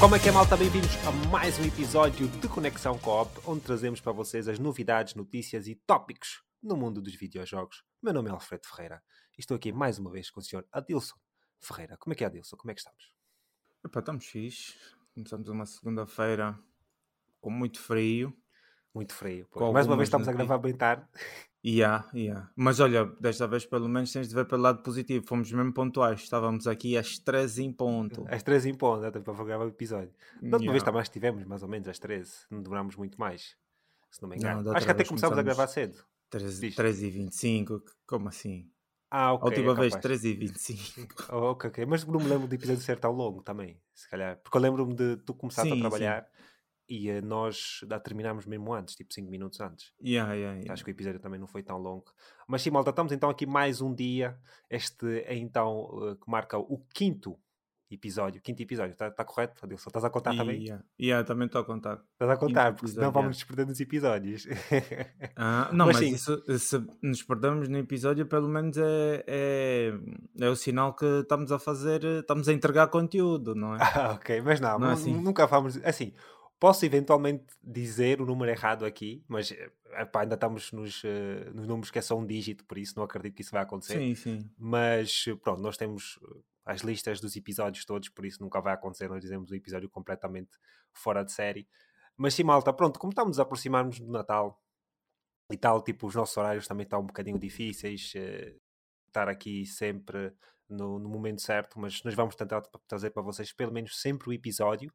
Como é que é, malta? Bem-vindos a mais um episódio de Conexão Coop, onde trazemos para vocês as novidades, notícias e tópicos no mundo dos videojogos. Meu nome é Alfredo Ferreira e estou aqui mais uma vez com o Sr. Adilson Ferreira. Como é que é, Adilson? Como é que estamos? Epá, estamos fixe. Começamos uma segunda-feira com muito frio. Muito frio. Mais uma vez estamos a gravar bem tarde. Yeah, yeah. Mas olha, desta vez pelo menos tens de ver pelo lado positivo. Fomos mesmo pontuais. Estávamos aqui às 13 em ponto. Às 13 em ponto, até para gravar o episódio. Da última vez Yeah. também estivemos, mais ou menos, às 13. Não demorámos muito mais, se não me engano. Não, Acho que até vez começámos a gravar cedo. 13, Diz. 13 e 25. Como assim? Ah, A ok. última é vez, capaz. 13 e 25. Oh, ok, ok. Mas não me lembro do episódio ser tão longo também, se calhar. Porque eu lembro-me de tu começaste Sim, a sim. E nós já terminámos mesmo antes, tipo 5 minutos antes. Yeah, yeah, yeah. Acho que o episódio também não foi tão longo. Mas sim, malta, estamos então aqui mais um dia. Este é então eh, que marca o quinto episódio. Quinto episódio, está tá correto, Adilson? Estás a contar também? Yeah. Yeah, também estou a contar. Estás a contar, Quinto porque senão episódio, vamos yeah. nos perder nos episódios. Ah, não, Mas mas, sim. isso, se nos perdemos no episódio, pelo menos é, é, é o sinal que estamos a fazer, estamos a entregar conteúdo, não é? Ah, ok, mas não, Não é assim? nunca vamos. Assim, posso eventualmente dizer o número errado aqui, mas eh, epá, ainda estamos nos, eh, nos números que é só um dígito, por isso não acredito que isso vai acontecer. Sim, sim. Mas pronto, nós temos eh, as listas dos episódios todos, por isso nunca vai acontecer. Nós dizemos um episódio completamente fora de série. Mas sim, malta, pronto, como estamos a aproximar-nos do Natal e tal, tipo, os nossos horários também estão um bocadinho difíceis. eh, estar aqui sempre no, no momento certo, mas nós vamos tentar tra- trazer para vocês pelo menos sempre o episódio.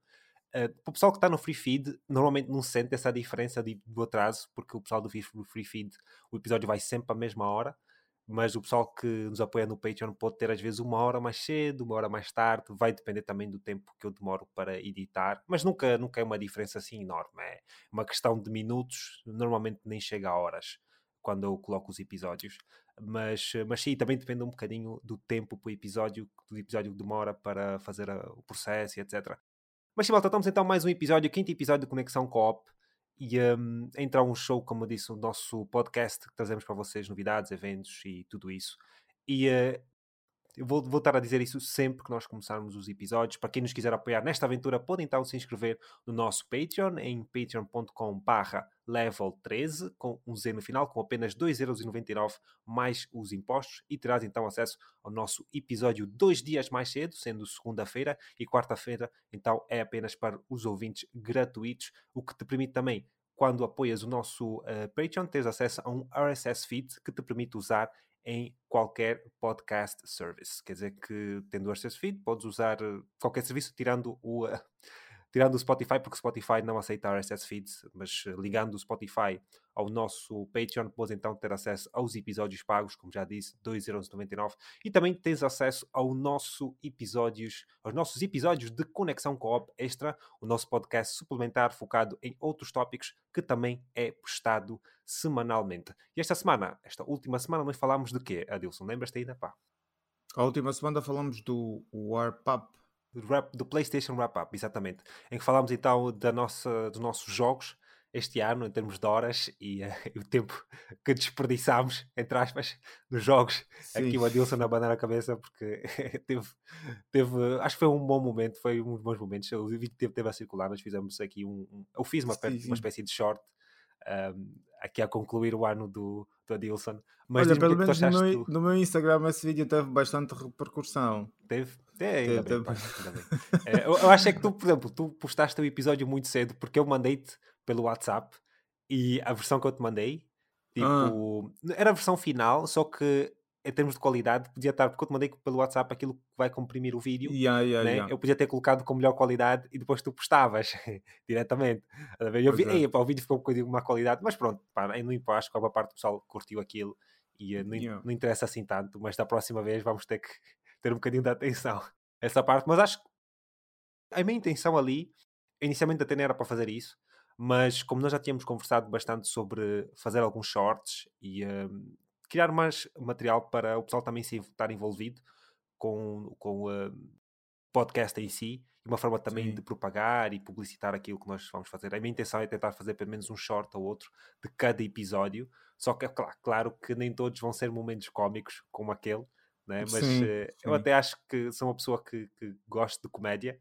Uh, para o pessoal que está no free feed, normalmente não sente essa diferença de- do atraso, porque o pessoal do free feed, o episódio vai sempre à mesma hora, mas o pessoal que nos apoia no Patreon pode ter às vezes uma hora mais cedo, uma hora mais tarde, vai depender também do tempo que eu demoro para editar, mas nunca, nunca é uma diferença assim enorme, é uma questão de minutos, normalmente nem chega a horas quando eu coloco os episódios. Mas, mas sim, também depende um bocadinho do tempo para o episódio, do episódio que demora para fazer a- o processo e etc. Mas sim, malta, estamos então mais um episódio, quinto episódio de Conexão Coop. E um, entrar um show, como eu disse, o nosso podcast que trazemos para vocês novidades, eventos e tudo isso. E eh, eu vou, estar a dizer isso sempre que nós começarmos os episódios. Para quem nos quiser apoiar nesta aventura, pode então se inscrever no nosso Patreon em patreon.com level 13 com um Z no final, com apenas 2,99€ mais os impostos e terás então acesso ao nosso episódio dois dias mais cedo, sendo segunda-feira e quarta-feira, então é apenas para os ouvintes gratuitos, o que te permite também, quando apoias o nosso eh, Patreon, teres acesso a um RSS feed que te permite usar em qualquer podcast service. Quer dizer que, tendo o RSS feed, podes usar eh, qualquer serviço, tirando o, tirando o Spotify, porque o Spotify não aceita RSS feeds, mas eh, ligando o Spotify ao nosso Patreon, podes então ter acesso aos episódios pagos, como já disse, 2,99€ e também tens acesso ao nosso episódios, aos nossos episódios de Conexão Coop Extra, o nosso podcast suplementar focado em outros tópicos que também é postado semanalmente. E esta semana, esta última semana, nós falámos de quê, Adilson? Lembras-te ainda? Pá. A última semana falamos do Warp Up. Do, wrap- do PlayStation Wrap Up, exatamente. Em que falámos então da nossa, dos nossos jogos este ano, em termos de horas e, eh, e o tempo que desperdiçámos, entre aspas, nos jogos. Aqui o Adilson na banana a cabeça, porque teve, teve, acho que foi um bom momento, foi um dos bons momentos. O vídeo teve, teve a circular, nós fizemos aqui um. um- eu fiz uma, Sim, uma sim. espécie de short. um, aqui a concluir o ano do, do Adilson, mas Olha, pelo é menos no meu, no meu Instagram esse vídeo teve bastante repercussão. Teve? É, ainda Teve, bem, teve. É, eu, eu acho é que tu, por exemplo, tu postaste o episódio muito cedo porque eu mandei-te pelo WhatsApp e a versão que eu te mandei, tipo, era a versão final, só que em termos de qualidade podia estar, porque eu te mandei pelo WhatsApp aquilo que vai comprimir o vídeo. Yeah, yeah, né? yeah. Eu podia ter colocado com melhor qualidade e depois tu postavas diretamente. Eu vi, é. "Ei, pá, o vídeo ficou com uma qualidade, mas pronto, pá, não importa, acho que a parte do pessoal curtiu aquilo e eh, não, não interessa assim tanto, mas da próxima vez vamos ter que ter um bocadinho de atenção essa parte. Mas acho que a minha intenção ali, inicialmente até não era para fazer isso, mas como nós já tínhamos conversado bastante sobre fazer alguns shorts e hum, criar mais material para o pessoal também se estar envolvido com, com o podcast em si, e uma forma também Sim. de propagar e publicitar aquilo que nós vamos fazer. A minha intenção é tentar fazer pelo menos um short ou outro de cada episódio, só que é cla- claro que nem todos vão ser momentos cómicos como aquele, né? mas Sim, eh, eu sim. até acho que sou uma pessoa que, que gosto de comédia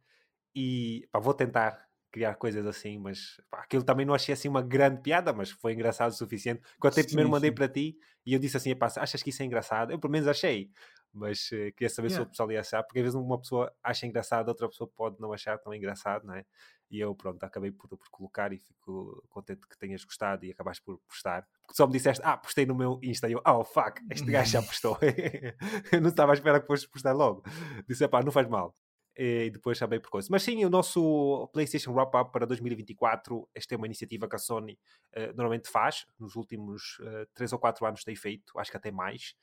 E pá, vou tentar criar coisas assim, mas pá, aquilo também não achei assim uma grande piada, mas foi engraçado o suficiente. Quando eu primeiro mandei sim. para ti e eu disse assim: achas que isso é engraçado? Eu pelo menos achei, mas uh, queria saber yeah. se o pessoal ia achar, porque às vezes uma pessoa acha engraçado, outra pessoa pode não achar tão engraçado, não é? E eu, pronto, acabei por, por colocar e fico contente que tenhas gostado e acabaste por postar. Porque só me disseste, ah, postei no meu Insta. E eu, oh, fuck, este gajo já postou. eu não estava à espera que fosse postar logo. Disse, pá, não faz mal. E depois chamei por coisa. Mas sim, o nosso PlayStation Wrap-Up para 2024, esta é uma iniciativa que a Sony uh, normalmente faz. Nos últimos uh, eh, 3 ou 4 anos tem feito, acho que até mais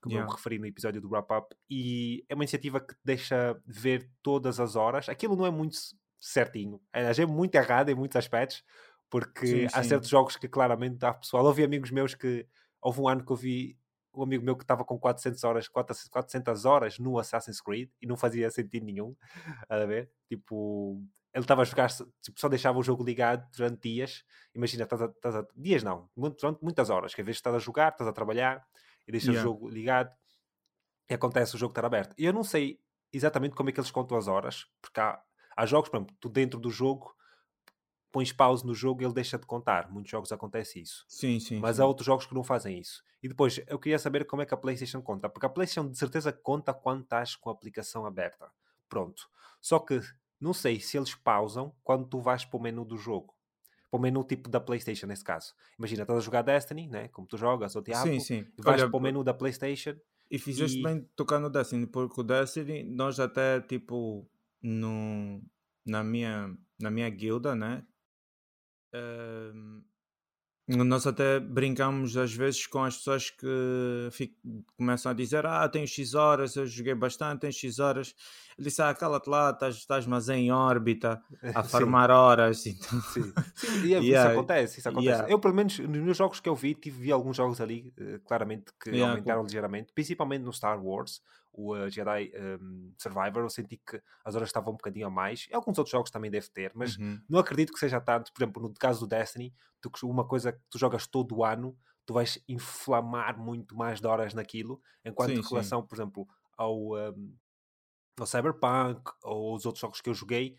como yeah. eu me referi no episódio do Wrap Up, e é uma iniciativa que deixa ver todas as horas. Aquilo não é muito certinho. É muito errado em muitos aspectos, porque sim, há sim. certos jogos que claramente há pessoal. Houve amigos meus que houve um ano que eu vi um amigo meu que estava com 400 horas, 400 horas no Assassin's Creed e não fazia sentido nenhum. A ver? Tipo, ele estava a jogar, tipo, só deixava o jogo ligado durante dias. Imagina, estás a, estás a, dias não, durante muitas horas, que às vezes estás a jogar, estás a trabalhar e deixas yeah. o jogo ligado e acontece o jogo estar aberto. E eu não sei exatamente como é que eles contam as horas, porque há, Há jogos, por exemplo, tu dentro do jogo pões pause no jogo e ele deixa de contar. Muitos jogos acontece isso. Sim, sim. Mas sim. há outros jogos que não fazem isso. E depois, eu queria saber como é que a PlayStation conta. Porque a PlayStation de certeza conta quando estás com a aplicação aberta. Pronto. Só que não sei se eles pausam quando tu vais para o menu do jogo. Para o menu tipo da PlayStation, nesse caso. Imagina, estás a jogar Destiny, né? como tu jogas, ou Diablo. Sim, sim. E vais Olha, para o menu da PlayStation. E fizeste e... bem tocar no Destiny, porque o Destiny, nós até tipo no, na, minha, na minha guilda, né? Uh, nós até brincamos às vezes com as pessoas que começam a dizer: Ah, tenho X horas, eu joguei bastante, tenho X horas. Ele disse: Ah, cala-te lá, estás, estás mas em órbita a farmar horas. Então... Sim, Sim. E, é, yeah. isso acontece. Isso acontece. Yeah. Eu, pelo menos, nos meus jogos que eu vi, tive, vi alguns jogos ali, uh, claramente, que yeah, aumentaram cool. ligeiramente, principalmente no Star Wars o uh, Jedi um, Survivor, eu senti que as horas estavam um bocadinho a mais. E alguns outros jogos também deve ter, mas uhum. não acredito que seja tanto. Por exemplo, no caso do Destiny, tu, uma coisa que tu jogas todo o ano, tu vais inflamar muito mais de horas naquilo, enquanto sim, em relação, sim. por exemplo, ao, um, ao Cyberpunk ou os outros jogos que eu joguei,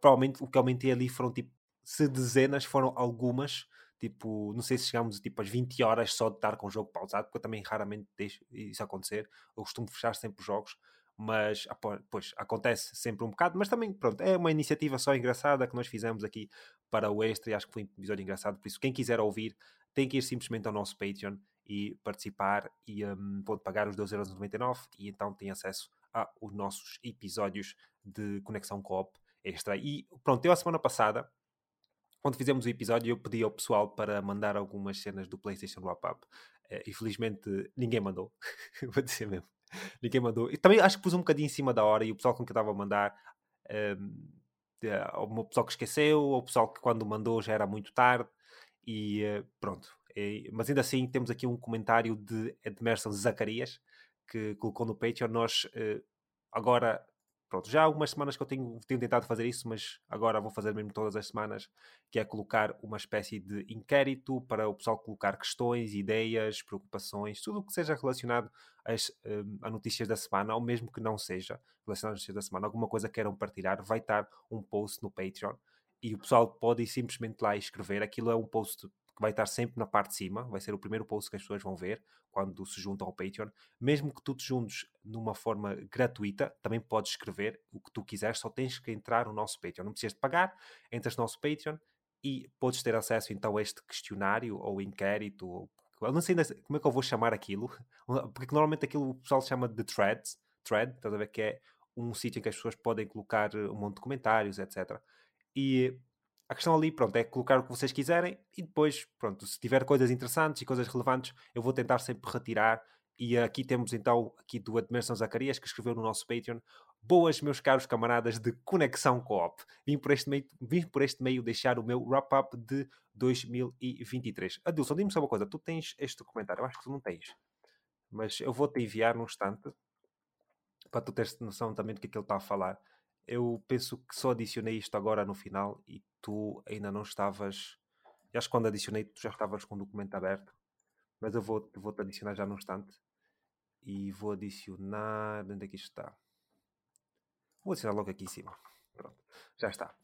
provavelmente o que aumentei ali foram tipo, se dezenas, foram algumas Tipo, não sei se chegamos tipo, às 20 horas só de estar com o jogo pausado, porque eu também raramente deixo isso acontecer. Eu costumo fechar sempre os jogos, mas pois, acontece sempre um bocado. Mas também, pronto, é uma iniciativa só engraçada que nós fizemos aqui para o Extra e acho que foi um episódio engraçado. Por isso, quem quiser ouvir, tem que ir simplesmente ao nosso Patreon e participar e um, pode pagar os 2,99€ e então tem acesso aos nossos episódios de Conexão Coop Extra. E pronto, eu a semana passada quando fizemos o episódio, eu pedi ao pessoal para mandar algumas cenas do PlayStation Wrap-Up. Uh, infelizmente, ninguém mandou. Vou dizer mesmo. Ninguém mandou. E também acho que pus um bocadinho em cima da hora e o pessoal com que eu estava a mandar. Um, ehm, o pessoal que esqueceu, ou o pessoal que quando mandou já era muito tarde. E uh, pronto. E, mas ainda assim, temos aqui um comentário de Edmerson Zacarias que colocou no Patreon. Nós uh, agora pronto, já há algumas semanas que eu tenho, tenho tentado fazer isso, mas agora vou fazer mesmo todas as semanas, que é colocar uma espécie de inquérito para o pessoal colocar questões, ideias, preocupações, tudo o que seja relacionado às, um, a notícias da semana, ou mesmo que não seja relacionado às notícias da semana, alguma coisa que queiram partilhar, vai estar um post no Patreon e o pessoal pode ir simplesmente lá escrever. Aquilo é um post que vai estar sempre na parte de cima, vai ser o primeiro post que as pessoas vão ver quando se juntam ao Patreon. Mesmo que tu te juntes numa forma gratuita, também podes escrever o que tu quiseres, só tens que entrar no nosso Patreon. Não precisas de pagar, entras no nosso Patreon e podes ter acesso então a este questionário ou inquérito. Ou, eu não sei como é que eu vou chamar aquilo, porque normalmente aquilo o pessoal chama de threads, thread, estás a ver que é um sítio em que as pessoas podem colocar um monte de comentários, etc. E a questão ali, pronto, é colocar o que vocês quiserem e depois, pronto, se tiver coisas interessantes e coisas relevantes, eu vou tentar sempre retirar. E aqui temos então, aqui do Admerson Zacarias, que escreveu no nosso Patreon, Boas, meus caros camaradas de Conexão Coop. Vim por este meio, vim por este meio deixar o meu wrap-up de 2023. Adilson, diz-me só uma coisa. Tu tens este documentário? Eu acho que tu não tens. Mas eu vou-te enviar num instante para tu teres noção também do que, é que ele está a falar eu penso que só adicionei isto agora no final e tu ainda não estavas. Acho que quando adicionei, tu já estavas com o documento aberto, mas eu vou-te vou adicionar já num instante e vou adicionar. Onde é que isto está? Vou adicionar logo aqui em cima. Pronto, já está.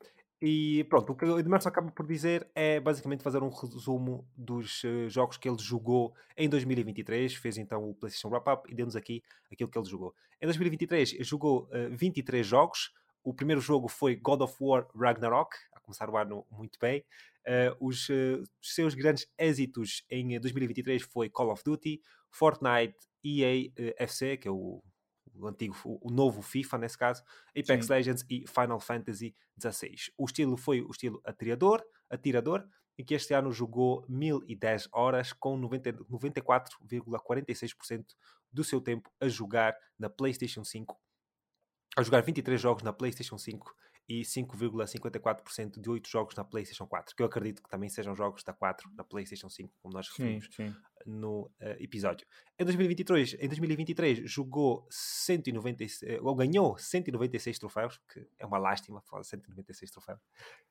E pronto, o que o Edmerson acaba por dizer é basicamente fazer um resumo dos uh, jogos que ele jogou em 2023. Fez então o PlayStation Wrap-Up e deu-nos aqui aquilo que ele jogou. Em 2023 jogou uh, 23 jogos. O primeiro jogo foi God of War Ragnarok, a começar o ano muito bem. Uh, os, os, seus grandes êxitos em 2023 foi Call of Duty, Fortnite, EA FC, que é o o antigo, o novo FIFA nesse caso, Apex Sim. Legends e Final Fantasy XVI. O estilo foi o estilo atirador, atirador e que este ano jogou 1010 horas com 94,46% do seu tempo a jogar na PlayStation 5, a jogar 23 jogos na PlayStation 5 e 5,54% de 8 jogos na PlayStation 4, que eu acredito que também sejam jogos da 4 na PlayStation 5, como nós referimos sim, sim. No uh, episódio. Em 2023, em 2023 jogou 196, eh, ou ganhou 196 troféus, que é uma lástima falar 196 troféus.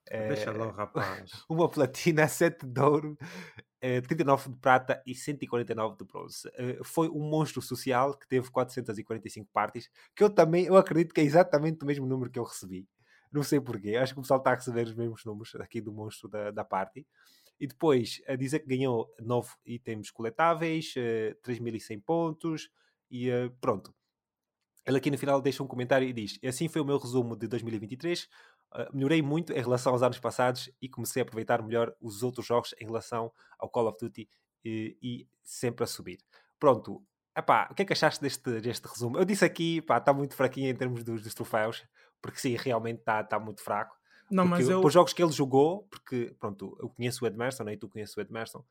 Deixa uh, rapaz. Uma platina, 7 de ouro, uh, 39 de prata e 149 de bronze. Foi um monstro social que teve 445 partes, que eu também, eu acredito que é exatamente o mesmo número que eu recebi. Não sei porquê. Acho que o pessoal está a receber os mesmos números aqui do monstro da, da party. E depois a dizer que ganhou 9 itens coletáveis, uh, eh, 3.100 pontos e uh, pronto. Ele aqui no final deixa um comentário e diz: Assim foi o meu resumo de 2023. Uh, eh, melhorei muito em relação aos anos passados e comecei a aproveitar melhor os outros jogos em relação ao Call of Duty e, e sempre a subir. Pronto, Epá, o que é que achaste deste, deste resumo? Eu disse aqui, está muito fraquinho em termos dos, dos troféus, porque sim, realmente está tá muito fraco. Não, porque, mas eu... Por jogos que ele jogou, porque, pronto, eu conheço o Edmerson, né, e tu conheces o Edmerson,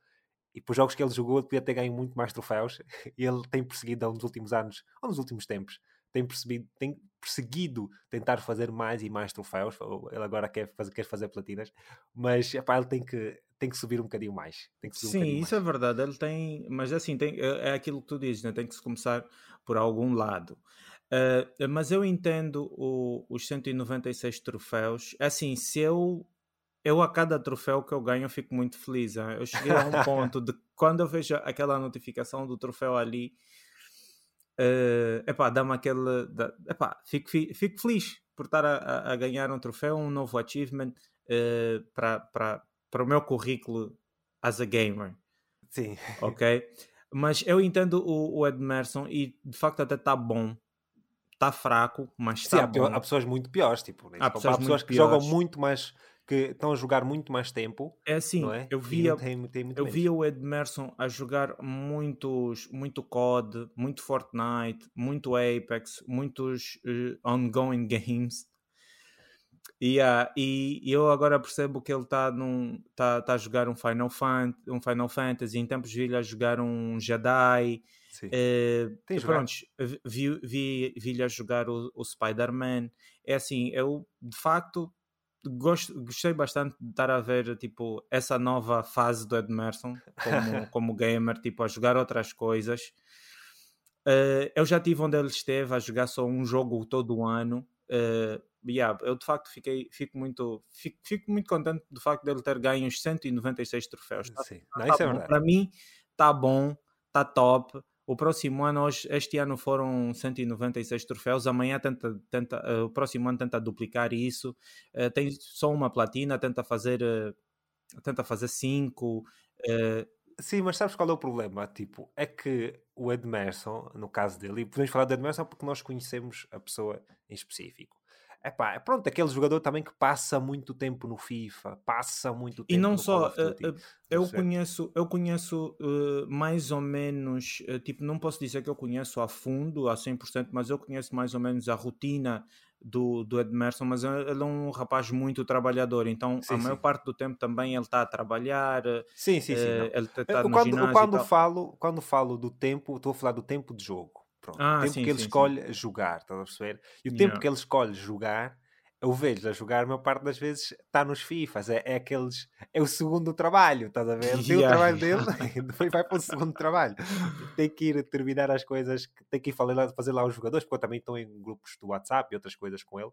e por jogos que ele jogou, ele podia ter ganho muito mais troféus, e ele tem perseguido nos últimos anos, ou nos últimos tempos, tem percebido, tem perseguido tentar fazer mais e mais troféus. Ele agora quer fazer, quer fazer platinas, mas epá, ele tem que, tem que subir um bocadinho mais. Sim, um isso mais. é verdade. Ele tem, mas assim, tem, é, é aquilo que tu dizes, né? tem que se começar por algum lado. Uh, mas eu entendo o, os 196 troféus. É assim, se eu eu a cada troféu que eu ganho eu fico muito feliz. Hein? Eu cheguei a um ponto de quando eu vejo aquela notificação do troféu ali, uh, epá, dá-me aquele. Dá, epá, fico, fico feliz por estar a, a, ganhar um troféu, um novo achievement uh, para o meu currículo as a gamer. Sim. Ok? Mas eu entendo o, o Edmerson e de facto até está bom. Está fraco, mas está Sim, há, há, pessoas muito piores. Tipo, né? há pessoas, há pessoas que piores. jogam muito mais que estão a jogar muito mais tempo. É assim, é? eu via, tem, tem eu via o Edmerson a jogar muitos, muito COD, muito Fortnite, muito Apex, muitos uh, ongoing games. E, uh, e, eu agora percebo que ele está tá, tá a jogar um Final, Fan, um Final Fantasy, em tempos vi-lhe a jogar um Jedi. Sim. Uh, pronto, vi-lhe vi, vi a jogar o, o Spider-Man. É assim, eu de facto gosto, gostei bastante de estar a ver tipo, essa nova fase do Edmerson como, como gamer, tipo, a jogar outras coisas. Uh, eu já tive onde ele esteve a jogar só um jogo todo o ano. Uh, yeah, eu de facto fiquei, fico, muito, fico, fico muito contente do facto dele ter ganho os 196 troféus. Tá, Sim. Não, tá é Para mim, está bom, está top. O próximo ano, hoje, este ano foram 196 troféus, amanhã tenta, tenta, uh, o próximo ano tenta duplicar isso. Uh, tem só uma platina, tenta fazer, uh, tenta fazer cinco. Sim, mas sabes qual é o problema? Tipo, é que o Edmerson, no caso dele, e podemos falar de Edmerson porque nós conhecemos a pessoa em específico é pá, pronto, aquele jogador também que passa muito tempo no FIFA, passa muito tempo E não só, uh, eu, conheço, eu conheço uh, mais ou menos, uh, tipo, não posso dizer que eu conheço a fundo, a 100%, mas eu conheço mais ou menos a rotina do, do Edmerson, mas ele é um rapaz muito trabalhador, então sim, a maior parte do tempo também ele está a trabalhar. Sim, sim, sim. Ele está tá quando, quando, falo, quando falo do tempo, estou a falar do tempo de jogo. Pronto. Ah, o tempo sim, que ele sim, escolhe sim. jogar, estás a perceber? E o tempo yeah. que ele escolhe jogar, eu vejo a jogar, a maior parte das vezes está nos FIFAs, é, é aqueles, é o segundo trabalho, estás a ver? Tem yeah. o trabalho dele, depois vai para o segundo trabalho. Tem que ir terminar as coisas, tem que ir fazer, fazer lá os jogadores, porque eu também estou em grupos do WhatsApp e outras coisas com ele.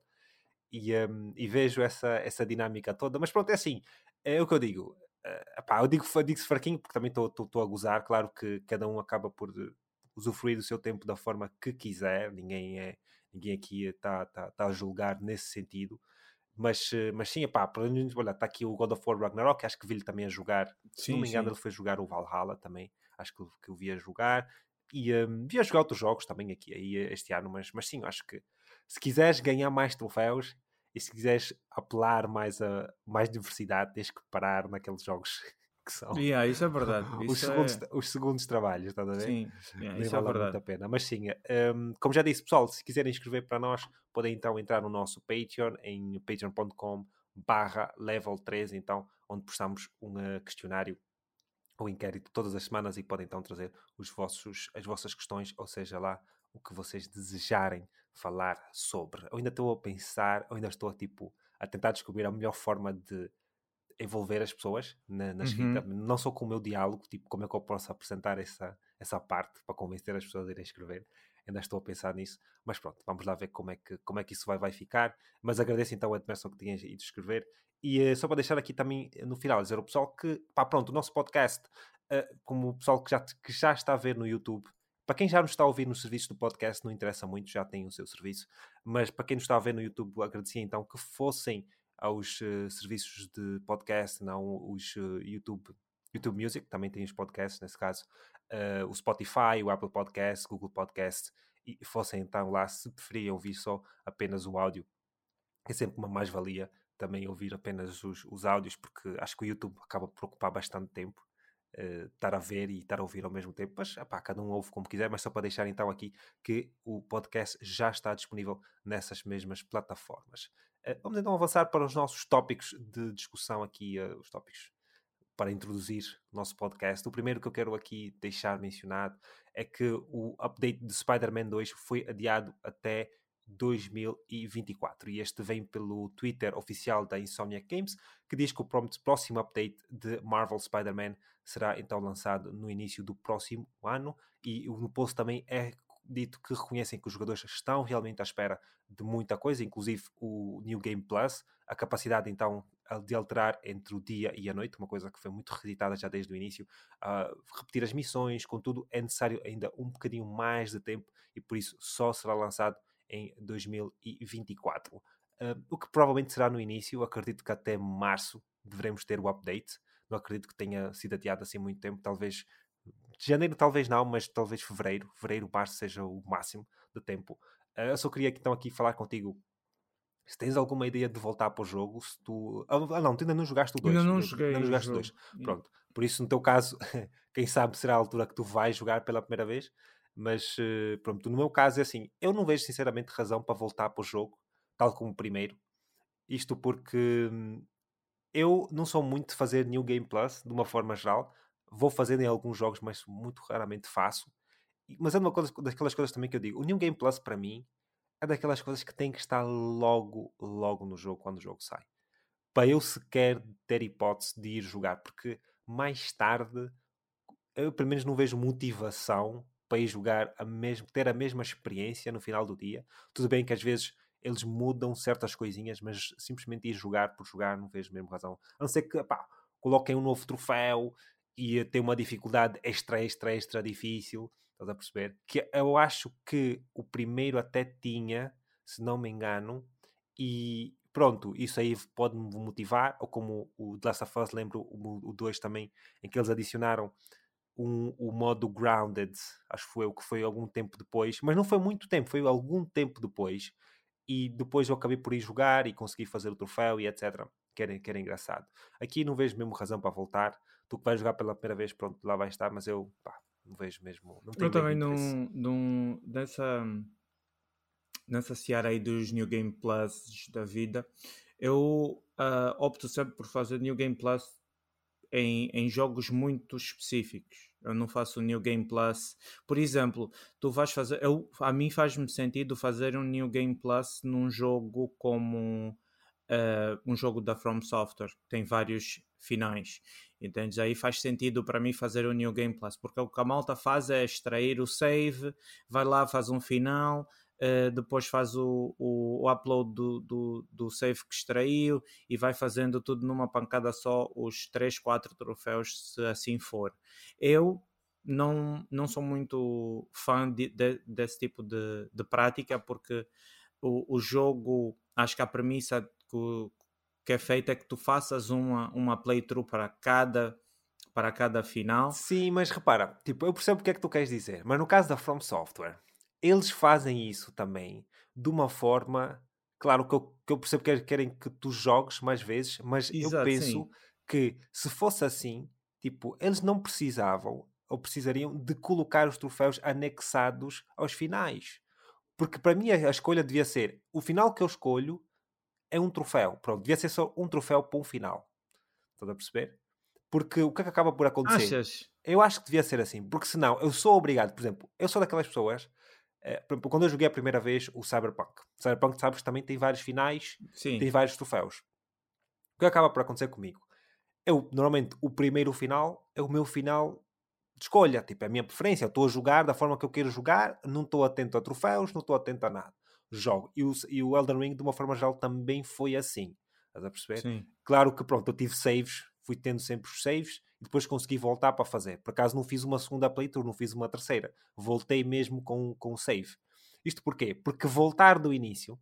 E, um, e vejo essa, essa dinâmica toda, mas pronto, é assim, é o que eu digo. Uh, epá, eu digo, digo-se fraquinho porque também estou a gozar, claro que cada um acaba por usufruir do seu tempo da forma que quiser, ninguém é ninguém aqui está tá, tá a julgar nesse sentido. Mas, eh, mas sim, pá, olha, está aqui o God of War Ragnarok, acho que vi-lhe também a jogar. Se sim, não me engano, sim. ele foi jogar o Valhalla também, acho que, que eu vi a jogar. E um, vi a jogar outros jogos também aqui aí, este ano, mas, mas sim, acho que se quiseres ganhar mais troféus e se quiseres apelar mais a mais diversidade, tens que parar naqueles jogos que são. Yeah, isso é verdade. Isso os, segundos, é... os segundos trabalhos, estás a ver? Sim, yeah, isso é vale verdade. muito a pena. Mas sim, um, como já disse, pessoal, se quiserem inscrever para nós, podem então entrar no nosso Patreon em patreon.com barra level 3, então, onde postamos um uh, questionário ou inquérito todas as semanas e podem então trazer os vossos, as vossas questões, ou seja lá o que vocês desejarem falar sobre. Eu ainda estou a pensar, eu ainda estou a, tipo, a tentar descobrir a melhor forma de envolver as pessoas na, na escrita, uhum. não só com o meu diálogo, tipo, como é que eu posso apresentar essa, essa parte para convencer as pessoas a irem escrever. Ainda estou a pensar nisso, mas pronto, vamos lá ver como é que, como é que isso vai, vai ficar. Mas agradeço então a Edmerson que tinhas ido escrever. E uh, só para deixar aqui também no final, dizer ao pessoal que, pá, pronto, o nosso podcast, uh, como o pessoal que já, que já está a ver no YouTube, para quem já nos está a ouvir no serviço do podcast, não interessa muito, já tem o seu serviço. Mas para quem nos está a ver no YouTube, agradecia então que fossem aos uh, serviços de podcast, não os uh, YouTube, YouTube Music, também tem os podcasts nesse caso, uh, o Spotify, o Apple Podcast, Google Podcast, e fossem então lá, se preferirem ouvir só apenas o áudio, é sempre uma mais-valia também ouvir apenas os, os áudios, porque acho que o YouTube acaba por ocupar bastante tempo. Uh, estar a ver e estar a ouvir ao mesmo tempo, mas epá, cada um ouve como quiser, mas só para deixar então aqui que o podcast já está disponível nessas mesmas plataformas. Eh, vamos então avançar para os nossos tópicos de discussão aqui, uh, os tópicos para introduzir o nosso podcast. O primeiro que eu quero aqui deixar mencionado é que o update de Spider-Man 2 foi adiado até 2024 e este vem pelo Twitter oficial da Insomniac Games que diz que o próximo update de Marvel Spider-Man será então lançado no início do próximo ano e no post também é dito que reconhecem que os jogadores estão realmente à espera de muita coisa, inclusive o New Game Plus, a capacidade então de alterar entre o dia e a noite, uma coisa que foi muito reeditada já desde o início, uh, repetir as missões, contudo é necessário ainda um bocadinho mais de tempo e por isso só será lançado em 2024. Uh, ah, o que provavelmente será no início, acredito que até março devemos ter o update, não acredito que tenha sido adiado assim muito tempo, talvez janeiro talvez não, mas talvez fevereiro, fevereiro, março seja o máximo de tempo. Uh, eu só queria então aqui falar contigo se tens alguma ideia de voltar para o jogo, se tu. Ah, não, tu ainda não jogaste o 2. Ainda não joguei. Ainda não jogaste o 2. Pronto. Por isso, no teu caso, quem sabe será a altura que tu vais jogar pela primeira vez. Mas, uh, pronto, no meu caso é assim: eu não vejo sinceramente razão para voltar para o jogo, tal como o primeiro. Isto porque hum, eu não sou muito de fazer New Game Plus, de uma forma geral. Vou fazer em alguns jogos, mas muito raramente faço. Mas é uma coisa, daquelas coisas também que eu digo: o New Game Plus para mim é daquelas coisas que tem que estar logo, logo no jogo, quando o jogo sai. Para eu sequer ter hipótese de ir jogar, porque mais tarde eu pelo menos não vejo motivação para ir jogar a mesmo, ter a mesma experiência no final do dia. Tudo bem que às vezes eles mudam certas coisinhas, mas simplesmente ir jogar por jogar não vejo mesmo razão. A não ser que pá, coloquem um novo troféu e tem uma dificuldade extra, extra, extra difícil. Estás a perceber? Que eu acho que o primeiro até tinha, se não me engano, e pronto, isso aí pode-me motivar, ou como o The Last of Us, lembro o 2 também, em que eles adicionaram um, o modo Grounded, acho que foi o que foi algum tempo depois, mas não foi muito tempo, foi algum tempo depois, e depois eu acabei por ir jogar e consegui fazer o troféu e etc. Que era, que era engraçado. Aqui não vejo mesmo razão para voltar. Tu que vais jogar pela primeira vez, pronto, lá vai estar, mas eu pá, não vejo mesmo. Não eu também não, não. Nessa, nessa seara aí dos New Game Plus da vida, eu uh, opto sempre por fazer New Game Plus em, em jogos muito específicos. Eu não faço New Game Plus. Por exemplo, tu vais fazer. Eu, a mim faz-me sentido fazer um New Game Plus num jogo como uh, um jogo da From Software, que tem vários finais. Entendes? Aí faz sentido para mim fazer o New Game Plus, porque o que a malta faz é extrair o save, vai lá, faz um final, Uh, depois faz o, o, o upload do, do, do, save que extraiu e vai fazendo tudo numa pancada só, os 3, 4 troféus, se assim for. Eu não, não sou muito fã de, de, desse tipo de, de prática, porque o, o jogo, acho que a premissa que, que é feito é que tu faças uma, uma playthrough para cada para cada final. Sim, mas repara, tipo, eu percebo o que é que tu queres dizer, mas no caso da From Software, eles fazem isso também de uma forma, claro que eu, que eu percebo que querem que tu jogues mais vezes, mas Exato, eu penso sim. que se fosse assim, tipo, eles não precisavam ou precisariam de colocar os troféus anexados aos finais. Porque para mim a escolha devia ser o final que eu escolho é um troféu. Pronto, devia ser só um troféu para um final. Estás a perceber? Porque o que é que acaba por acontecer? Achas? Eu acho que devia ser assim. Porque senão eu sou obrigado, por exemplo, eu sou daquelas pessoas. Eh, por exemplo, quando eu joguei a primeira vez o Cyberpunk, o Cyberpunk, sabes, também tem vários finais, Sim. tem vários troféus. O que acaba por acontecer comigo? Eu, normalmente, o primeiro final é o meu final de escolha, tipo, é a minha preferência. Estou a jogar da forma que eu quero jogar, não estou atento a troféus, não estou atento a nada. Jogo. E o, e o Elden Ring, de uma forma geral, também foi assim. Estás a perceber? Sim. Claro que, pronto, eu tive saves, fui tendo sempre os saves e depois consegui voltar para fazer. Por acaso não fiz uma segunda playthrough, não fiz uma terceira. Voltei mesmo com, com save. Isto porquê? Porque voltar do início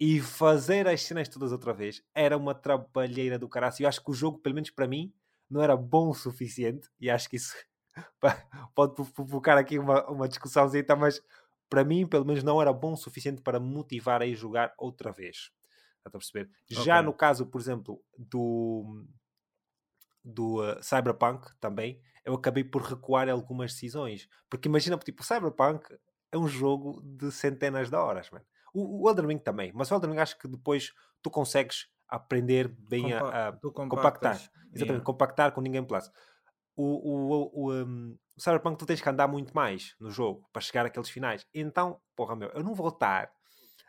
e fazer as cenas todas outra vez era uma trabalheira do caralho. Eu acho que o jogo, pelo menos para mim, não era bom o suficiente e acho que isso pode provocar aqui uma, uma discussãozinha, mas para mim, pelo menos, não era bom o suficiente para motivar a ir jogar outra vez. Está a perceber? Okay. Já no caso, por exemplo, do, do uh, Cyberpunk também, eu acabei por recuar algumas decisões. Porque imagina, tipo, o Cyberpunk é um jogo de centenas de horas, man. O, o Elden Ring também, mas o Elden Ring acho que depois tu consegues aprender bem Compa a, a compactar. Exatamente, yeah. compactar com ninguém plus o, o, o, um, o Cyberpunk tu tens que andar muito mais no jogo para chegar àqueles finais. Então, porra meu, eu não vou estar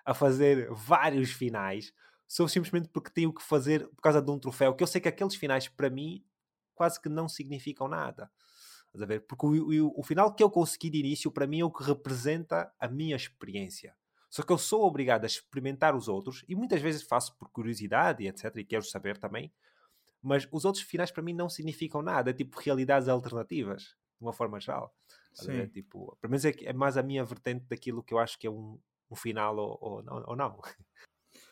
a fazer vários finais só simplesmente porque tenho que fazer por causa de um troféu, que eu sei que aqueles finais para mim quase que não significam nada. Estás a ver? Porque o, o, o final que eu consegui de início para mim é o que representa a minha experiência. Só que eu sou obrigado a experimentar os outros e muitas vezes faço por curiosidade etc. E quero saber também mas os outros finais para mim não significam nada, é tipo realidades alternativas, de uma forma geral. É, tipo, para mim é, é, mais a minha vertente daquilo que eu acho que é um, um final ou, ou, não, ou não.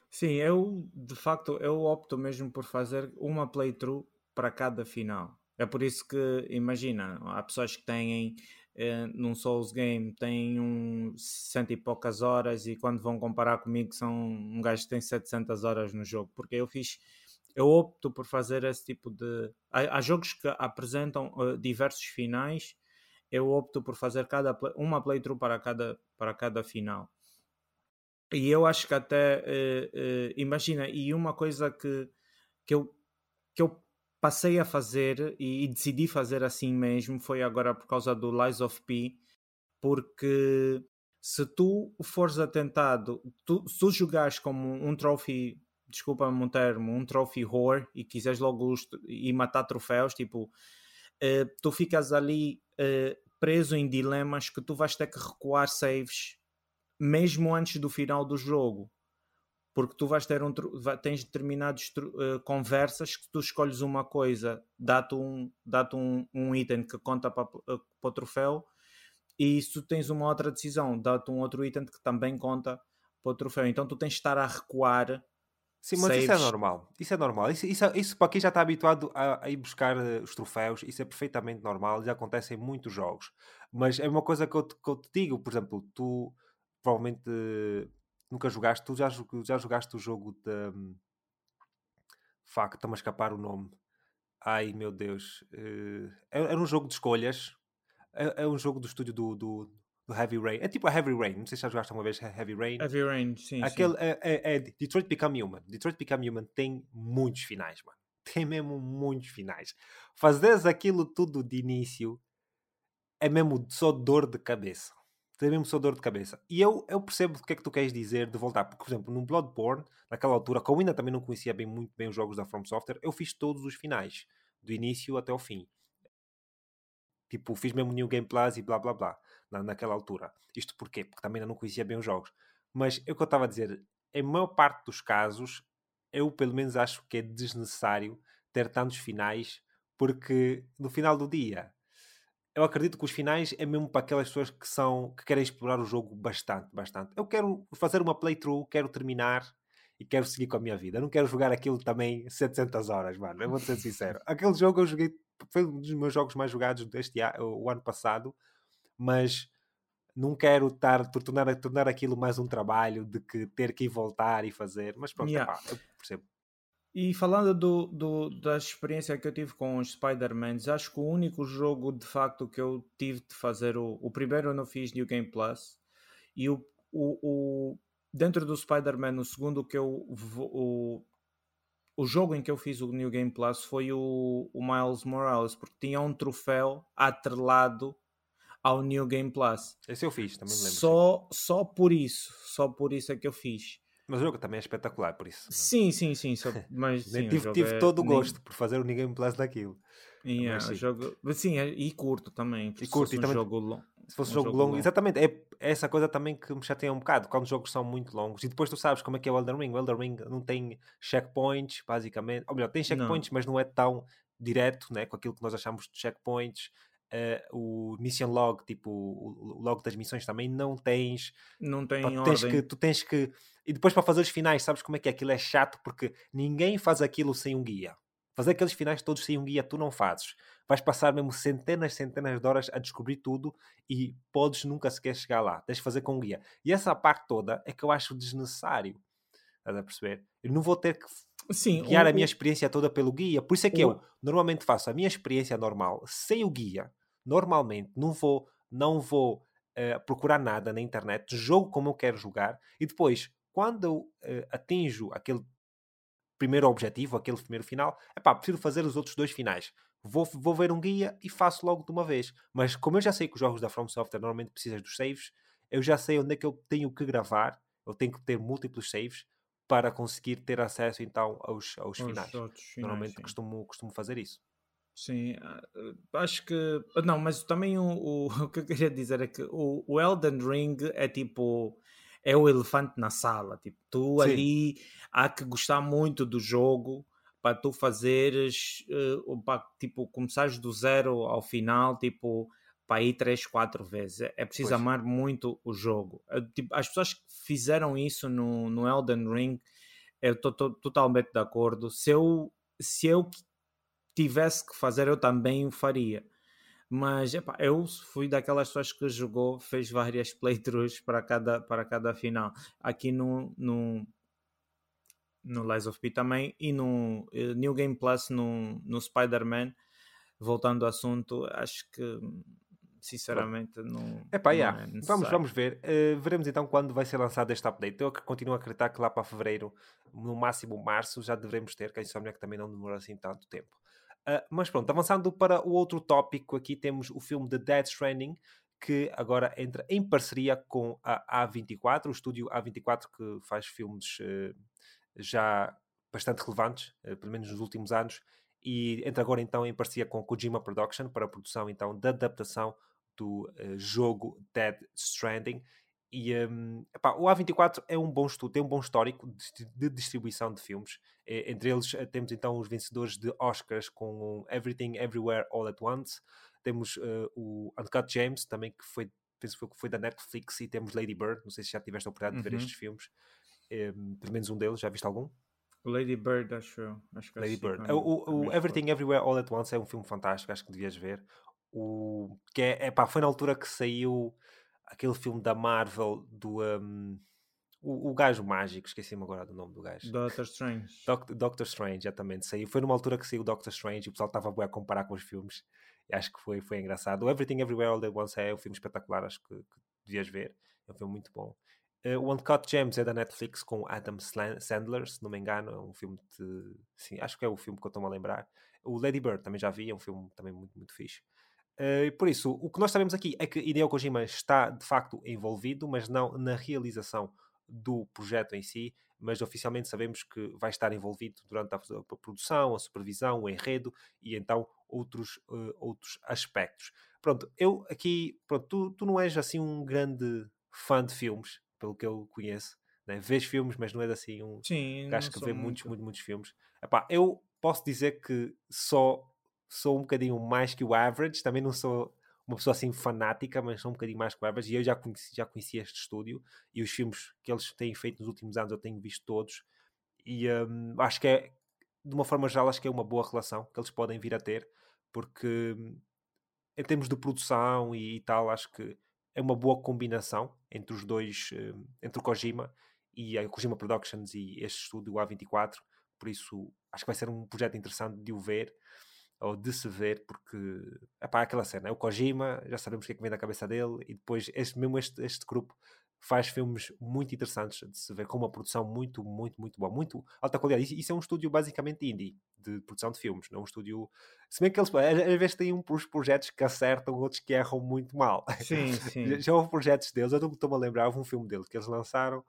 Sim, eu de facto eu opto mesmo por fazer uma playthrough para cada final. É por isso que, imagina, há pessoas que têm eh, num Souls Game têm um cento e poucas horas e quando vão comparar comigo são um gajo que tem 700 horas no jogo, porque eu fiz eu opto por fazer esse tipo de. Há, há jogos que apresentam uh, diversos finais, eu opto por fazer cada uma playthrough para cada, para cada final. E eu acho que até. Uh, uh, imagina, e uma coisa que, que, eu, que eu passei a fazer e, e, decidi fazer assim mesmo foi agora por causa do Lies of P, porque se tu fores atentado, tu, se tu jogares como um trophy desculpa-me um termo, um trophy whore e quiseres logo ir matar troféus, tipo, uh, tu ficas ali uh, preso em dilemas que tu vais ter que recuar saves mesmo antes do final do jogo. Porque tu vais ter um, tens determinadas uh, conversas que tu escolhes uma coisa, dá-te um, dá um, um item que conta para, para o troféu, e se tu tens uma outra decisão, dá-te um outro item que também conta para o troféu. Então tu tens de estar a recuar Sim, mas saves. isso é normal. Isso é normal. Isso, isso, isso para quem já está habituado a, a ir buscar uh, os troféus, isso é perfeitamente normal. Já acontece em muitos jogos. Mas é uma coisa que eu, te, que eu te digo, por exemplo, tu provavelmente uh, nunca jogaste, tu já, já jogaste o jogo de. Um, Fuck, está-me a escapar o nome. Ai meu Deus. Uh, era um jogo de escolhas. É, é um jogo do estúdio do, do, do Heavy Rain. É tipo a Heavy Rain. Não sei se já jogaste uma vez Heavy Rain. Heavy Rain, sim. Aquele sim. É, é, é, Detroit Become Human. Detroit Become Human tem muitos finais, mano. Tem mesmo muitos finais. Fazeres aquilo tudo de início é mesmo só dor de cabeça. Tem mesmo só dor de cabeça. E eu, eu percebo o que é que tu queres dizer de voltar. Porque, por exemplo, no Bloodborne, naquela altura, como ainda também não conhecia bem, muito bem os jogos da From Software, eu fiz todos os finais. Do início até o fim. Tipo, fiz mesmo New Game Plus e blá blá blá na, naquela altura. Isto porquê? Porque também ainda não conhecia bem os jogos. Mas é o que eu estava a dizer, em maior parte dos casos, eu pelo menos acho que é desnecessário ter tantos finais, porque no final do dia, eu acredito que os finais é mesmo para aquelas pessoas que são que querem explorar o jogo bastante, bastante. Eu quero fazer uma playthrough, quero terminar e quero seguir com a minha vida. Eu não quero jogar aquilo também 700 horas, mano. Eu vou ser sincero. Aquele jogo eu joguei, foi um dos meus jogos mais jogados deste ano, o ano passado, mas não quero estar, tornar, tornar aquilo mais um trabalho de que ter que ir voltar e fazer. Mas pronto, yeah. epá, eu percebo. E falando do, do, da experiência que eu tive com os Spider-Mans, acho que o único jogo de facto que eu tive de fazer, o, o primeiro eu não fiz New Game Plus, e o, o, o dentro do Spider-Man, o segundo que eu. O, o jogo em que eu fiz o New Game Plus foi o, o Miles Morales, porque tinha um troféu atrelado ao New Game Plus. Esse eu fiz, também me lembro. Só, só por isso, só por isso é que eu fiz. Mas o jogo também é espetacular, por isso. Sim, sim, sim. Só, mas, sim, tive, tive é... todo o gosto por fazer o New Game Plus daquilo. Yeah, sim. Jogo... sim, é, e curto também. E curto, e um também... jogo longo. Se fosse um jogo, jogo longo, exatamente, é essa coisa também que me chateia um bocado, quando os jogos são muito longos. E depois tu sabes como é que é o Elden Ring. O Elden Ring não tem checkpoints, basicamente. Ou melhor, tem checkpoints, não. mas não é tão direto né, com aquilo que nós achamos de checkpoints. Uh, o mission log, tipo o, log das missões também não tens. Não tem Pá, tens que, tu tens que. E depois para fazer os finais, sabes como é que é? Aquilo é chato porque ninguém faz aquilo sem um guia. Fazer aqueles finais todos sem um guia, tu não fazes. Vais passar mesmo centenas, centenas de horas a descobrir tudo e podes nunca sequer chegar lá. Tens de fazer com um guia. E essa parte toda é que eu acho desnecessário. Estás a perceber? Eu não vou ter que Sim, guiar o, a minha experiência toda pelo guia. Por isso é que o, eu normalmente faço a minha experiência normal sem o guia. Normalmente não vou, não vou uh, procurar nada na internet, jogo como eu quero jogar e depois, quando eu uh, atinjo aquele primeiro objetivo, aquele primeiro final, é pá, preciso fazer os outros dois finais. Vou, vou ver um guia e faço logo de uma vez. Mas como eu já sei que os jogos da From Software normalmente precisam dos saves, eu já sei onde é que eu tenho que gravar, eu tenho que ter múltiplos saves para conseguir ter acesso então aos, aos finais. finais. Normalmente costumo, costumo fazer isso. Sim, ah, acho que. Não, mas também o, o, o que eu queria dizer é que o, o Elden Ring é tipo. É o elefante na sala. Tipo, tu Sim. ali há que gostar muito do jogo para tu fazeres. Uh, para, tipo, começares do zero ao final, tipo, para ir 3, 4 vezes. É, é preciso pois. amar muito o jogo. Eh, tipo, as pessoas que fizeram isso no, no Elden Ring, eu estou totalmente de acordo. Se eu, se eu tivesse que fazer, eu também o faria. Mas epá, eu fui daquelas pessoas que jogou, fez várias playthroughs para cada, para cada final. Aqui no, no, no Lies of P também e no uh, New Game Plus no, no Spider-Man. Voltando ao assunto, acho que sinceramente não. Epá, não yeah. é vamos, vamos ver. Uh, veremos então quando vai ser lançado este update. Eu que continuo a acreditar que lá para fevereiro, no máximo março, já devemos ter, que a Insomnia que também não demora assim tanto tempo. Uh, mas pronto, avançando para o outro tópico, aqui temos o filme The Dead Stranding, que agora entra em parceria com a A24, o estúdio A24 que faz filmes uh, já bastante relevantes, pelo menos nos últimos anos, e entra agora então em parceria com Kojima Production para a produção então da adaptação do uh, jogo Dead Stranding. E um, epá, o A24 é um bom estudo, tem um bom histórico de, de distribuição de filmes. É, entre eles eh, temos então os vencedores de Oscars com Everything Everywhere All at Once. Temos uh, o Uncut James, também que foi, penso que foi da Netflix, e temos Lady Bird. Não sei se já tiveste a oportunidade de ver uhum. estes filmes. Um, pelo menos um deles, já viste algum? Lady Bird, acho eu. Acho que Lady Bird. O, o Everything Everywhere All at Once é um filme fantástico, acho que devias ver. O, que é, é pá, foi na altura que saiu aquele filme da Marvel do. Um, o, o gajo mágico, esqueci-me agora do nome do gajo. Doctor Strange. Doc, Doctor Strange, exatamente. Saiu. Foi numa altura que saiu Doctor Strange e o pessoal estava a comparar com os filmes. E acho que foi, foi engraçado. O Everything Everywhere All at Once é um filme espetacular, acho que, que devias ver. É um filme muito bom. Uh, o Uncut Gems é da Netflix com Adam Sandler, se não me engano. É um filme de. Sim, acho que é o filme que eu estou-me a lembrar. O Lady Bird também já vi, é um filme também muito, muito fixe. Uh, por isso, o que nós sabemos aqui é que Hideo Kojima está de facto envolvido, mas não na realização do projeto em si, mas oficialmente sabemos que vai estar envolvido durante a, produção, a supervisão, o enredo e então outros, uh, outros aspectos. Pronto, eu aqui, pronto, tu, tu não és assim um grande fã de filmes, pelo que eu conheço, né? vês filmes, mas não és assim um Sim, gajo que vê muito. muitos, muitos, muitos filmes. Epá, eu posso dizer que só sou um bocadinho mais que o average, também não sou uma pessoa assim fanática, mas sou um bocadinho mais que o average, e eu já conheci, já conheci este estúdio, e os filmes que eles têm feito nos últimos anos eu tenho visto todos, E um, acho que é, de uma forma geral, acho que é uma boa relação que eles podem vir a ter, porque em termos de produção e, e tal, acho que é uma boa combinação entre os dois, um, entre o Kojima e a Kojima Productions e este estúdio, o A24. Por isso, acho que vai ser um projeto interessante de o ver ou de se ver, porque é pá, aquela cena, é o Kojima, já sabemos o que é que vem da cabeça dele, e depois este, mesmo este, este grupo faz filmes muito interessantes de se ver, com uma produção muito, muito, muito boa, muito alta qualidade. Isso é um estúdio basicamente indie, de produção de filmes, não é um estúdio. Se bem que eles às vezes têm uns projetos que acertam, outros que erram muito mal. Sim, sim. Já houve projetos deles, eu estou-me a lembrar, houve um filme dele que eles lançaram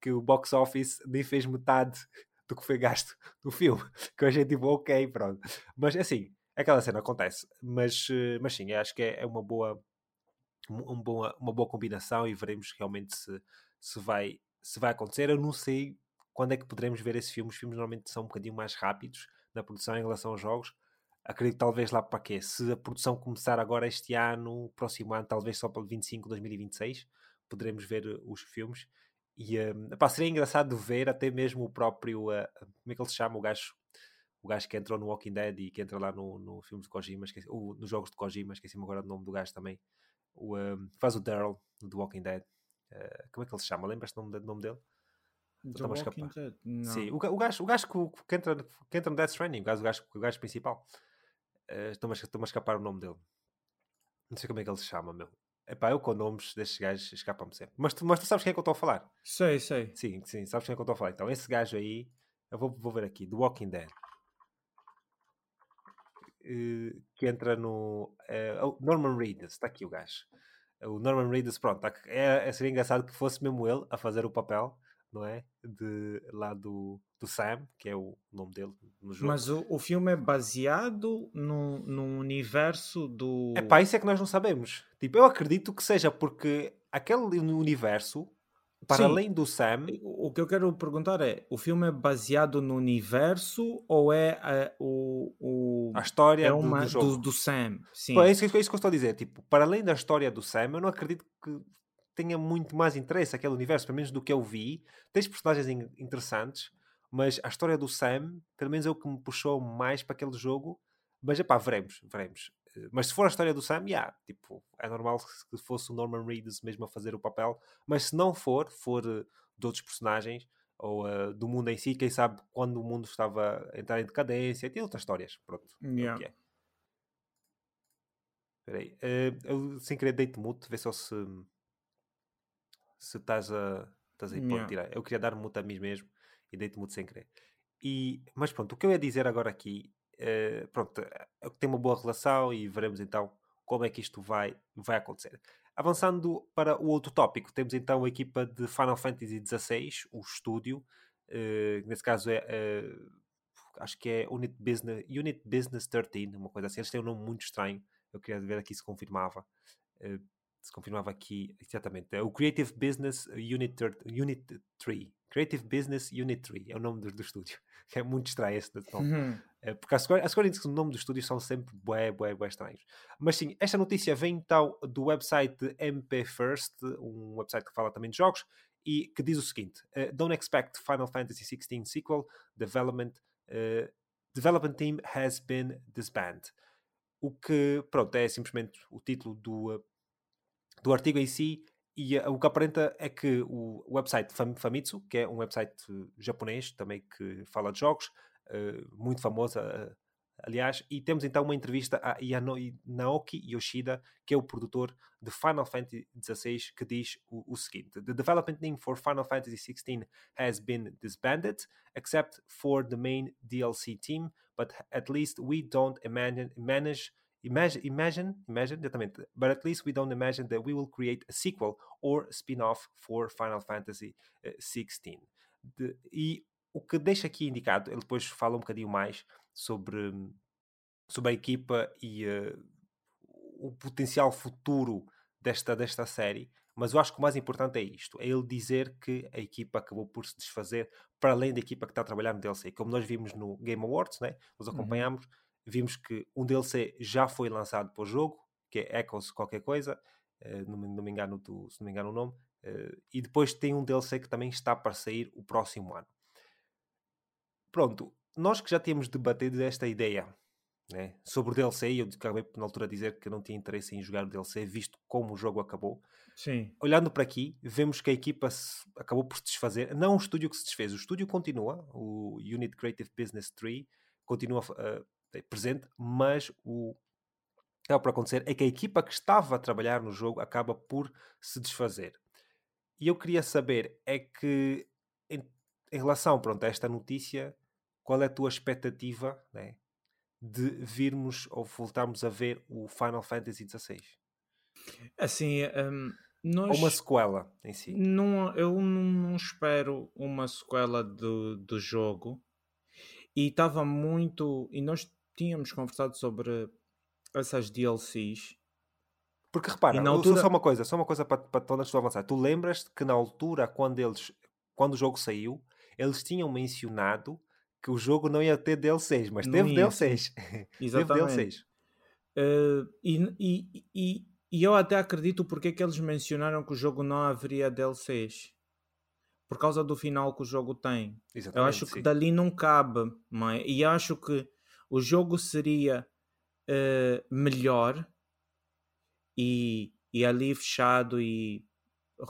que o box office nem fez metade do que foi gasto no filme. Que eu achei tipo, ok, pronto. Mas assim, aquela cena acontece. Mas, eh, mas sim, acho que é, é uma boa um uma boa combinação e veremos realmente se, se, vai, se vai acontecer. Eu não sei quando é que poderemos ver esse filme. Os filmes normalmente são um bocadinho mais rápidos na produção em relação aos jogos. Acredito talvez lá para quê? Se a produção começar agora este ano, próximo ano, talvez só para 25, 2026, poderemos ver eh, os filmes. E um, epá, seria engraçado ver até mesmo o próprio. Uh, como é que ele se chama? O gajo, o gajo que entrou no Walking Dead e que entra lá no, no filme de Kojima, esqueci, nos jogos de Kojima, esqueci-me agora do nome do gajo também. O, um, faz o Daryl do Walking Dead. Uh, como é que ele se chama? Lembras-te do nome, nome dele? Do Walking Dead? Não. Sim, o, o, gajo, o gajo que, que, entra, que entra no Death Stranding, o gajo, o gajo, o gajo principal. Uh, Estou-me a escapar o nome dele. Não sei como é que ele se chama, meu. Epá, eu com nomes destes gajos escapa-me sempre. Mas tu, mas tu sabes quem é que eu estou a falar? Sei, sei. Sim, sim, sabes quem é que eu estou a falar. Então, esse gajo aí, eu vou, vou ver aqui, The Walking Dead. Uh, que entra no. Uh, Norman Reedus, está aqui o gajo. O Norman Reedus, pronto, tá, é, é, seria engraçado que fosse mesmo ele a fazer o papel, não é? De, lá do, do Sam, que é o nome dele no jogo. Mas o, o filme é baseado no, no universo do. É pá, isso é que nós não sabemos. Tipo, eu acredito que seja porque aquele universo para Sim. além do Sam. O que eu quero perguntar é: o filme é baseado no universo ou é a, o, o, a história é uma, do, do, jogo? Do, do Sam? Sim. Pô, é, isso, é isso que eu estou a dizer. Tipo, para além da história do Sam, eu não acredito que tenha muito mais interesse aquele universo, pelo menos do que eu vi. Tens personagens interessantes, mas a história do Sam, pelo menos é o que me puxou mais para aquele jogo. Mas é pá, veremos, veremos. Mas se for a história do Sam, yeah, tipo, é normal que fosse o Norman Reedus mesmo a fazer o papel. Mas se não for, for uh, de outros personagens ou uh, do mundo em si, quem sabe quando o mundo estava a entrar em decadência, tem outras histórias. Pronto. Yeah. É Espera aí. Uh, eu sem querer deito mute, vê só se se estás a estás aí, yeah. tirar. Eu queria dar mute a mim mesmo e deito mute sem querer. E, mas pronto, o que eu ia dizer agora aqui Uh, pronto, eh, tem uma boa relação e veremos então como é que isto vai, vai acontecer. Avançando para o outro tópico, temos então a equipa de Final Fantasy XVI, o estúdio, uh, nesse caso é, uh, acho que é Unit Business, Unit Business 13, uma coisa assim, eles têm um nome muito estranho, eu queria ver aqui se confirmava. Se confirmava aqui, exatamente, é o Creative Business Unit, Unit 3, Creative Business Unit 3, é o nome do, do estúdio, é muito estranho esse nome. Uhum. É, porque as Square, as Square Enix, o nome do estúdio são sempre bué, bué, bué estranhos. Mas sim, esta notícia vem então do website MP First, um website que fala também de jogos, e que diz o seguinte: uh, Don't expect Final Fantasy XVI sequel development. Uh, development team has been disbanded. O que, pronto, é simplesmente o título do, uh, do artigo em si, e uh, o que aparenta é que o website Famitsu, que é um website japonês também que fala de jogos, eh, muito famosa, uh, aliás, e temos então uma entrevista a Yano, Naoki Yoshida, que é o produtor de Final Fantasy XVI, que diz o, o seguinte: The development team for Final Fantasy XVI has been disbanded, except for the main DLC team, but at least we don't manage Imagine, imagine, imagine, exatamente, but at least we don't imagine that we will create a sequel or spin-off for Final Fantasy XVI. De, e o que deixa aqui indicado, ele depois fala um bocadinho mais sobre, sobre a equipa e uh, o potencial futuro desta, desta série, mas eu acho que o mais importante é isto: é ele dizer que a equipa acabou por se desfazer para além da equipa que está a trabalhar no DLC. Como nós vimos no Game Awards, né? nós uhum. acompanhamos, uhum. Vimos que um DLC já foi lançado para o jogo, que é Echoes qualquer coisa, uh, não, não, me engano do, se não me engano o nome, uh, e depois tem um DLC que também está para sair o próximo ano. pronto, nós que já tínhamos debatido esta ideia né, sobre o DLC, eu acabei na altura a dizer que eu não tinha interesse em jogar o DLC, visto como o jogo acabou. Sim. Olhando para aqui, vemos que a equipa se, acabou por se desfazer. Não o estúdio que se desfez, o estúdio continua, o Unit Creative Business 3 continua uh, presente, mas o que acaba por acontecer é que a equipa que estava a trabalhar no jogo acaba por se desfazer. E eu queria saber é que, em, em relação pronto, a esta notícia, qual é a tua expectativa né, de virmos ou voltarmos a ver o Final Fantasy XVI? Assim, um, nós... Ou uma sequela em si? Não, eu não espero uma sequela do, do jogo. E estava muito. E nós tínhamos conversado sobre essas DLCs. Porque repara, altura... só uma coisa, só uma coisa para, para todas avançar. Tu lembras que na altura, quando eles quando o jogo saiu, eles tinham mencionado que o jogo não ia ter DLCs, mas teve DLCs. Exatamente. teve DLCs. Uh, e, e, e, e, eu até acredito porque é que eles mencionaram que o jogo não haveria DLCs. Por causa do final que o jogo tem. Exatamente, eu acho sim. que dali não cabe. Mãe. E acho que o jogo seria uh, melhor e, e ali fechado e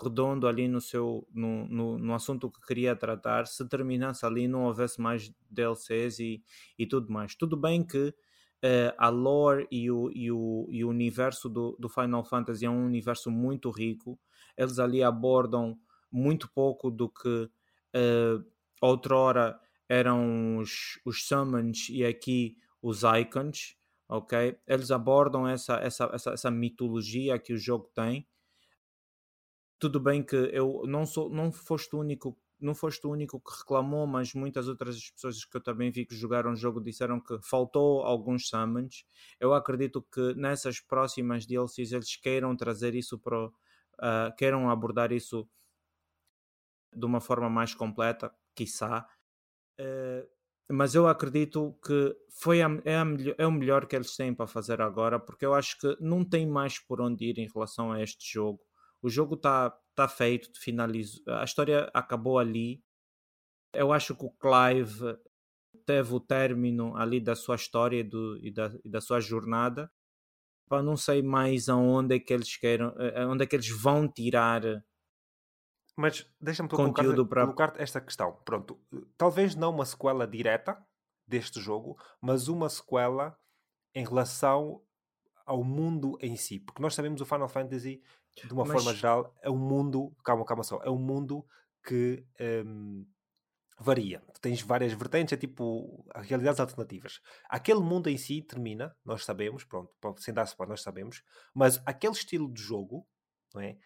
redondo ali no seu no, no, no, assunto que queria tratar se terminasse ali não houvesse mais DLCs e, e tudo mais. Tudo bem que uh, a lore e o, e o, e o universo do, do Final Fantasy é um universo muito rico. Eles ali abordam muito pouco do que uh, outrora eram os, os summons e aqui os icons ok? Eles abordam essa, essa, essa, essa mitologia que o jogo tem tudo bem que eu não sou, não foste o único, não foste o único que reclamou, mas muitas outras pessoas que eu também vi que jogaram o jogo disseram que faltou alguns summons. Eu acredito que nessas próximas DLCs eles queiram trazer isso para, uh, queiram abordar isso de uma forma mais completa, quiçá. Uh, mas eu acredito que foi a, é, a, é, o melhor que eles têm para fazer agora, porque eu acho que não tem mais por onde ir em relação a este jogo o jogo está tá feito, finalizou, a história acabou ali. Eu acho que o Clive teve o término ali da sua história do, e, da, e da sua jornada. Para não sei mais aonde é que eles queiram, onde é que eles vão tirar mas deixa-me colocar, para... colocar esta questão. Pronto, talvez não uma sequela direta deste jogo, mas uma sequela em relação ao mundo em si. Porque nós sabemos o Final Fantasy de uma Mas... forma geral, é um mundo, calma, calma só, é um mundo que um, varia. tens várias vertentes, é tipo realidades alternativas. Aquele mundo em si termina, nós sabemos, pronto, sem dar para nós sabemos, mas aquele estilo de jogo, não é?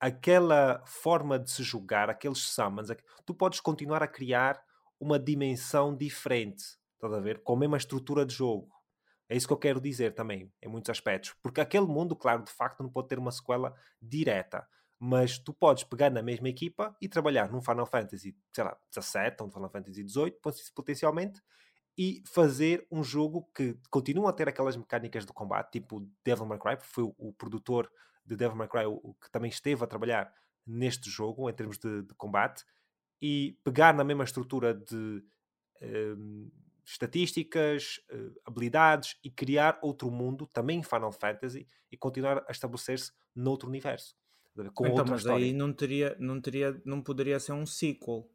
Aquela forma de se jogar, aqueles summons, tu podes continuar a criar uma dimensão diferente, estás a ver? Com a mesma estrutura de jogo. É isso que eu quero dizer também, em muitos aspectos. Porque aquele mundo, claro, de facto, não pode ter uma sequela direta. Mas tu podes pegar na mesma equipa e trabalhar num Final Fantasy, sei lá, 17 ou um Final Fantasy 18, potencialmente, e fazer um jogo que continua a ter aquelas mecânicas de combate, tipo Devil May Cry, foi o, o produtor de Devil May Cry o, que também esteve a trabalhar neste jogo, em termos de, de combate, e pegar na mesma estrutura de um, estatísticas, uh, habilidades e criar outro mundo, também em Final Fantasy, e continuar a estabelecer-se noutro universo. Com então, mas história. aí não teria, não teria, não poderia ser um sequel.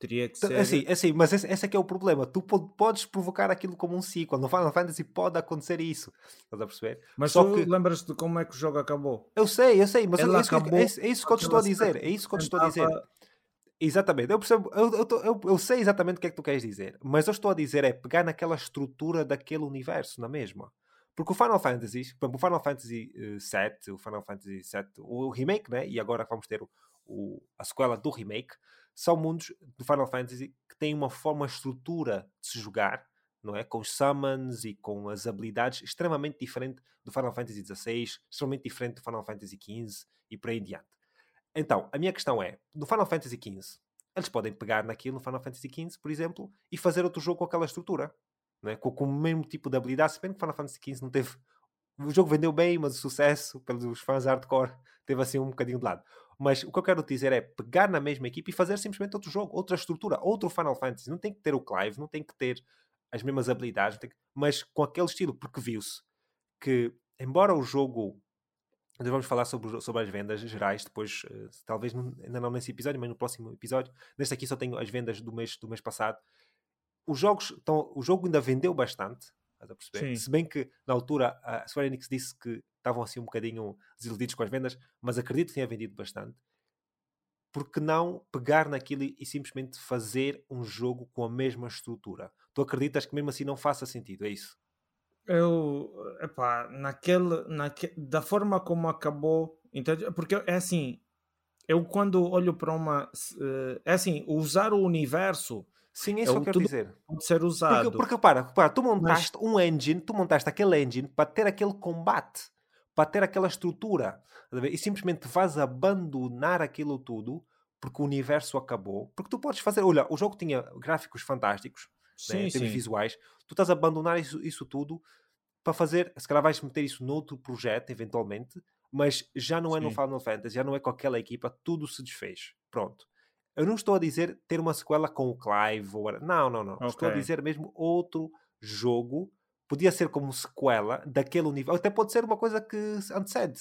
Teria que ser. Assim, assim mas esse, esse é que é o problema. Tu podes provocar aquilo como um sequel. No Final Fantasy pode acontecer isso. Estás a perceber? Mas Só tu que... lembras de como é que o jogo acabou? Eu sei, eu sei, mas Ela é, isso, é, é, isso que eu te estou a dizer. É isso que eu te estou a dizer. Exatamente, eu percebo, eu, eu, eu, eu, sei exatamente o que é que tu queres dizer, mas eu estou a dizer é pegar naquela estrutura daquele universo, na mesma. Porque o Final Fantasy, o Final Fantasy VII, eh, o Final Fantasy VII, o remake, né? e agora vamos ter o, o, a sequela do remake, são mundos do Final Fantasy que têm uma forma, estrutura de se jogar, não é? Com os summons e com as habilidades extremamente diferente do Final Fantasy XVI, extremamente diferente do Final Fantasy XV e por aí em diante. Então, a minha questão é: no Final Fantasy XV, eles podem pegar naquilo no Final Fantasy XV, por exemplo, e fazer outro jogo com aquela estrutura, não é? com, com o mesmo tipo de habilidade. Se bem que o Final Fantasy XV não teve. O jogo vendeu bem, mas o sucesso pelos fãs hardcore teve assim um bocadinho de lado. Mas o que eu quero dizer é pegar na mesma equipe e fazer simplesmente outro jogo, outra estrutura, outro Final Fantasy. Não tem que ter o Clive, não tem que ter as mesmas habilidades, que... mas com aquele estilo, porque viu-se que, embora o jogo. Nós vamos falar sobre, sobre as vendas gerais depois, uh, talvez ainda não nesse episódio, mas no próximo episódio. Neste aqui só tenho as vendas do mês, do mês passado. Os jogos estão, o jogo ainda vendeu bastante, a perceber? Se bem que na altura a Square Enix disse que estavam assim um bocadinho desiludidos com as vendas, mas acredito que tenha vendido bastante. Porque não pegar naquilo e, e simplesmente fazer um jogo com a mesma estrutura? Tu acreditas que mesmo assim não faça sentido? É isso? Eu, epá, naquele, naque, da forma como acabou, entende? porque é assim, eu quando olho para uma, eh, é assim, usar o universo Sim, é isso é que eu quero dizer. Pode ser usado. Porque, porque para, para, tu montaste Mas... um engine, tu montaste aquele engine para ter aquele combate, para ter aquela estrutura, e simplesmente vais abandonar aquilo tudo porque o universo acabou. Porque tu podes fazer, olha, o jogo tinha gráficos fantásticos, né, sim, né, sim. visuais, tu estás a abandonar isso, isso tudo para fazer, se calhar vais meter isso noutro projeto, eventualmente, mas já não é sim. no Final Fantasy, já não é com aquela equipa, tudo se desfez. Pronto. Eu não estou a dizer ter uma sequela com o Clive ou... Não, não, não. Okay. Estou a dizer mesmo outro jogo. Podia ser como sequela daquele universo. Até pode ser uma coisa que antecede.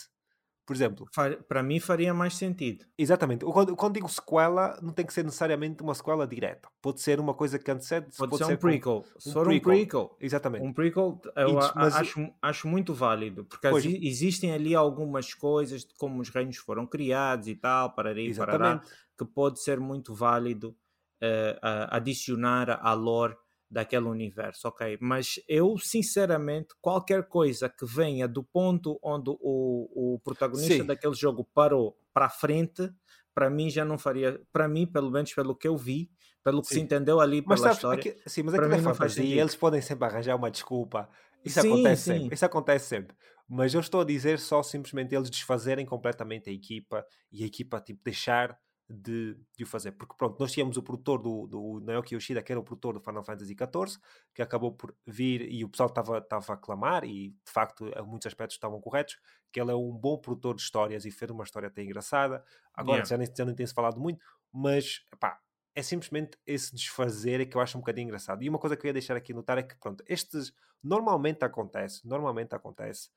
Por exemplo. Para mim faria mais sentido. Exatamente. Quando, quando, digo sequela, não tem que ser necessariamente uma sequela direta. Pode ser uma coisa que antecede. Pode, pode ser, um prequel. Se for um prequel. Exatamente. Um prequel eu acho, acho muito válido. Porque pois, existem ali algumas coisas de como os reinos foram criados e tal, para ir para que pode ser muito válido uh, adicionar à lore daquele universo, ok? Mas eu, sinceramente, qualquer coisa que venha do ponto onde o, o protagonista Sim. daquele jogo parou para frente, para mim já não faria, para mim, pelo menos pelo que eu vi, pelo que sim. se entendeu ali pela sabes, história. Aqui, sim, mas aquilo é fantasia, eles podem sempre arranjar uma desculpa. Isso sim, acontece sim. sempre. Isso acontece sempre. Mas eu estou a dizer só simplesmente eles desfazerem completamente a equipa e a equipa tipo deixar de, de o fazer. Porque pronto, nós tínhamos o produtor do, do Naoki Yoshida, que era o produtor do Final Fantasy XIV, que acabou por vir e o pessoal estava a aclamar, e de facto, em muitos aspectos estavam corretos, que ele é um bom produtor de histórias e fez uma história até engraçada. Agora yeah. já, nem, já nem tem-se falado muito, mas pá, é simplesmente esse desfazer é que eu acho um bocadinho engraçado. E uma coisa que eu ia deixar aqui notar é que, pronto, estes normalmente acontece, normalmente acontece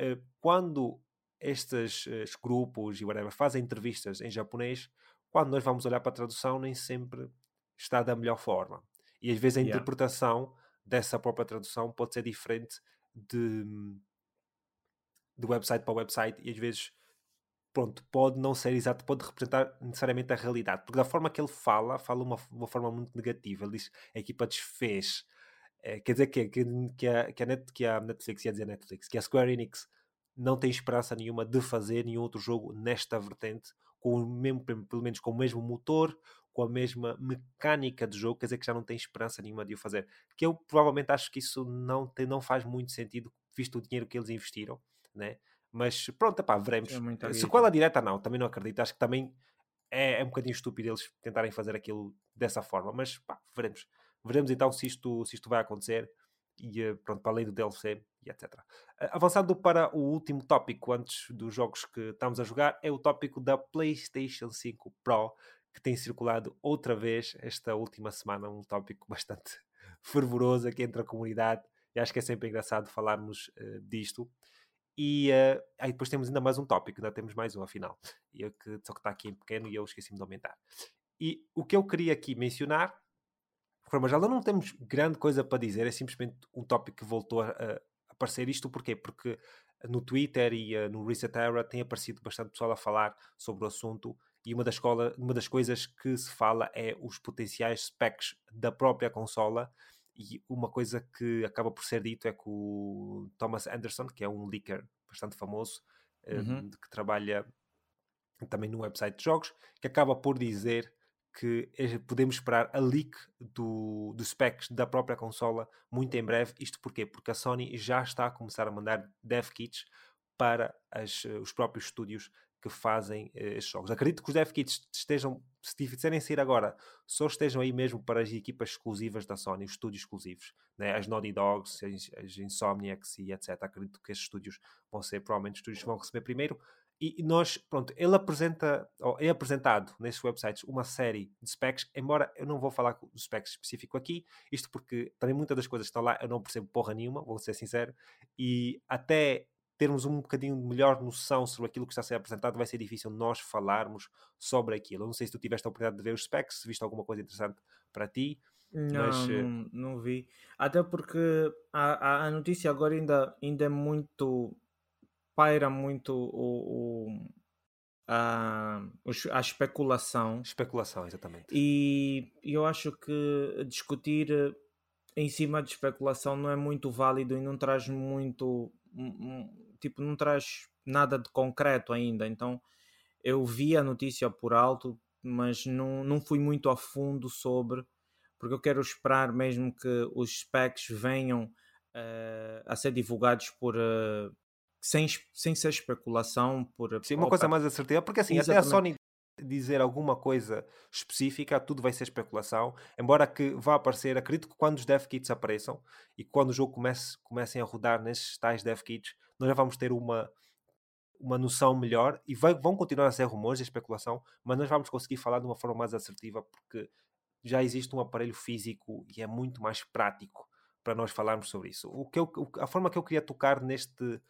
uh, quando estes, estes grupos e whatever fazem entrevistas em japonês, quando nós vamos olhar para a tradução, nem sempre está da melhor forma. E às vezes a yeah. interpretação dessa própria tradução pode ser diferente de, de website para website e às vezes pronto, pode não ser exato, pode representar necessariamente a realidade, porque da forma que ele fala, fala uma, uma forma muito negativa. Ele diz a equipa desfez. É, quer dizer que, que, que, a, que, a Net, que a Netflix, ia dizer Netflix, que a Square Enix não tem esperança nenhuma de fazer nenhum outro jogo nesta vertente, com o mesmo, pelo menos com o mesmo motor, com a mesma mecânica de jogo, quer dizer que já não tem esperança nenhuma de o fazer. Que eu provavelmente acho que isso não, tem, não faz muito sentido, visto o dinheiro que eles investiram, né? Mas pronto, pá, veremos. É Sequela direta não, também não acredito. Acho que também é, é um bocadinho estúpido eles tentarem fazer aquilo dessa forma, mas pá, veremos. Veremos então se isto, se isto vai acontecer e eh, pronto, para além do DLC e etc. Eh, avançando para o último tópico antes dos jogos que estamos a jogar, é o tópico da PlayStation 5 Pro, que tem circulado outra vez esta última semana, um tópico bastante fervoroso aqui entre a comunidade, e acho que é sempre engraçado falarmos uh, disto. E uh, aí depois temos ainda mais um tópico, ainda temos mais um afinal, e eu que, só que está aqui em pequeno e eu esqueci-me de aumentar. E o que eu queria aqui mencionar forma geral, não temos grande coisa para dizer, é simplesmente um tópico que voltou a aparecer. Isto porquê? Porque no Twitter e uh, no Reset Era tem aparecido bastante pessoal a falar sobre o assunto e uma das, escola, uma das coisas que se fala é os potenciais specs da própria consola e uma coisa que acaba por ser dito é que o Thomas Anderson, que é um leaker bastante famoso, eh, uhum. que trabalha também no website de jogos, que acaba por dizer que podemos esperar a leak do, dos specs da própria consola muito em breve. Isto porquê? Porque a Sony já está a começar a mandar dev kits para as, os próprios estúdios que fazem uh, estes jogos. Acredito que os dev kits estejam, se quiserem sair agora, só estejam aí mesmo para as equipas exclusivas da Sony, os estúdios exclusivos, né? as Naughty Dogs, as, as Insomniacs e etc. Acredito que estes estúdios vão ser provavelmente os estúdios que vão receber primeiro. E nós, pronto, ele apresenta, ou é apresentado nesses websites uma série de specs, embora eu não vou falar do specs específico aqui, isto porque também muitas das coisas que estão lá eu não percebo porra nenhuma, vou ser sincero, e até termos um bocadinho melhor noção sobre aquilo que está a ser apresentado, vai ser difícil nós falarmos sobre aquilo. Eu não sei se tu tiveste a oportunidade de ver os specs, se viste alguma coisa interessante para ti. Não, mas... não, não vi. Até porque a, a notícia agora ainda, ainda é muito. Paira muito o, o a, a especulação. Especulação, exatamente. E eu acho que discutir em cima de especulação não é muito válido e não traz muito. Tipo, não traz nada de concreto ainda. Então eu vi a notícia por alto, mas não, não fui muito a fundo sobre porque eu quero esperar mesmo que os specs venham uh, a ser divulgados por. Uh, sem, sem ser especulação por Sim, uma coisa mais assertiva, porque assim, Exatamente. até a Sony dizer alguma coisa específica, tudo vai ser especulação, embora que vá aparecer, acredito que quando os dev kits apareçam e quando o jogo comece, comecem a rodar nesses tais dev kits, nós já vamos ter uma, uma noção melhor e vai, vão continuar a ser rumores e especulação, mas nós vamos conseguir falar de uma forma mais assertiva porque já existe um aparelho físico e é muito mais prático para nós falarmos sobre isso. O que eu, a forma que eu queria tocar neste,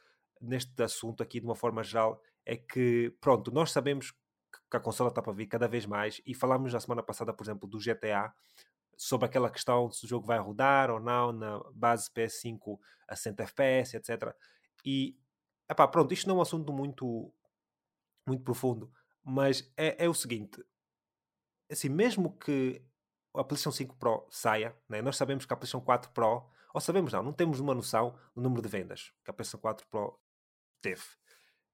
neste assunto aqui de uma forma geral é que, pronto, nós sabemos que a consola está para vir cada vez mais e falámos na semana passada, por exemplo, do GTA, sobre aquela questão se o jogo vai rodar ou não na base PS5 a 100 FPS, etc. E, epá, pronto, isto não é um assunto muito, muito profundo, mas é, é o seguinte, assim, mesmo que a PlayStation 5 Pro saia, né? nós sabemos que a PlayStation 4 Pro, ou sabemos não, não temos uma noção do número de vendas que a PlayStation 4 Pro teve.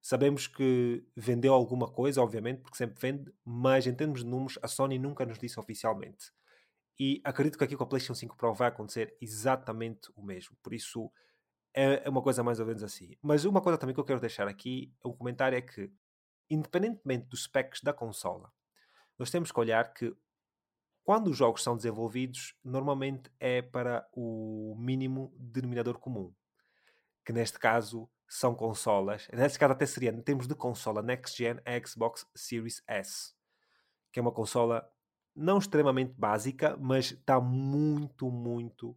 Sabemos que vendeu alguma coisa, obviamente, porque sempre vende, mas em termos de números, a Sony nunca nos disse oficialmente. E acredito que aqui com a PlayStation 5 Pro vai acontecer exatamente o mesmo. Por isso, é, é uma coisa mais ou menos assim. Mas uma coisa também que eu quero deixar aqui, um comentário é que, independentemente dos specs da consola, nós temos que olhar que quando os jogos são desenvolvidos, normalmente é para o mínimo denominador comum, que neste caso são consolas. Neste caso até seria, em termos de consola Next Gen, a Xbox Series S, que é uma consola não extremamente básica, mas está muito, muito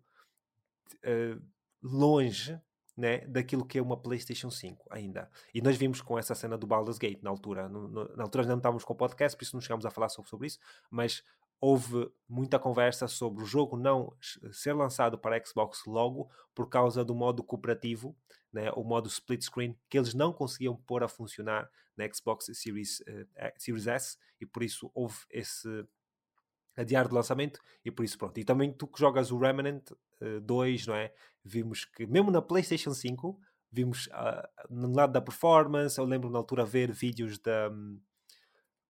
uh, longe né, daquilo que é uma PlayStation 5 ainda. E nós vimos com essa cena do Baldur's Gate na altura. No, no, na altura não estávamos com o podcast, por isso não chegámos a falar sobre, sobre isso, mas houve muita conversa sobre o jogo não ser lançado para Xbox logo por causa do modo cooperativo, né, o modo split screen, que eles não conseguiam pôr a funcionar na Xbox Series, uh, Series S e por isso houve esse adiar do lançamento e por isso pronto. E também tu que jogas o Remnant uh, 2, não é? Vimos que mesmo na PlayStation 5 vimos uh, no lado da performance, eu lembro na altura ver vídeos da um,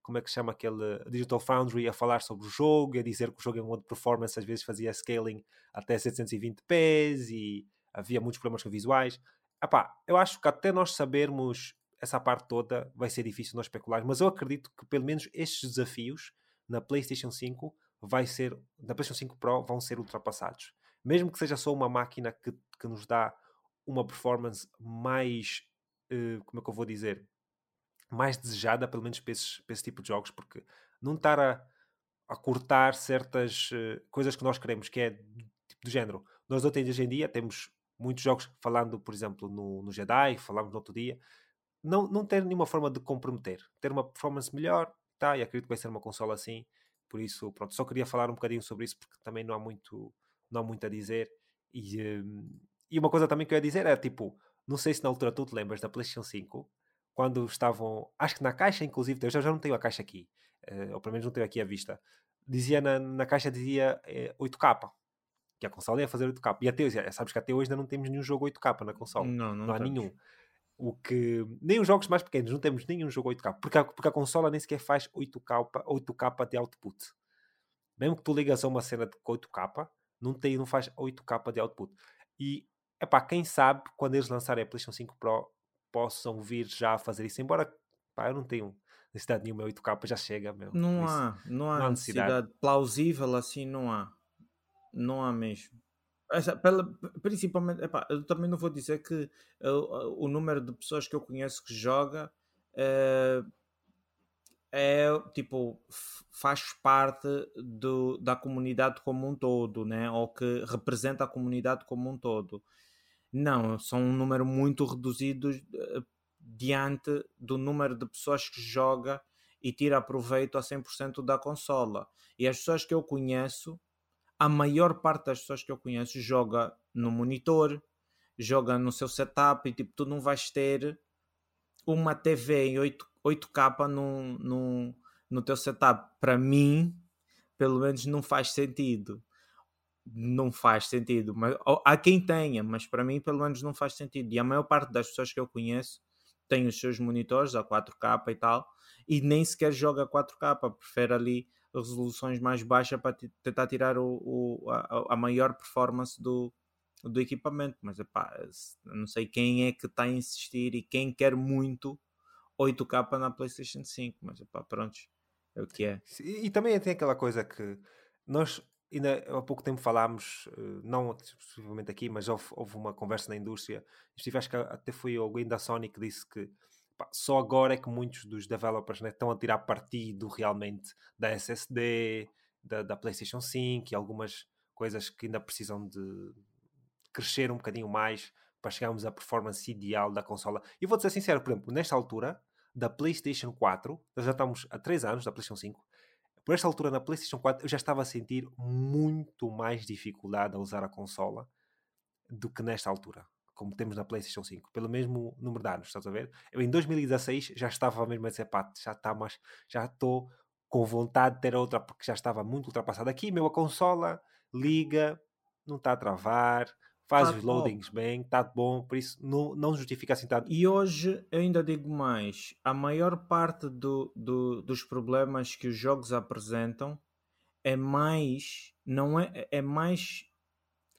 como é que chama aquele Digital Foundry a falar sobre o jogo, a dizer que o jogo em modo performance às vezes fazia scaling até 720p e havia muitos problemas com visuais. Epá, eu acho que até nós sabermos essa parte toda vai ser difícil nós especular, mas eu acredito que pelo menos estes desafios na PlayStation 5 vai ser, na PlayStation 5 Pro vão ser ultrapassados. Mesmo que seja só uma máquina que, que nos dá uma performance mais, uh, como é que eu vou dizer, mais desejada, pelo menos para, esses, para esse tipo de jogos, porque não estar a, a cortar certas uh, coisas que nós queremos, que é do, tipo, do género. Nós hoje em dia temos muitos jogos falando, por exemplo, no, no Jedi, falámos no outro dia, não, não ter nenhuma forma de comprometer, ter uma performance melhor, tá, e acredito que vai ser uma consola assim, por isso, pronto, só queria falar um bocadinho sobre isso, porque também não há muito, não há muito a dizer, e, um, e uma coisa também que eu ia dizer é, tipo, não sei se na altura tu te lembras da PlayStation 5, quando estavam, acho que na caixa, inclusive, eu já, já não tenho a caixa aqui, uh, ou pelo menos não tenho aqui à vista, dizia na, na caixa dizia eh, 8K, que a consola ia fazer 8K. E até, sabes que até hoje ainda não temos nenhum jogo 8K na consola. Não, não, não há nenhum. O que, nem os jogos mais pequenos, não temos nenhum jogo 8K, porque a, porque a consola nem sequer faz 8K, 8K de output. Mesmo que tu ligas a uma cena de 8K, não, tem, não faz 8K de output. E, é pá, quem sabe, quando eles lançarem a PlayStation 5 Pro, possam vir já a fazer isso, embora pá, eu não tenho necessidade nenhuma, 8K já chega. Meu, não, há, não, há, não há necessidade. necessidade plausível assim, não há. Não há mesmo. Essa, pela, principalmente, epá, eu também não vou dizer que uh, o número de pessoas que eu conheço que joga uh, é tipo faz parte do, da comunidade como um todo, né? Ou que representa a comunidade como um todo. Não, são um número muito reduzido uh, diante do número de pessoas que joga e tira proveito a 100% da consola. E as pessoas que eu conheço, a maior parte das pessoas que eu conheço joga no monitor, joga no seu setup e tipo, tu não vais ter uma TV em 8, 8K no, no, no teu setup. Para mim, pelo menos não faz sentido. Não faz sentido. Mas, há quem tenha, mas para mim, pelo menos, não faz sentido. E a maior parte das pessoas que eu conheço tem os seus monitores a 4K e tal, e nem sequer joga 4K, prefere ali resoluções mais baixas para tentar tirar o, o a, a, maior performance do, do equipamento. Mas epá, não sei quem é que está a insistir e quem quer muito 8K na PlayStation 5, mas epá, pronto, é o que é. E, e também tem aquela coisa que nós ainda há pouco tempo falámos, eh, não exclusivamente aqui, mas houve, houve, uma conversa na indústria. Estive, acho que até foi alguém da Sony que disse que pá, só agora é que muitos dos developers né, estão a tirar partido realmente da SSD, da, da, PlayStation 5 e algumas coisas que ainda precisam de crescer um bocadinho mais para chegarmos à performance ideal da consola. E vou-te ser sincero, por exemplo, nesta altura da PlayStation 4, nós já estamos há 3 anos da PlayStation 5, por esta altura na PlayStation 4 eu já estava a sentir muito mais dificuldade a usar a consola do que nesta altura, como temos na PlayStation 5, pelo mesmo número de anos, estás a ver? Eu em 2016 já estava mesmo a dizer, pá, já está mais, já estou com vontade de ter outra porque já estava muito ultrapassada. Aqui, meu, a consola liga, não está a travar, faz tá os loadings bem, está bom, por isso não, não justifica assim tanto. E hoje, eu ainda digo mais, a maior parte do, do, dos problemas que os jogos apresentam é mais, não é, é mais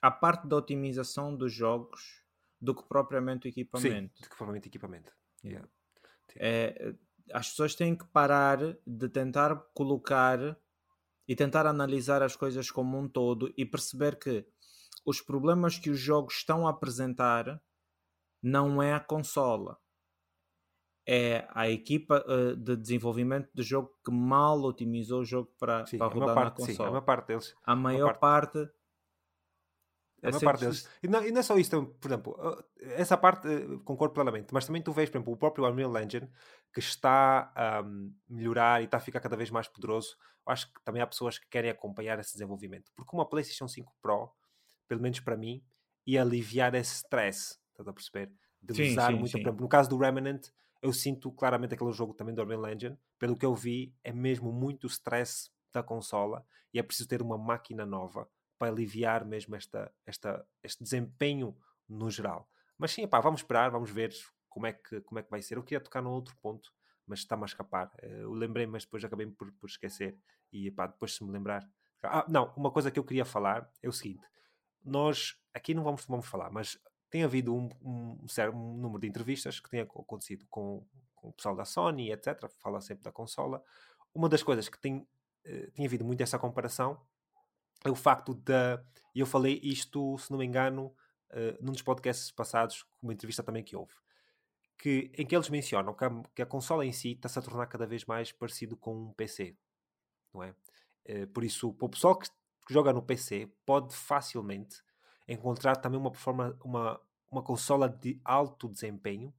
a parte da otimização dos jogos do que propriamente o equipamento. Sim, do que propriamente o equipamento. Yeah. É, as pessoas têm que parar de tentar colocar e tentar analisar as coisas como um todo e perceber que os problemas que os jogos estão a apresentar não é a consola. É a equipa uh, de desenvolvimento do jogo que mal otimizou o jogo para, sim, para rodar parte, na consola. Sim, a maior parte deles. A maior parte, parte a maior parte deles. E não, e não, é só isso, por exemplo, eh, essa parte eh, concordo plenamente, mas também tu vês, por exemplo, o próprio Unreal Engine que está a um, melhorar e está a ficar cada vez mais poderoso. Eu acho que também há pessoas que querem acompanhar esse desenvolvimento, porque uma PlayStation 5 Pro pelo menos para mim, e aliviar esse stress, estás a perceber? De sim, usar sim, muito. Sim. Exemplo, no caso do Remnant, eu sinto claramente aquele jogo também do Unreal Engine, pelo que eu vi, é mesmo muito stress da consola e é preciso ter uma máquina nova para aliviar mesmo esta, esta, este desempenho no geral. Mas sim, pá, vamos esperar, vamos ver como é, que, como é que vai ser. Eu queria tocar num outro ponto, mas está-me a escapar. Eh, eu lembrei, mas depois acabei por, por esquecer. E pá, depois se me lembrar. Ah, não, uma coisa que eu queria falar é o seguinte: nós aqui não vamos, vamos falar, mas tem havido um, um, certo um número de entrevistas que tem acontecido com, com, o pessoal da Sony, etc. Fala sempre da consola. Uma das coisas que tem, uh, tem havido muito essa comparação é o facto da. Eu falei isto, se não me engano, uh, num dos podcasts passados, uma entrevista também que houve, que, em que eles mencionam que a, que a consola em si está-se a tornar cada vez mais parecido com um PC, não é? Uh, por isso, para o pessoal que que joga no PC pode facilmente encontrar também uma, uma, uma consola de alto desempenho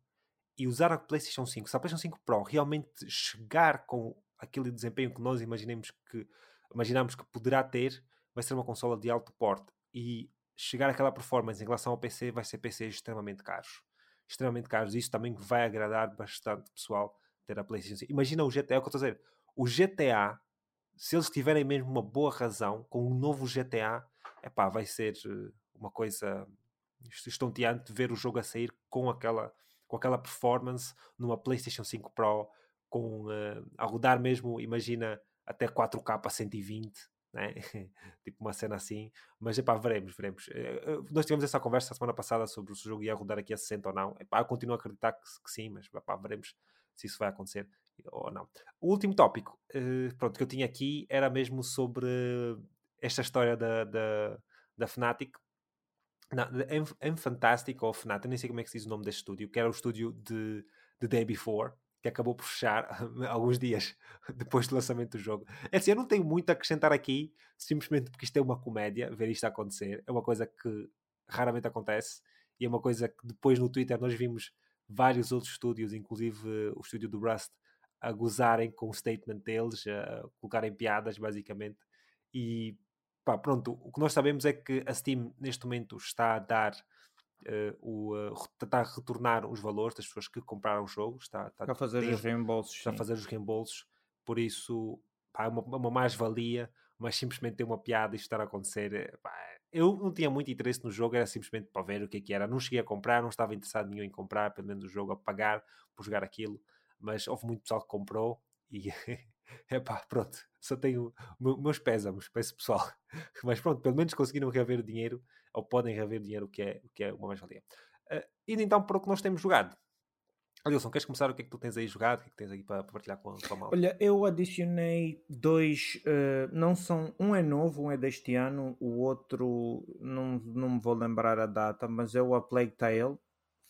e usar a PlayStation 5. Se a PlayStation 5 Pro realmente chegar com aquele desempenho que nós imaginemos que, imaginamos que poderá ter, vai ser uma consola de alto porte. E chegar àquela performance em relação ao PC vai ser PCs extremamente caros. Extremamente caros. Isso também vai agradar bastante pessoal ter a PlayStation 5. Imagina o GTA, é o que eu estou a dizer. O GTA se eles tiverem mesmo uma boa razão com um novo GTA, epá, vai ser eh, uma coisa estonteante ver o jogo a sair com aquela, com aquela performance numa PlayStation 5 Pro, com, uh, a rodar mesmo, imagina, até 4K a 120, né? tipo uma cena assim. Mas epá, veremos, veremos. Uh, nós tivemos essa conversa a semana passada sobre se o jogo ia rodar aqui a 60 ou não. Epá, eu continuo a acreditar que, que sim, mas epá, veremos se isso vai acontecer ou não. O último tópico uh, pronto, que eu tinha aqui era mesmo sobre esta história da, da, da Fnatic. Não, em, Fantastic ou Fnatic, nem sei como é que se diz o nome deste estúdio, que era o estúdio de, de Day Before, que acabou por fechar alguns dias depois do lançamento do jogo. É assim, eu não tenho muito a acrescentar aqui, simplesmente porque isto é uma comédia, ver isto acontecer. É uma coisa que raramente acontece e é uma coisa que depois no Twitter nós vimos vários outros estúdios, inclusive o estúdio do Rust, a gozarem com o statement deles, a colocarem piadas, basicamente. E pá, pronto, o que nós sabemos é que a Steam neste momento está a dar uh, o, uh, está a retornar os valores das pessoas que compraram o jogo, está, está, a fazer os reembolsos. Está sim. a fazer os reembolsos, por isso pá, é uma, uma mais-valia, mas simplesmente ter uma piada e estar a acontecer. Eh, pá, eu não tinha muito interesse no jogo, era simplesmente para ver o que, é que era. Não cheguei a comprar, não estava interessado nenhum em comprar, pelo menos o jogo, a pagar por jogar aquilo mas houve muito pessoal que comprou e é pá, pronto, só tenho meus pésamos para esse pessoal, mas pronto, pelo menos conseguiram reaver dinheiro ou podem reaver dinheiro, o que é, o que é uma mais-valia. Uh, indo então para o que nós temos jogado. Adilson, queres começar? O que é que tu tens aí jogado? O que é que tens aí para, para partilhar com, com a malta? Olha, eu adicionei dois, uh, não são, um é novo, um é deste ano, o outro não, não me vou lembrar a data, mas é o A Plague Tale.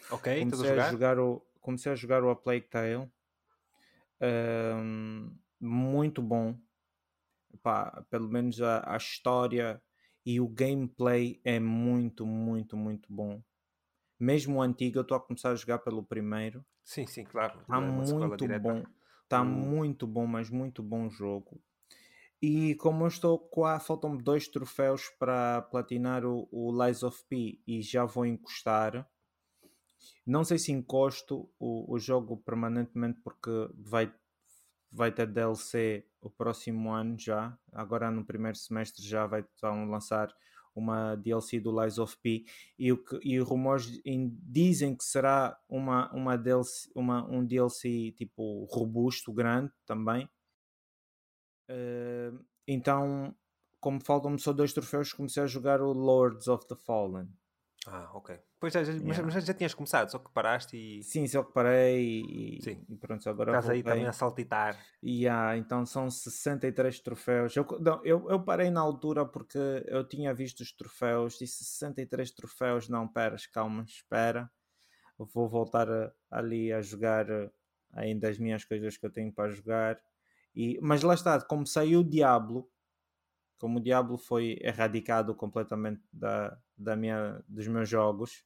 Ok, comecei a jogar? a jogar? o, comecei a jogar o A Plague Tale um, muito bom. Pá, pelo menos a, a história e o gameplay é muito, muito, muito bom. Mesmo o antigo, eu estou a começar a jogar pelo primeiro. Sim, sim, claro. Está é muito bom. Está hum. muito bom, mas muito bom jogo. E como eu estou com faltam-me dois troféus para platinar o, o Lies of P e já vou encostar. Não sei se encosto o, o jogo permanentemente porque vai, vai ter DLC o próximo ano já. Agora no primeiro semestre já vai vão lançar uma DLC do Lies of P e, o que, e rumores dizem que será uma, uma DLC, uma, um DLC tipo robusto, grande também. Uh, então, como faltam-me só dois troféus, comecei a jogar o Lords of the Fallen. Ah, ok. Pois já, yeah. mas, mas, já tinhas começado, só que paraste e. Sim, só que parei e, Sim. e pronto, agora. Estás aí também a saltitar. Yeah, então são 63 troféus. Eu, não, eu, eu parei na altura porque eu tinha visto os troféus, disse 63 troféus. Não, peras, calma, espera. Eu vou voltar a, ali a jogar ainda as minhas coisas que eu tenho para jogar. E, mas lá está, como saiu o Diablo, como o Diablo foi erradicado completamente da, da minha, dos meus jogos,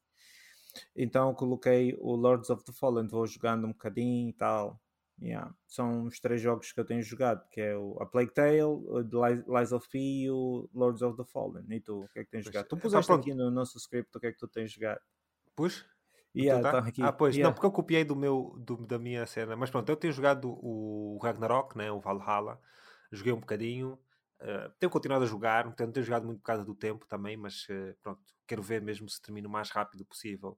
então coloquei o Lords of the Fallen, vou jogando um bocadinho e tal. Yeah. São os três jogos que eu tenho jogado, que é o A Plague Tale, o Lies of P e o Lords of the Fallen. E tu, o que é que tens jogado? Tu puseste aqui no nosso script o que é que tu tens jogado. Pus? Yeah, tá? Ah, pois, yeah. não, porque eu copiei do meu, do, da minha cena. Mas pronto, eu tenho jogado o Ragnarok, né, o Valhalla. Joguei um bocadinho. Uh, tenho continuado a jogar, não tenho jogado muito por causa do tempo também, mas uh, pronto, quero ver mesmo se termino o mais rápido possível.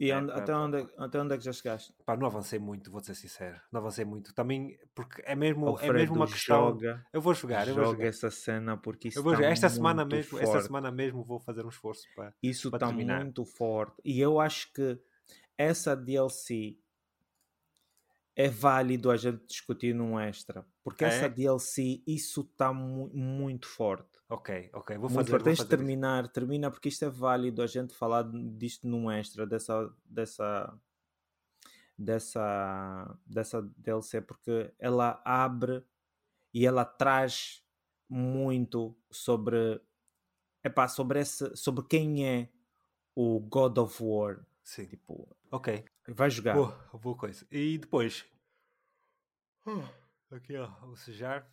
E é, onde, até, onde, até onde é que já chegaste? Pá, não avancei muito, vou ser sincero. Não avancei muito. Também, porque é mesmo, é mesmo uma questão. Joga, eu vou jogar. Eu joga vou jogar. essa cena porque isso eu vou jogar. Esta semana mesmo, esta semana mesmo vou fazer um esforço para. Isso está muito forte. E eu acho que essa DLC é válido a gente discutir num extra. Porque é? essa DLC, isso está mu muito forte. Ok, ok, vou fazer. Muito Tens de terminar, isso. termina, porque isto é válido a gente falar disto num extra, dessa, dessa, dessa, dessa DLC, porque ela abre e ela traz muito sobre, epá, sobre, esse, sobre quem é o God of War. Sim. Tipo, ok. Vai jogar. Boa, boa coisa. E depois. Aqui, ó, vou sujar.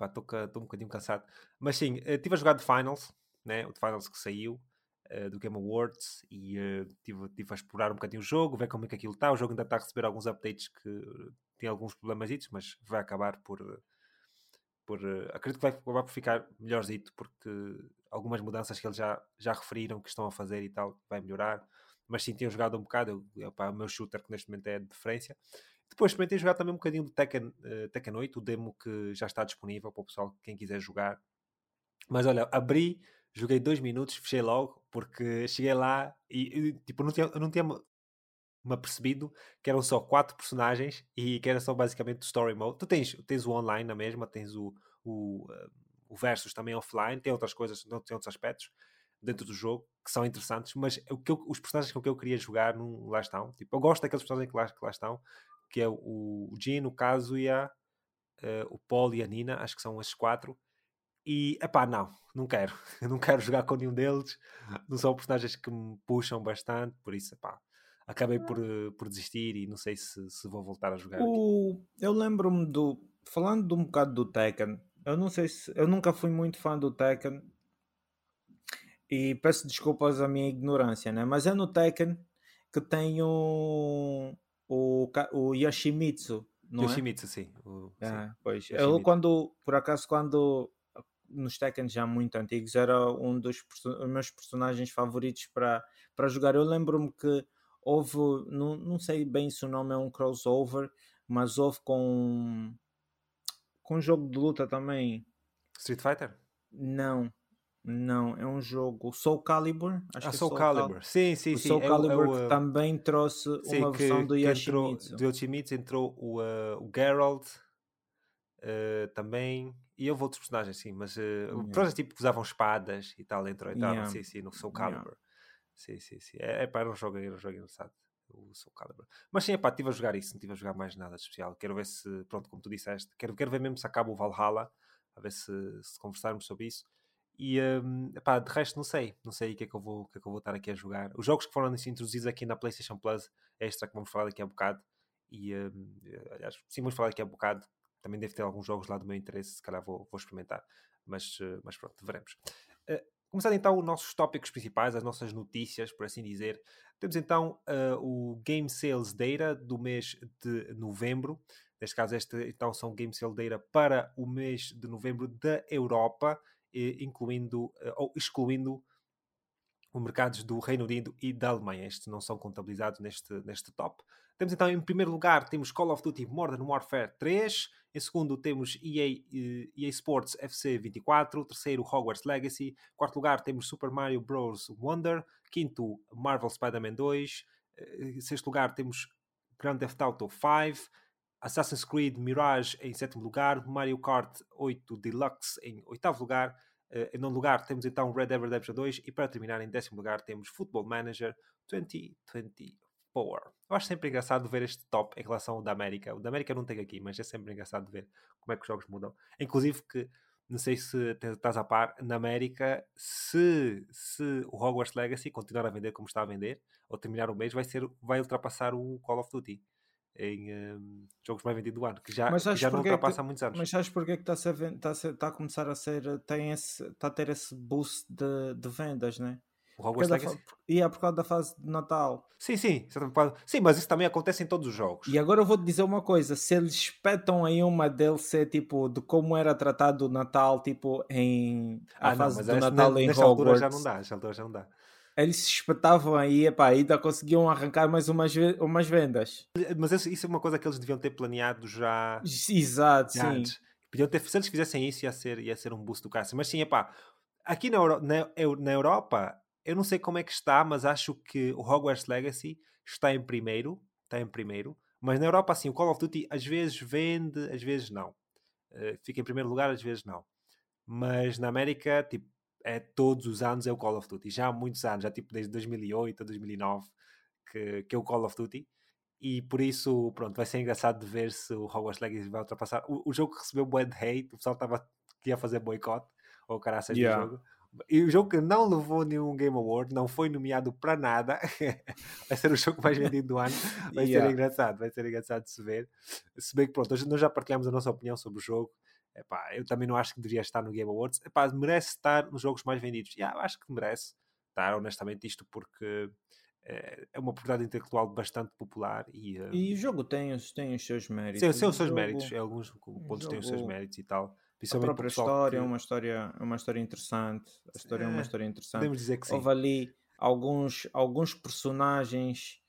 Estou um bocadinho cansado. Mas sim, estive eh, a jogar The Finals, né? o The Finals que saiu uh, do Game Awards e estive uh, tive a explorar um bocadinho o jogo, ver como é que aquilo está. O jogo ainda está a receber alguns updates que tem alguns problemas, mas vai acabar por. por uh, acredito que vai por ficar melhorzito, porque algumas mudanças que eles já, já referiram que estão a fazer e tal, vai melhorar mas sim, tenho jogado um bocado. Eu, opa, o meu shooter, que neste momento é de preferência. Depois também tenho jogado também um bocadinho de Tekken, uh, Tekken 8, o demo que já está disponível para o pessoal, quem quiser jogar. Mas olha, abri, joguei dois minutos, fechei logo, porque cheguei lá e, tipo, não tinha, não tinha me apercebido que eram só quatro personagens e que era só basicamente story mode. Tu tens, tens o online na mesma, tens o, o, uh, o versus também offline, tem outras coisas, tem outros aspectos dentro do jogo que são interessantes, mas o que eu, os personagens com que eu queria jogar não, lá estão. Tipo, eu gosto daqueles personagens que lá, que lá estão. que é o Jin, o Kazuya, uh, o Paul e a Nina, acho que são esses quatro. E, epá, não, não quero. Eu não quero jogar com nenhum deles. Não são personagens que me puxam bastante, por isso, epá, acabei por, eh, por desistir e não sei se, se vou voltar a jogar. O... Eu lembro-me do. Falando de um bocado do Tekken, eu não sei se. Eu nunca fui muito fã do Tekken e peço desculpas à minha ignorância, né? mas é no Tekken que tem o, o, o Yoshimitsu. Não é? Yoshimitsu, é? sim. O, ah, sim. Pois. Eu, quando, por acaso, quando nos Tekken já muito antigos, era um dos meus personagens favoritos para, para jogar. Eu lembro-me que houve, não, não sei bem se o nome é um crossover, mas houve com, com um jogo de luta também. Street Fighter? Não. Não, é um jogo Soul Calibur. Acho ah, que é Soul, Soul Calibur. Cal... Sim, sim, o sim. Soul é Calibur é o, que uh... também trouxe sim, uma versão do Yoshimitsu. Do Yoshimitsu entrou o, uh, o Geralt uh, também. E houve outros personagens, sim, mas uh, yeah. personagens tipo que usavam espadas e tal, entrou, entraram, yeah. sim, sim, no Soul Calibur. Yeah. Sim, sim, sim. É, é para era um jogo, era um jogo engraçado. O Soul Calibur. Mas sim, pá, estive a jogar isso, não estive a jogar mais nada de especial. Quero ver se, pronto, como tu disseste, quero, quero ver mesmo se acaba o Valhalla, a ver se, se conversarmos sobre isso. E um, de resto não sei, não sei o que é que eu vou, que é que eu vou estar aqui a jogar. Os jogos que foram assim, introduzidos aqui na PlayStation Plus, extra que vamos falar daqui a bocado. E um, aliás, sim, vamos falar daqui a bocado. Também deve ter alguns jogos lá do meu interesse, se calhar vou, vou experimentar. Mas, uh, mas pronto, veremos. Uh, começando então os nossos tópicos principais, as nossas notícias, por assim dizer. Temos então uh, o Game Sales Data do mês de novembro. Neste caso, este então são Game Sales Data para o mês de novembro da Europa incluindo eh, ou excluindo os mercados do Reino Unido e da Alemanha. Estes não são contabilizados neste, neste top. Temos então em primeiro lugar temos Call of Duty Modern Warfare 3, em segundo temos EA, EA Sports FC 24, terceiro Hogwarts Legacy, quarto lugar temos Super Mario Bros. Wonder, quinto Marvel Spider-Man 2, em sexto lugar temos Grand Theft Auto 5, Assassin's Creed Mirage em sétimo lugar, Mario Kart 8 Deluxe em oitavo lugar, uh, em nono lugar temos então Red Dead Redemption 2 e para terminar em décimo lugar temos Football Manager 2024. Eu acho sempre engraçado ver este top em relação ao da América. O da América não tem aqui, mas é sempre engraçado ver como é que os jogos mudam. Inclusive que, não sei se estás a par, na América, se, se o Hogwarts Legacy continuar a vender como está a vender, ou terminar o mês, vai, ser, vai ultrapassar o Call of Duty em um, jogos mais vendidos do ano, que já, que já não ultrapassa há muitos anos. Mas sabes porque é que está a, está, a, está a começar a ser, tem esse, está a ter esse boost de, de vendas, né? O Hogwarts Legacy? E é por causa da fase de Natal. Sim, sim. Sim, mas isso também acontece em todos os jogos. E agora eu vou-te dizer uma coisa. Se eles espetam aí uma DLC, tipo, de como era tratado o Natal, tipo, em... A ah, fase não, do Natal em Hogwarts. altura já não dá. Nesta altura já não dá eles se espetavam aí epá, ainda conseguiam arrancar mais umas, umas vendas. Mas isso é uma coisa que eles deviam ter planeado já. Exato, já sim. Antes. Podiam ter, se eles fizessem isso, ia ser, ia ser um boost do cássio. Mas sim, epá, aqui na, Euro, na, na Europa, eu não sei como é que está, mas acho que o Hogwarts Legacy está em primeiro. Está em primeiro. Mas na Europa, assim, o Call of Duty às vezes vende, às vezes não. Uh, fica em primeiro lugar, às vezes não. Mas na América, tipo, é todos os anos é o Call of Duty. Já há muitos anos, já tipo desde 2008 a 2009 que, que é o Call of Duty. E por isso, pronto, vai ser engraçado de ver se o Hogwarts Legacy vai ultrapassar. O, o jogo que recebeu bué de hate, o pessoal estava que ia fazer boicote, ou caraças yeah. do jogo. E o jogo que não levou nenhum Game Award, não foi nomeado para nada, vai ser o jogo mais vendido do ano. Vai yeah. ser engraçado, vai ser engraçado de se ver. Se bem que, pronto, hoje nós já partilhamos a nossa opinião sobre o jogo epá, eu também não acho que deveria estar no Game Awards. Epá, merece estar nos jogos mais vendidos. Yeah, acho que merece estar, honestamente, isto porque é, é uma propriedade intelectual bastante popular. E, uh... e o jogo tem, tem os seus méritos. Sim, tem os seus jogo... méritos. É, alguns pontos têm os seus méritos e tal. A própria história que... é uma história, é uma história interessante. A história é, é uma história interessante. Podemos dizer que sim. Houve ali alguns, alguns personagens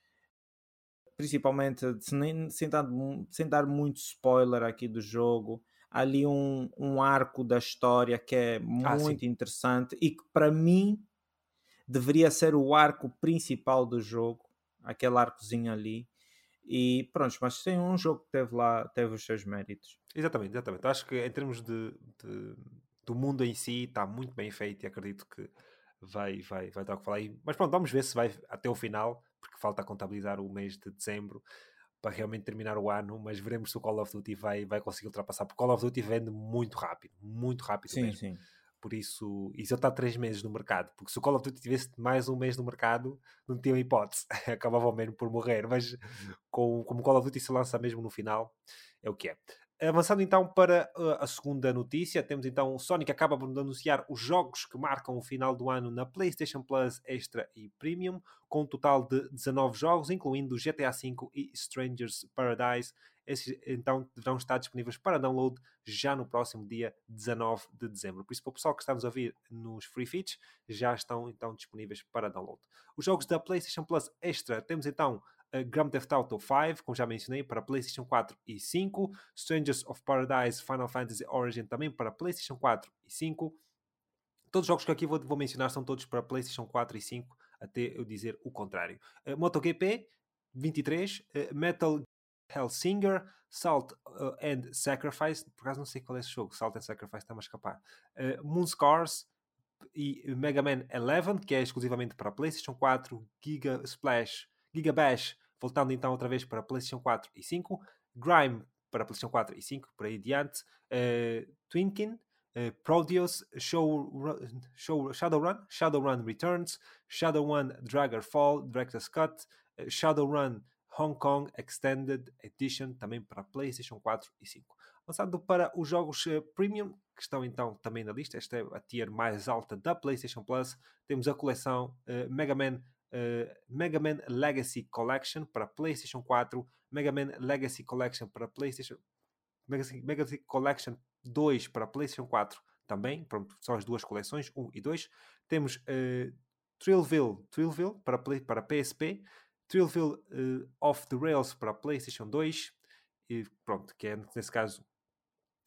principalmente sem, sem, dar, sem dar muito spoiler aqui do jogo, ali um, um arco da história que é ah, muito ah, interessante e que para mim deveria ser o arco principal do jogo, aquele arcozinho ali. E pronto, mas tem um jogo que teve lá, teve os seus méritos. Exatamente, exatamente. Acho que em termos de, de do mundo em si está muito bem feito e acredito que vai, vai, vai dar o que falar. Mas pronto, vamos ver se vai até o final, porque falta contabilizar o mês de dezembro para realmente terminar o ano, mas veremos se o Call of Duty vai, vai conseguir ultrapassar, porque Call of Duty vende muito rápido, muito rápido sim, mesmo. Sim. Por isso, isso está três meses no mercado, porque se o Call of Duty tivesse mais um mês no mercado, não tinha hipótese, acabava mesmo por morrer, mas com, como o Call of Duty se lança mesmo no final, é o que é. Avançando então para uh, a segunda notícia, temos então Sonic acaba por anunciar os jogos que marcam o final do ano na PlayStation Plus Extra e Premium, com um total de 19 jogos, incluindo GTA V e Strangers Paradise. Esses então deverão estar disponíveis para download já no próximo dia 19 de dezembro. Por isso, para o pessoal que está nos a ouvir nos free feeds, já estão então disponíveis para download. Os jogos da PlayStation Plus Extra temos então uh, Grand Theft Auto 5, como já mencionei, para PlayStation 4 e 5, Strangers of Paradise Final Fantasy Origin também para PlayStation 4 e 5. Todos os jogos que aqui vou, vou mencionar são todos para PlayStation 4 e 5, até eu dizer o contrário. Uh, MotoGP 23, uh, Metal Hellsinger, Salt uh, and Sacrifice, por acaso não sei qual é esse jogo, Salt and Sacrifice está-me a escapar. Uh, Moonscars e Mega Man 11, que é exclusivamente para PlayStation 4, Giga Splash Giga Bash, voltando então outra vez para PlayStation 4 e 5, Grime para PlayStation 4 e 5, por aí adiante, uh, Twinkin, uh, Prodeus, Show, Show, Shadowrun, Shadowrun Returns, Shadowrun Fall, Director's Cut, uh, Shadowrun Hong Kong Extended Edition, também para PlayStation 4 e 5. Avançando para os jogos Premium, que estão então também na lista, esta é a tier mais alta da PlayStation Plus, temos a coleção Mega Man uh, Mega Man Legacy Collection para PlayStation 4, Mega Man Legacy Collection para PlayStation Legacy, Legacy Collection 2 para PlayStation 4 também, pronto, são as duas coleções, 1 e 2. Temos uh, Thrillville, Thrillville para, play, para PSP, Thrillville uh, Off the Rails para PlayStation 2, e pronto, que é nesse caso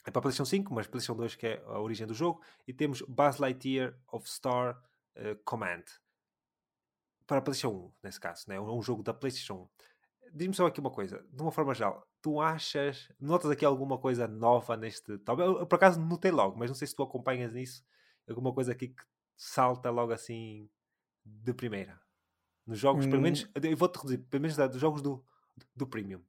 é para PlayStation 5, mas PlayStation 2 que é a origem do jogo, e temos Buzz Lightyear of Star uh, Command para a PlayStation 1, nesse caso, né? um jogo da PlayStation 1. Diz-me só aqui uma coisa, de uma forma geral, tu achas, notas aqui alguma coisa nova neste top? Eu, eu, por acaso notei logo, mas não sei se tu acompanhas nisso, alguma coisa aqui que salta logo assim de primeira. Nos jogos, hum. pelo menos, eu vou-te reduzir, pelo menos dos jogos do, do Premium.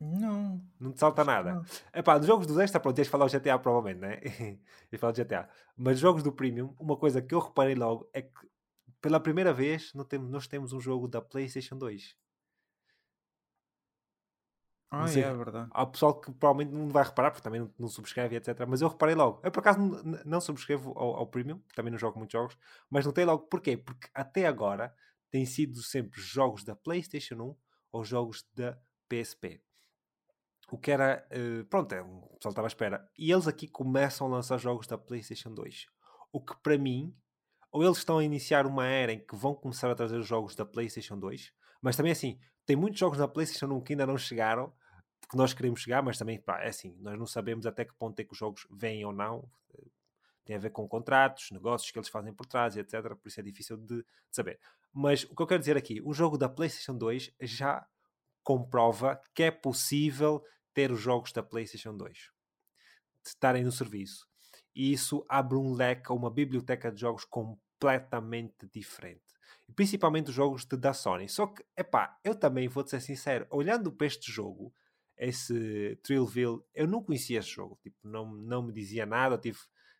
Não. Não te salta nada. É pá, dos jogos do Extra, pronto, tens de falar o GTA provavelmente, né? tens falar do GTA. Mas jogos do Premium, uma coisa que eu reparei logo é que pela primeira vez nós temos um jogo da PlayStation 2. Ah, sei, é verdade. Há pessoal que provavelmente não vai reparar, porque também não, não subscreve, etc. Mas eu reparei logo. Eu por acaso não, não subscrevo ao, ao, Premium, também não jogo muitos jogos, mas notei logo porquê? Porque até agora tem sido sempre jogos da PlayStation 1 ou jogos da PSP o que era. Uh, pronto, é, o pessoal estava à espera. E eles aqui começam a lançar jogos da PlayStation 2. O que para mim, ou eles estão a iniciar uma era em que vão começar a trazer jogos da PlayStation 2, mas também assim, tem muitos jogos da PlayStation 1 que ainda não chegaram, que nós queremos chegar, mas também, pá, é assim, nós não sabemos até que ponto é que os jogos vêm ou não. Tem a ver com contratos, negócios que eles fazem por trás, etc. Por isso é difícil de, de saber. Mas o que eu quero dizer aqui, o jogo da PlayStation 2 já comprova que é possível ter os jogos da PlayStation 2, de estarem no serviço. E isso abre um leque, uma biblioteca de jogos completamente diferente. Principalmente os jogos de, da Sony. Só que, epá, eu também vou-te ser sincero, olhando para este jogo, esse Thrillville, eu não conhecia esse jogo. Tipo, não, não me dizia nada, tive,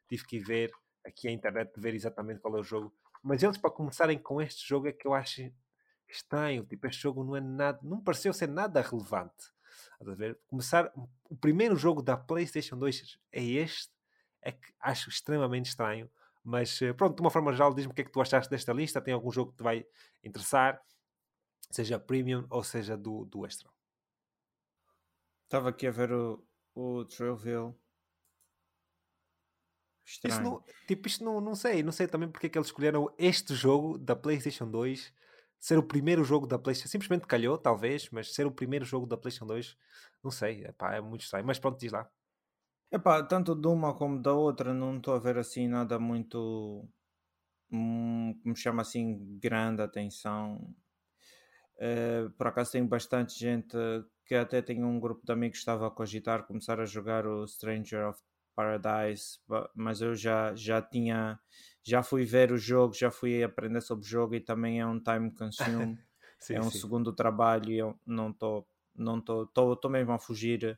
tive que ver aqui a internet, ver exatamente qual é o jogo. Mas eles, para começarem com este jogo, é que eu acho estranho. Tipo, este jogo não é nada, não pareceu ser nada relevante. A ver? Começar o primeiro jogo da PlayStation 2 é este, é que acho extremamente estranho. Mas eh, pronto, de uma forma geral, diz-me o que é que tu achaste desta lista. Tem algum jogo que te vai interessar, seja premium ou seja do, do extra? Estava aqui a ver o, o Thrillville. Estranho. Isso não, tipo, isto não, não sei, não sei também porque é que eles escolheram este jogo da PlayStation 2 ser o primeiro jogo da PlayStation, simplesmente calhou, talvez, mas ser o primeiro jogo da PlayStation 2, não sei, epá, é muito estranho. Mas pronto, diz lá. Epá, tanto de uma como da outra, não estou a ver assim nada muito. Hum, como chama assim, grande atenção. Uh, por acaso tem bastante gente que até tem um grupo de amigos que estava a cogitar começar a jogar o Stranger of Paradise, mas eu já, já tinha, já fui ver o jogo, já fui aprender sobre o jogo e também é um time consume. sim, é um sim. segundo trabalho e eu não estou não estou mesmo a fugir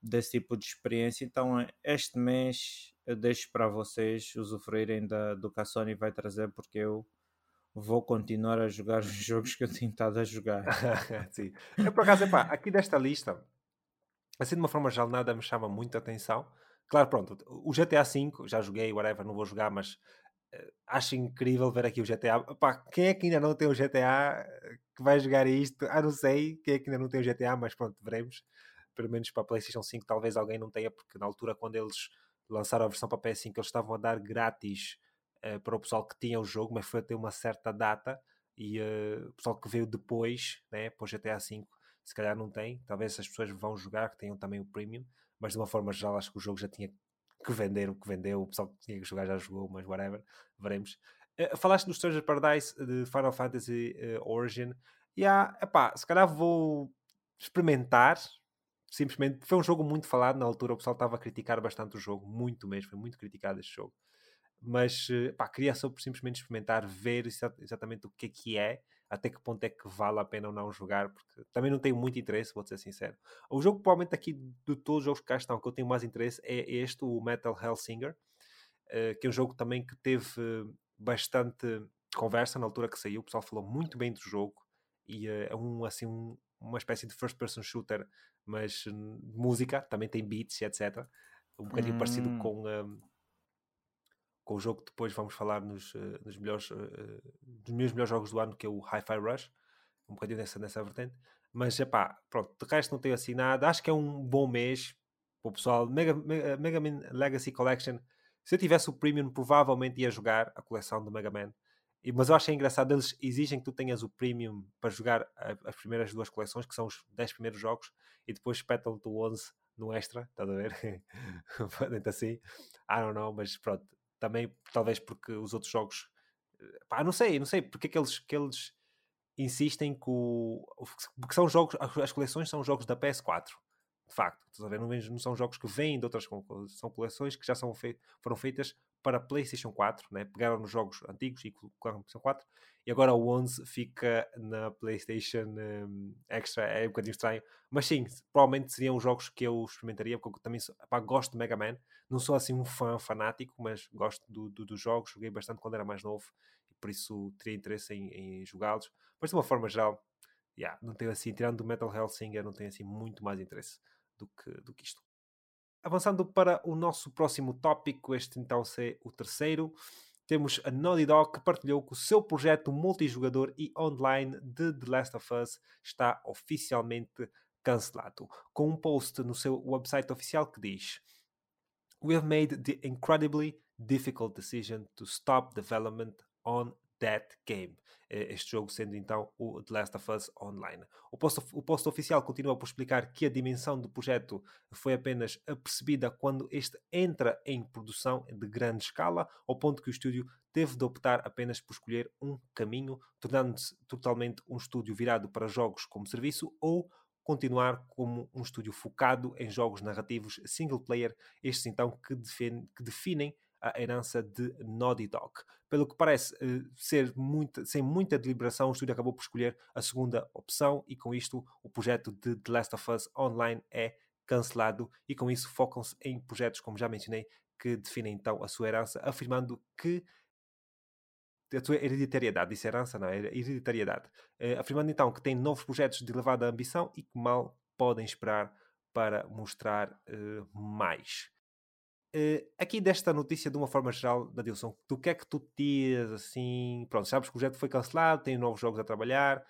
desse tipo de experiência. Então, este mês eu deixo para vocês usufruírem da, do que a Sony vai trazer, porque eu vou continuar a jogar os jogos que eu tenho estado a jogar. Sim. Eu, por acaso, epá, aqui desta lista, assim de uma forma geral, nada me chama muita atenção. Claro, pronto, o GTA V, já joguei, whatever, não vou jogar, mas uh, acho incrível ver aqui o GTA. Quem é que ainda não tem o GTA que vai jogar isto? Ah, não sei quem é que ainda não tem o GTA, mas pronto, veremos. Pelo menos para a PlayStation 5, talvez alguém não tenha, porque na altura, quando eles lançaram a versão para a PS5, eles estavam a dar grátis uh, para o pessoal que tinha o jogo, mas foi até uma certa data. E uh, o pessoal que veio depois, né, para o GTA V, se calhar não tem. Talvez as pessoas vão jogar que tenham também o Premium, mas de uma forma geral, acho que o jogo já tinha que vender o que vendeu. O pessoal que tinha que jogar já jogou, mas whatever, veremos. Uh, falaste do Stranger Paradise de Final Fantasy Origin. E epá, se calhar vou experimentar, simplesmente foi um jogo muito falado na altura, o pessoal estava a criticar bastante o jogo, muito mesmo, foi muito criticado este jogo. Mas eh, pá, queria só simplesmente experimentar, ver exatamente o que é que é, até que ponto é que vale a pena ou não jogar, porque também não tenho muito interesse, vou ser sincero. O jogo, provavelmente, aqui de todos os jogos que cá estão, que eu tenho mais interesse é este, o Metal Hellsinger, eh, que é um jogo também que teve bastante conversa na altura que saiu, o pessoal falou muito bem do jogo e eh, é um, assim, um, uma espécie de first person shooter mas música, também tem beats, etc. Um bocadinho hum. parecido com, um, com o jogo que depois vamos falar nos, uh, nos melhores, uh, dos meus melhores jogos do ano, que é o Hi-Fi Rush, um bocadinho nessa, nessa vertente. Mas, pá, pronto, de resto não tenho assim nada. Acho que é um bom mês para o pessoal. Mega, Mega, Mega Man Legacy Collection. Se eu tivesse o Premium, provavelmente ia jogar a coleção do Mega Man mas eu acho engraçado, eles exigem que tu tenhas o premium para jogar as primeiras duas coleções, que são os 10 primeiros jogos, e depois espetam-te o 11 no extra, estás a ver? Dentro assim, I don't know, mas pronto, também talvez porque os outros jogos, eh, pá, não sei, não sei porque é que eles, que eles insistem o, porque são jogos, as coleções são jogos da PS4, de facto, não são jogos que vêm de outras são coleções que já são fei, foram feitas para PlayStation 4, né? pegaram nos jogos antigos e colocaram na PlayStation 4, e agora o 11 fica na PlayStation um, Extra, é um bocadinho estranho, mas sim, provavelmente seriam os jogos que eu experimentaria, porque eu também pá, gosto de Mega Man, não sou assim um fã fanático, mas gosto do, do, dos jogos, joguei bastante quando era mais novo, e por isso teria interesse em, em jogá-los, mas de uma forma geral, yeah, não tenho assim, tirando do Metal Hellsinger, não tenho assim muito mais interesse do que, do que isto. Avançando para o nosso próximo tópico, este então é o terceiro, temos a Naughty Dog que partilhou que o seu projeto multijogador e online de The Last of Us está oficialmente cancelado, com um post no seu website oficial que diz We have made the incredibly difficult decision to stop development on That Game. Eh, este jogo sendo então o The Last of Us Online. O post, o post oficial continua por explicar que a dimensão do projeto foi apenas apercebida quando este entra em produção de grande escala, ao ponto que o estúdio teve de optar apenas por escolher um caminho, tornando-se totalmente um estúdio virado para jogos como serviço ou continuar como um estúdio focado em jogos narrativos single player, estes então que, que definem a herança de Naughty Dog. Pelo que parece uh, ser sem muita deliberação, o estúdio acabou por escolher a segunda opção e com isto o projeto de The Last of Us Online é cancelado e com isso focam-se em projetos, como já mencionei, que definem então a sua herança, afirmando que a sua hereditariedade, disse herança, não, é hereditariedade, uh, afirmando então que tem novos projetos de elevada ambição e que mal podem esperar para mostrar uh, mais. Uh, aqui desta notícia, de uma forma geral, da Dilson, do que é que tu tiras assim? Pronto, sabes que o projeto foi cancelado, tem novos jogos a trabalhar.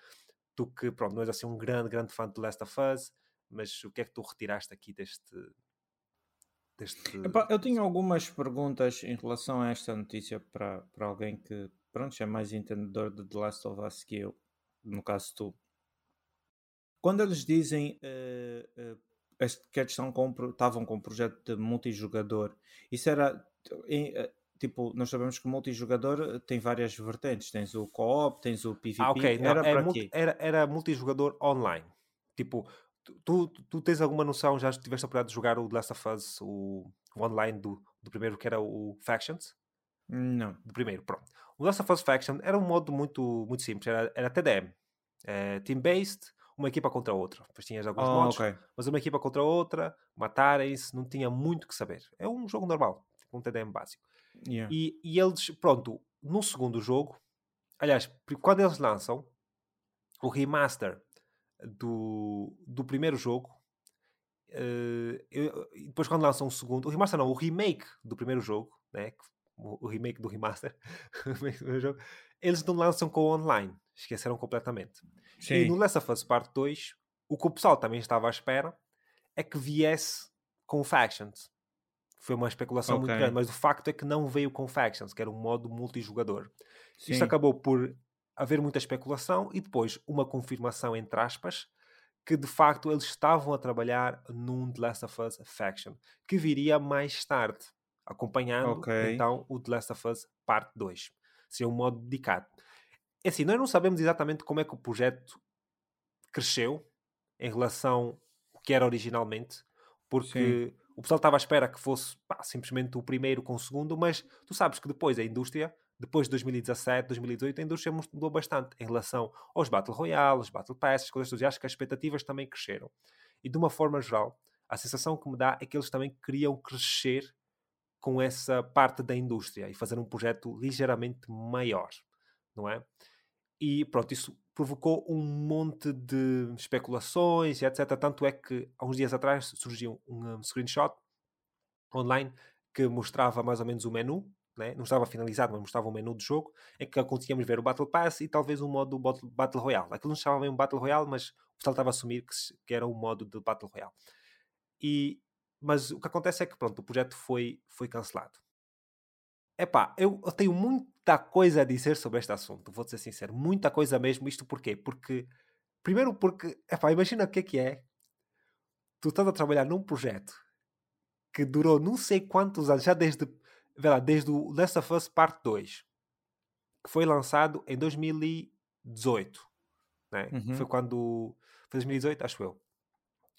Tu que, pronto, não és assim um grande, grande fã de Last of Us, mas o que é que tu retiraste aqui deste. deste... Epá, eu tinha algumas perguntas em relação a esta notícia para, para alguém que, pronto, é mais entendedor de The Last of Us que eu, no caso tu. Quando eles dizem uh, uh, estão com, estavam com um projeto de multijogador. Isso era. Em, eh, tipo, nós sabemos que o multijogador tem várias vertentes. Tens o co-op, tens o PvP. Ah, ok. Não, era, é multi, era, era multijogador online. Tipo, tu, tu tens alguma noção, já tiveste a oportunidade de jogar o The Last of Us, o, o online do, do primeiro, que era o Factions? Não. Do primeiro, pronto. O Last of Us Faction era um modo muito, muito simples, era, era TDM. É, team-based, uma equipa contra a outra. Depois tinhas alguns Oh, modos, ok. mas uma equipa contra a outra, matarem-se, não tinha muito que saber. É um jogo normal, tipo um TDM básico. Yeah. E, e eles, pronto, no segundo jogo, aliás, quando eles lançam o remaster do, do primeiro jogo, eh, eu- depois quando lançam o segundo, o remaster não, o remake do primeiro jogo, né? O, remake do remaster, eles não lançam com o online, esqueceram completamente. E no Sim. Last of Us Part 2, o que o pessoal também estava à espera é que viesse com Factions. Foi uma especulação muito Ok. grande, mas o facto é que não veio com Factions, que era um modo multijogador. Isto Sim. acabou por haver muita especulação e depois uma confirmação, entre aspas, que de facto eles estavam a trabalhar num The Last of Us Faction, que viria mais tarde, acompanhando Ok. então o The Last of Us Parte 2. Seria um modo dedicado. É assim, nós não sabemos exatamente como é que o projeto cresceu em relação ao que era originalmente, porque o pessoal estava à espera que fosse pá, simplesmente o primeiro com o segundo, mas tu sabes que depois a indústria, depois de 2017, 2018, a indústria mudou bastante em relação aos Battle Royale, aos Battle Pass, as coisas todas, e acho que as expectativas também cresceram. E de uma forma geral, a sensação que me dá é que eles também queriam crescer com essa parte da indústria e fazer um projeto ligeiramente maior, não é? E pronto, isso provocou um monte de especulações e etc. Tanto é que há uns dias atrás surgiu um, screenshot online que mostrava mais ou menos o menu, né? não estava finalizado, mas mostrava o menu do jogo, em que conseguíamos ver o Battle Pass e talvez um modo Battle, Royale. Aquilo não se chamava bem um Battle Royale, mas o pessoal estava a assumir que, que era um modo de Battle Royale. E, mas o que acontece é que pronto, o projeto foi, foi cancelado. Epá, eu, eu tenho muita coisa a dizer sobre este assunto, vou ser sincero, muita coisa mesmo. Isto porquê? Porque, primeiro porque, epá, imagina o que é que é tu estás a trabalhar num projeto que durou não sei quantos anos, já desde, lá, desde o Last of Us Part 2, que foi lançado em 2018, né? Uhum. Foi quando, foi 2018, acho eu.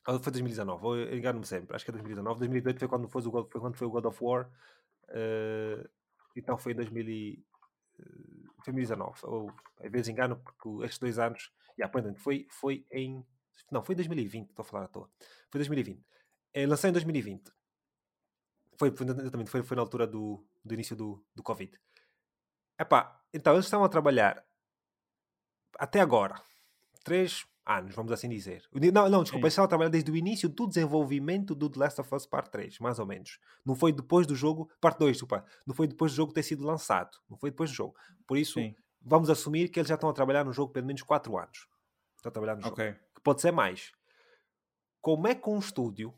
Ou foi 2019, ou eu engano-me sempre, acho que é 2019. 2018 foi quando foi o God, foi quando foi o God of War. eh, então foi em 2000 e, eh, 2019. Ou às vezes engano, porque estes dois anos. Yeah, portanto, foi, foi em. Não, foi em 2020, estou a falar à toa. Foi 2020. Eh, lancei em 2020. Foi, foi, exatamente, foi, foi na altura do, do início do, do Covid. Epá, então eles estavam a trabalhar até agora. Três anos, vamos assim dizer. Não, não, desculpa, eles estavam a trabalhar desde o início do desenvolvimento do The Last of Us Part 3, mais ou menos. Não foi depois do jogo, parte 2, desculpa, não foi depois do jogo ter sido lançado. Não foi depois do jogo. Por isso, Sim. vamos assumir que eles já estão a trabalhar no jogo pelo menos 4 anos. Estão a trabalhar no jogo. Ok. Que pode ser mais. Como é que um estúdio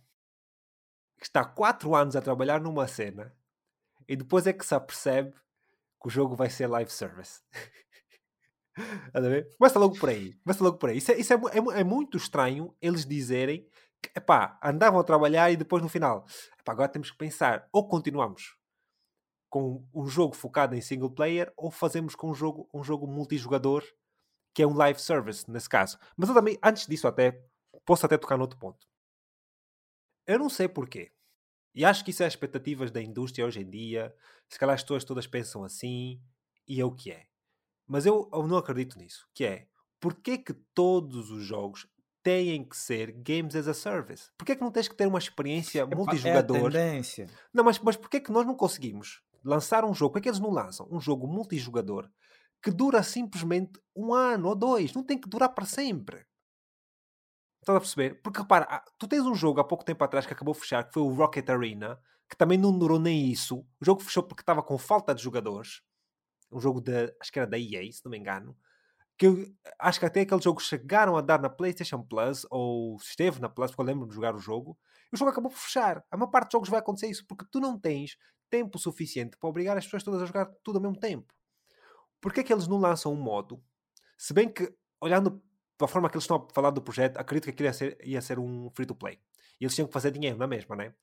que está 4 anos a trabalhar numa cena e depois é que se apercebe que o jogo vai ser live service? Começa logo por aí. Começa logo por aí. Isso, é, isso é, é é muito estranho eles dizerem que, epá, andavam a trabalhar e depois no final, epá, agora temos que pensar, ou continuamos com um jogo focado em single player, ou fazemos com um jogo, um jogo multijogador, que é um live service, nesse caso. Mas eu também, antes disso até, posso até tocar noutro ponto. Eu não sei porquê. E acho que isso é as expectativas da indústria hoje em dia. Se calhar as pessoas todas pensam assim, e é o que é. Mas eu, eu não acredito nisso. Que é, porquê que todos os jogos têm que ser games as a service? Porquê que não tens que ter uma experiência multijogador? É a tendência. Não, mas, mas porquê que nós não conseguimos lançar um jogo? Porquê que eles não lançam um jogo multijogador que dura simplesmente um ano ou dois? Não tem que durar para sempre. Estás a perceber? Porque repara, há- tu tens um jogo há pouco tempo atrás que acabou de fechar, que foi o Rocket Arena, que também não durou nem isso. O jogo fechou porque estava com falta de jogadores. Um jogo da, acho que era da EA, se não me engano. Que eu acho que até aquele jogo chegaram a dar na PlayStation Plus, ou esteve na Plus, porque eu lembro de jogar o jogo. E o jogo acabou por fechar. A maior parte dos jogos vai acontecer isso, porque tu não tens tempo suficiente para obrigar as pessoas todas a jogar tudo ao mesmo tempo. Porquê é que eles não lançam um modo? Se bem que, olhando para a forma que eles estão a falar do projeto, acredito que aquilo ia ser, ia ser um free-to-play. E eles tinham que fazer dinheiro na mesma, né?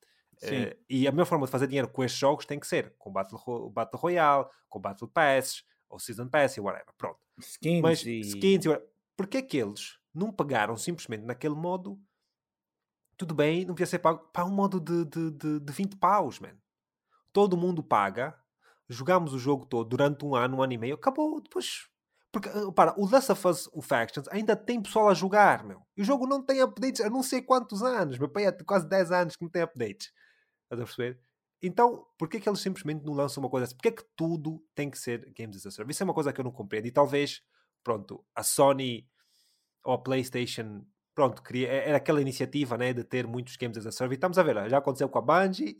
Eh, e a melhor forma de fazer dinheiro com estes jogos tem que ser com Battle, Ro- Battle Royale, com Battle Pass, ou Season Pass e whatever. Pronto. Skins Mas e... skins e whatever. Porquê é que eles não pagaram simplesmente naquele modo? Tudo bem, não podia ser pago para um modo de, de, de, de 20 paus, man. Todo mundo paga, jogamos o jogo todo durante um ano, um ano e meio, acabou. Depois Porque, uh, para, o Last of Us, o Factions, ainda tem pessoal a jogar, meu. E o jogo não tem updates há não sei quantos anos. Meu pai é quase 10 anos que não tem updates. Estás a perceber? Então, porquê que eles simplesmente não lançam uma coisa assim? Porquê que tudo tem que ser Games as a Service? Isso é uma coisa que eu não compreendo. E talvez, pronto, a Sony ou a PlayStation, pronto, queria, era aquela iniciativa né, de ter muitos Games as a Service. Estamos a ver, já aconteceu com a Bungie.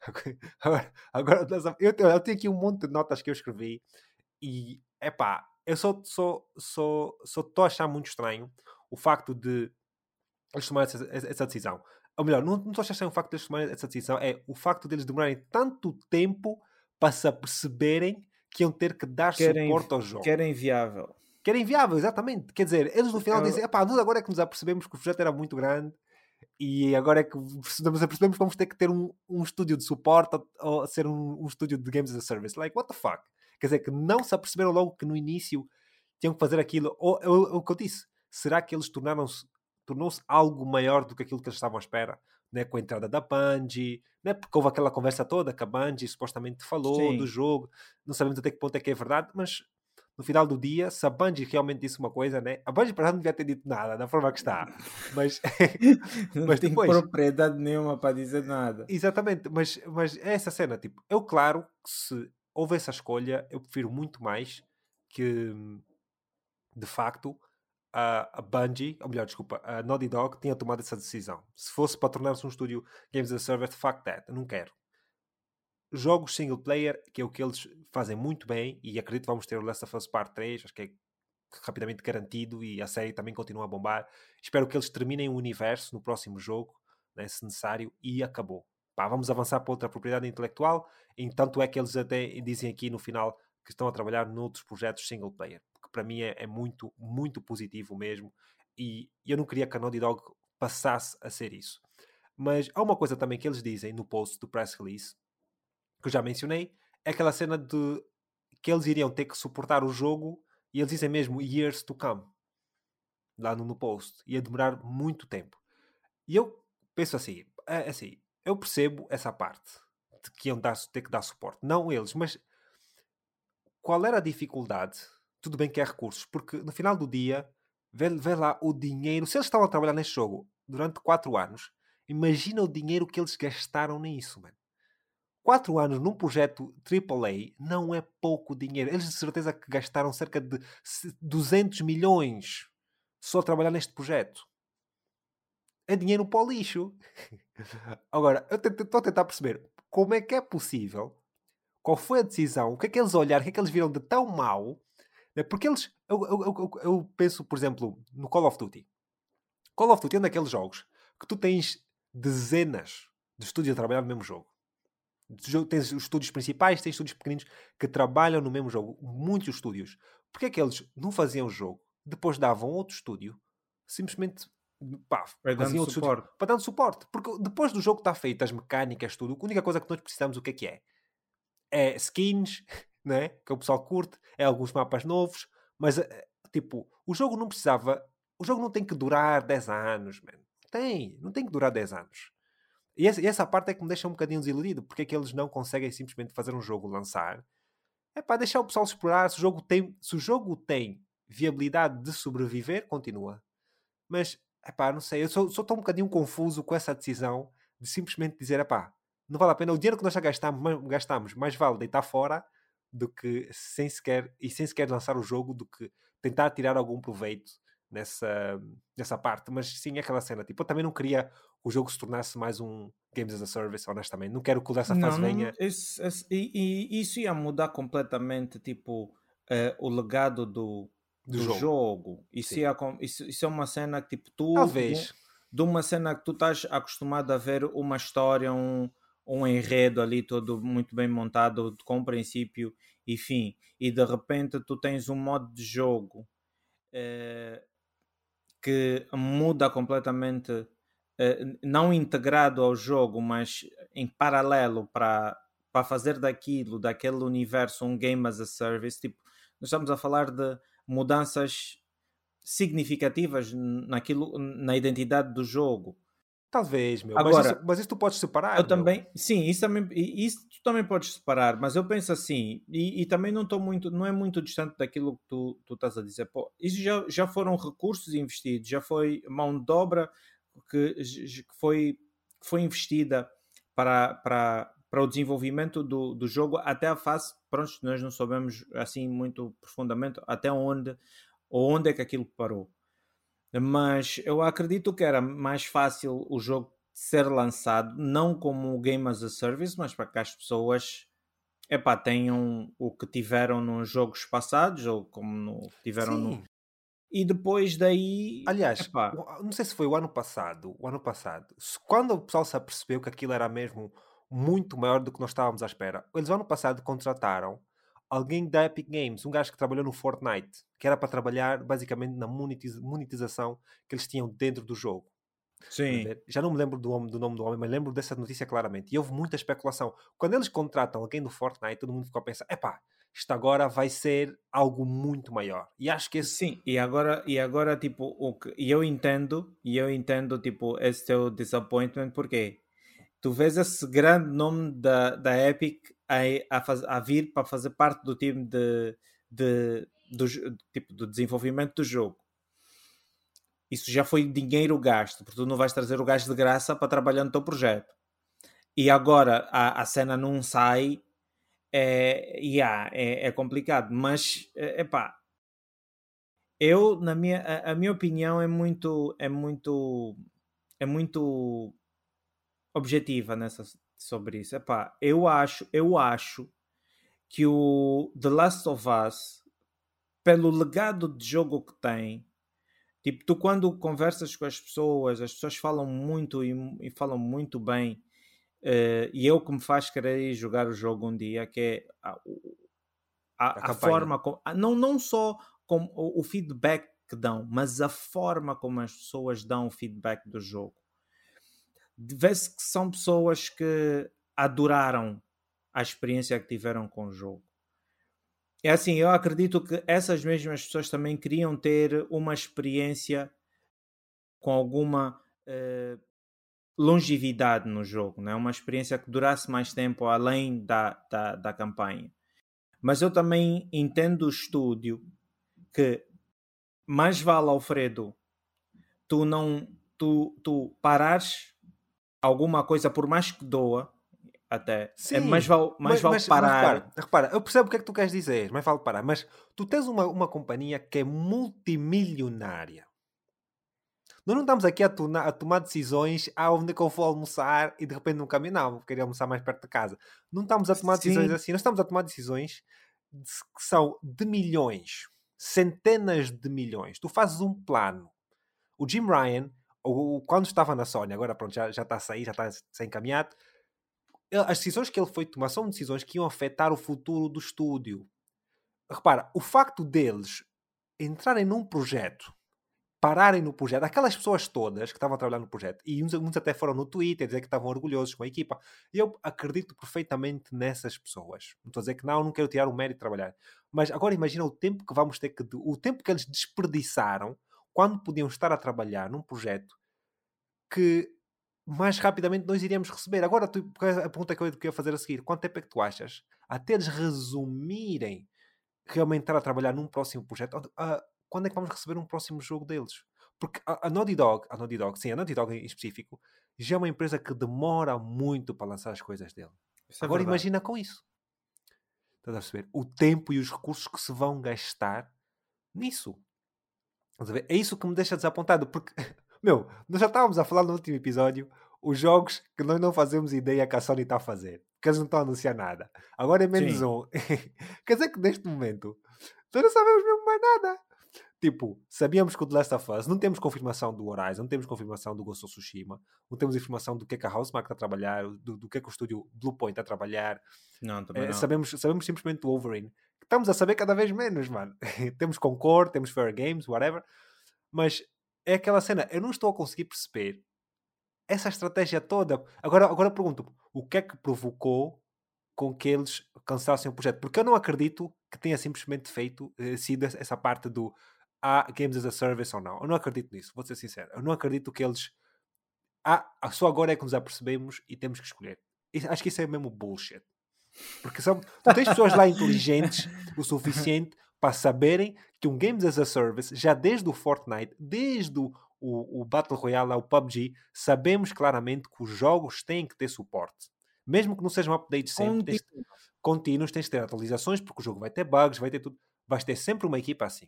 agora, agora eu, eu tenho aqui um monte de notas que eu escrevi e, é pá, eu só estou só, só, só a achar muito estranho o facto de eles tomarem essa, essa decisão ou melhor, não, não estou a achar o facto de eles tomarem essa decisão, é o facto de eles demorarem tanto tempo para se aperceberem que iam ter que dar querem, suporte ao jogo. Que era inviável. Que era inviável, exatamente. Quer dizer, eles no final eu... dizem, pá, nós agora é que nos apercebemos que o projeto era muito grande e agora é que nos apercebemos que vamos ter que ter um, um estúdio de suporte ou, ou ser um, um estúdio de Games as a Service. Like, what the fuck? Quer dizer, que não se aperceberam logo que no início tinham que fazer aquilo. Ou, ou, o que eu disse, será que eles tornaram-se tornou-se algo maior do que aquilo que eles estavam à espera, né? com a entrada da Bungie, né? porque houve aquela conversa toda que a Bungie supostamente falou Sim. do jogo, não sabemos até que ponto é que é verdade, mas no final do dia, se a Bungie realmente disse uma coisa, né? A Bungie para não devia ter dito nada, da forma que está, mas, não mas tem depois... propriedade nenhuma para dizer nada. Exatamente, mas, mas é essa cena, tipo, eu claro que se houve essa escolha, eu prefiro muito mais que de facto a, Bungie, ou melhor, desculpa, a Naughty Dog tinha tomado essa decisão. Se fosse para tornar-se um estúdio Games as a Service, fuck that, eu não quero. Jogos single player, que é o que eles fazem muito bem, e acredito que vamos ter o Last of Us Part 3, acho que é rapidamente garantido, e a série também continua a bombar. Espero que eles terminem o universo no próximo jogo, né, se necessário, e acabou. Pá, vamos avançar para outra propriedade intelectual, entanto é que eles até dizem aqui no final que estão a trabalhar noutros projetos single player para mim é, é, muito, muito positivo mesmo. E eu não queria que a Naughty Dog passasse a ser isso. Mas há uma coisa também que eles dizem no post do press release, que eu já mencionei, é aquela cena de que eles iriam ter que suportar o jogo e eles dizem mesmo years to come lá no, no post. Ia demorar muito tempo. E eu penso assim, é, assim, eu percebo essa parte de que iam dar, ter que dar suporte. Não eles, mas qual era a dificuldade tudo bem que é recursos, porque no final do dia, vê, vê lá o dinheiro. Se eles estavam a trabalhar neste jogo durante 4 anos, imagina o dinheiro que eles gastaram nisso, mano. 4 anos num projeto AAA não é pouco dinheiro. Eles de certeza que gastaram cerca de 200 milhões só a trabalhar neste projeto. É dinheiro para o lixo. Agora, eu estou a tentar perceber como é que é possível, qual foi a decisão, o que é que eles olharam, o que é que eles viram de tão mal? Porque eles. Eu, eu, eu, eu, penso, por exemplo, no Call of Duty. Call of Duty é um daqueles jogos que tu tens dezenas de estúdios a trabalhar no mesmo jogo. Tens os estúdios principais, tens estúdios pequeninos que trabalham no mesmo jogo. Muitos estúdios. Porque é que eles não faziam o jogo, depois davam outro estúdio, simplesmente pá, para dar suporte. Estúdio, para dar suporte. Porque depois do jogo estar feito, as mecânicas, tudo, a única coisa que nós precisamos, o que é que é? É skins, né? que o pessoal curte, é alguns mapas novos, mas eh, tipo, o jogo não precisava. O jogo não tem que durar 10 anos, man. Tem, não tem que durar 10 anos. E essa, essa parte é que me deixa um bocadinho desiludido, porque é que eles não conseguem simplesmente fazer um jogo lançar. É para deixar o pessoal explorar. Se o jogo tem, se o jogo tem viabilidade de sobreviver, continua. Mas, é pá, não sei, eu sou, sou tão um bocadinho confuso com essa decisão de simplesmente dizer, é pá, não vale a pena, o dinheiro que nós já gastamos, gastamos mais vale deitar fora do que sem sequer e sem sequer lançar o jogo do que tentar tirar algum proveito nessa, nessa parte. Mas sim, aquela cena. Tipo, eu também não queria o jogo se tornasse mais um Games as a Service, honestamente. Não quero que dessa fase não, venha. Isso, e, e, isso ia mudar completamente tipo, uh, o legado do, do, do jogo. jogo. Isso, ia, isso, isso é uma cena que tipo, tu. Talvez. De uma cena que tu estás acostumado a ver uma história, um um enredo ali todo muito bem montado, com princípio e fim, e de repente tu tens um modo de jogo eh, que muda completamente, eh, não integrado ao jogo, mas em paralelo para, para fazer daquilo, daquele universo, um game as a service. Tipo, nós estamos a falar de mudanças significativas naquilo, na identidade do jogo Talvez, meu. Agora, mas, isso, mas isso tu podes separar. Eu meu. também, sim, isso também, isso tu também podes separar, mas eu penso assim, e, e também não estou muito, não é muito distante daquilo que tu, tu estás a dizer. Pô, isso já, já foram recursos investidos, já foi mão de obra que, que foi, que foi investida para, para, para o desenvolvimento do, do jogo até a fase, pronto, nós não sabemos assim muito profundamente até onde, ou onde é que aquilo parou. Mas eu acredito que era mais fácil o jogo ser lançado, não como Game as a Service, mas para que as pessoas epá, tenham o que tiveram nos jogos passados, ou como no, tiveram Sim. no. E depois daí. Aliás, epá, não sei se foi o ano passado, o ano passado, quando o pessoal se apercebeu que aquilo era mesmo muito maior do que nós estávamos à espera, eles ano passado contrataram alguém da Epic Games, um gajo que trabalhou no Fortnite, que era para trabalhar basicamente na monetização que eles tinham dentro do jogo. Sim. Já não me lembro do, do, nome do homem, mas lembro dessa notícia claramente. E houve muita especulação. Quando eles contratam alguém do Fortnite, todo mundo ficou a pensar: epá, isto agora vai ser algo muito maior. E acho que esse... Sim, e agora, e agora tipo, o que, e eu entendo, e eu entendo, tipo, esse teu disappointment, porque tu vês esse grande nome da, da Epic a, a, a vir para fazer parte do time de, de, do, tipo, do desenvolvimento do jogo. Isso já foi dinheiro gasto, porque tu não vais trazer o gajo de graça para trabalhar no teu projeto. E agora a, a cena não sai, é, yeah, é, é complicado, mas é, epá, eu, na minha, a, a, minha opinião é muito, é muito, é muito objetiva nessa, sobre isso. Epá, eu acho, eu acho que o The Last of Us, pelo legado de jogo que tem, tipo, tu quando conversas com as pessoas, as pessoas falam muito e, e falam muito bem, uh, e é o que me faz querer jogar o jogo um dia, que é a, a, a forma como, não, não só com o, o feedback que dão, mas a forma como as pessoas dão o feedback do jogo vê-se que são pessoas que adoraram a experiência que tiveram com o jogo. É assim, eu acredito que essas mesmas pessoas também queriam ter uma experiência com alguma uh, longevidade no jogo, né? uma experiência que durasse mais tempo além da, da, da campanha. Mas eu também entendo o estúdio que mais vale, Alfredo, tu não tu, tu parares alguma coisa, por mais que doa, até, é Sim, é mais vale, mais mas, vale mas, parar. Mas repara, repara, eu percebo o que é que tu queres dizer, mas vale parar. Mas tu tens uma, uma companhia que é multimilionária. Nós não estamos aqui a, a tomar decisões aonde é que eu vou almoçar e de repente no caminho, não, queria almoçar mais perto de casa. Não estamos a tomar decisões Sim. assim, nós estamos a tomar decisões de, que são de milhões, centenas de milhões. Tu fazes um plano. O Jim Ryan ou quando estava na Sony, agora pronto, já, já está a sair, já está a ser encaminhado, as decisões que ele foi tomar são decisões que iam afetar o futuro do estúdio. Repara, o facto deles entrarem num projeto, pararem no projeto, aquelas pessoas todas que estavam a trabalhar no projeto, e uns, uns até foram no Twitter dizer que estavam orgulhosos com a equipa, eu acredito perfeitamente nessas pessoas. Não estou a dizer que não, não quero tirar o mérito de trabalhar. Mas agora imagina o tempo que vamos ter que. O tempo que eles desperdiçaram quando podiam estar a trabalhar num projeto que mais rapidamente nós iríamos receber. Agora, tu, a pergunta que eu queria fazer a seguir: quanto tempo é que tu achas até eles resumirem realmente estar a trabalhar num próximo projeto? Uh, quando é que vamos receber um próximo jogo deles? Porque a, a Naughty Dog, a Naughty Dog, sim, a Naughty Dog em específico, já é uma empresa que demora muito para lançar as coisas dele. É Agora verdade. imagina com isso. Estás a perceber? O tempo e os recursos que se vão gastar nisso. É isso que me deixa desapontado, porque, meu, nós já estávamos a falar no último episódio os jogos que nós não fazemos ideia que a Sony está a fazer, que eles não estão a anunciar nada. Agora é menos Sim. um. Quer dizer que neste momento nós não sabemos mesmo mais nada. Tipo, sabíamos que o The Last of Us, não temos confirmação do Horizon, não temos confirmação do Ghost of Tsushima, não temos informação do que é que a Housemark está a trabalhar, do, do que é que o estúdio Bluepoint está a trabalhar. Não, também é, não. Sabemos, sabemos simplesmente do Wolverine estamos a saber cada vez menos, mano. temos Concord, temos Fair Games, whatever. Mas é aquela cena, eu não estou a conseguir perceber essa estratégia toda. Agora, agora pergunto o que é que provocou com que eles cancelassem o projeto? Porque eu não acredito que tenha simplesmente feito, eh, sido essa parte do ah, Games as a Service ou não. Eu não acredito nisso, vou ser sincero. Eu não acredito que eles ah, só agora é que nos apercebemos e temos que escolher. Acho que isso é mesmo bullshit. Porque são, tu tens pessoas lá inteligentes o suficiente para saberem que um Games as a Service, já desde o Fortnite, desde o, o, o Battle Royale, o PUBG, sabemos claramente que os jogos têm que ter suporte. Mesmo que não sejam updates sempre, tens, contínuos, tens de ter atualizações, porque o jogo vai ter bugs, vai ter tudo. Vais ter sempre uma equipa assim.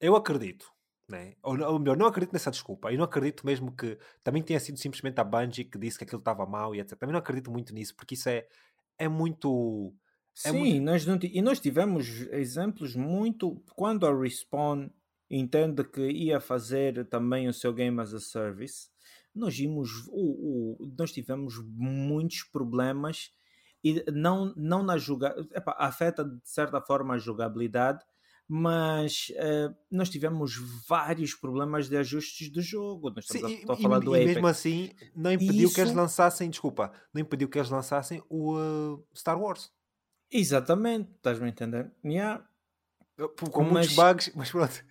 Eu acredito né? Ou, ou melhor, não acredito nessa desculpa. Eu não acredito mesmo que também tenha sido simplesmente a Bungie que disse que aquilo estava mal e etc. Também não acredito muito nisso, porque isso é, é muito. É Sim, muito... Nós não, e nós tivemos exemplos muito. Quando a Respawn entende que ia fazer também o seu Game as a Service, nós vimos. O, o, nós tivemos muitos problemas e não, não na jogabilidade. Afeta de certa forma a jogabilidade mas uh, nós tivemos vários problemas de ajustes do jogo. Nós estamos Sim, a, a falar e, do e mesmo assim, não impediu Isso... que eles lançassem, desculpa, não impediu que eles lançassem o uh, Star Wars. Exatamente, estás-me a entender? Yeah. Com mas... muitos bugs, mas pronto.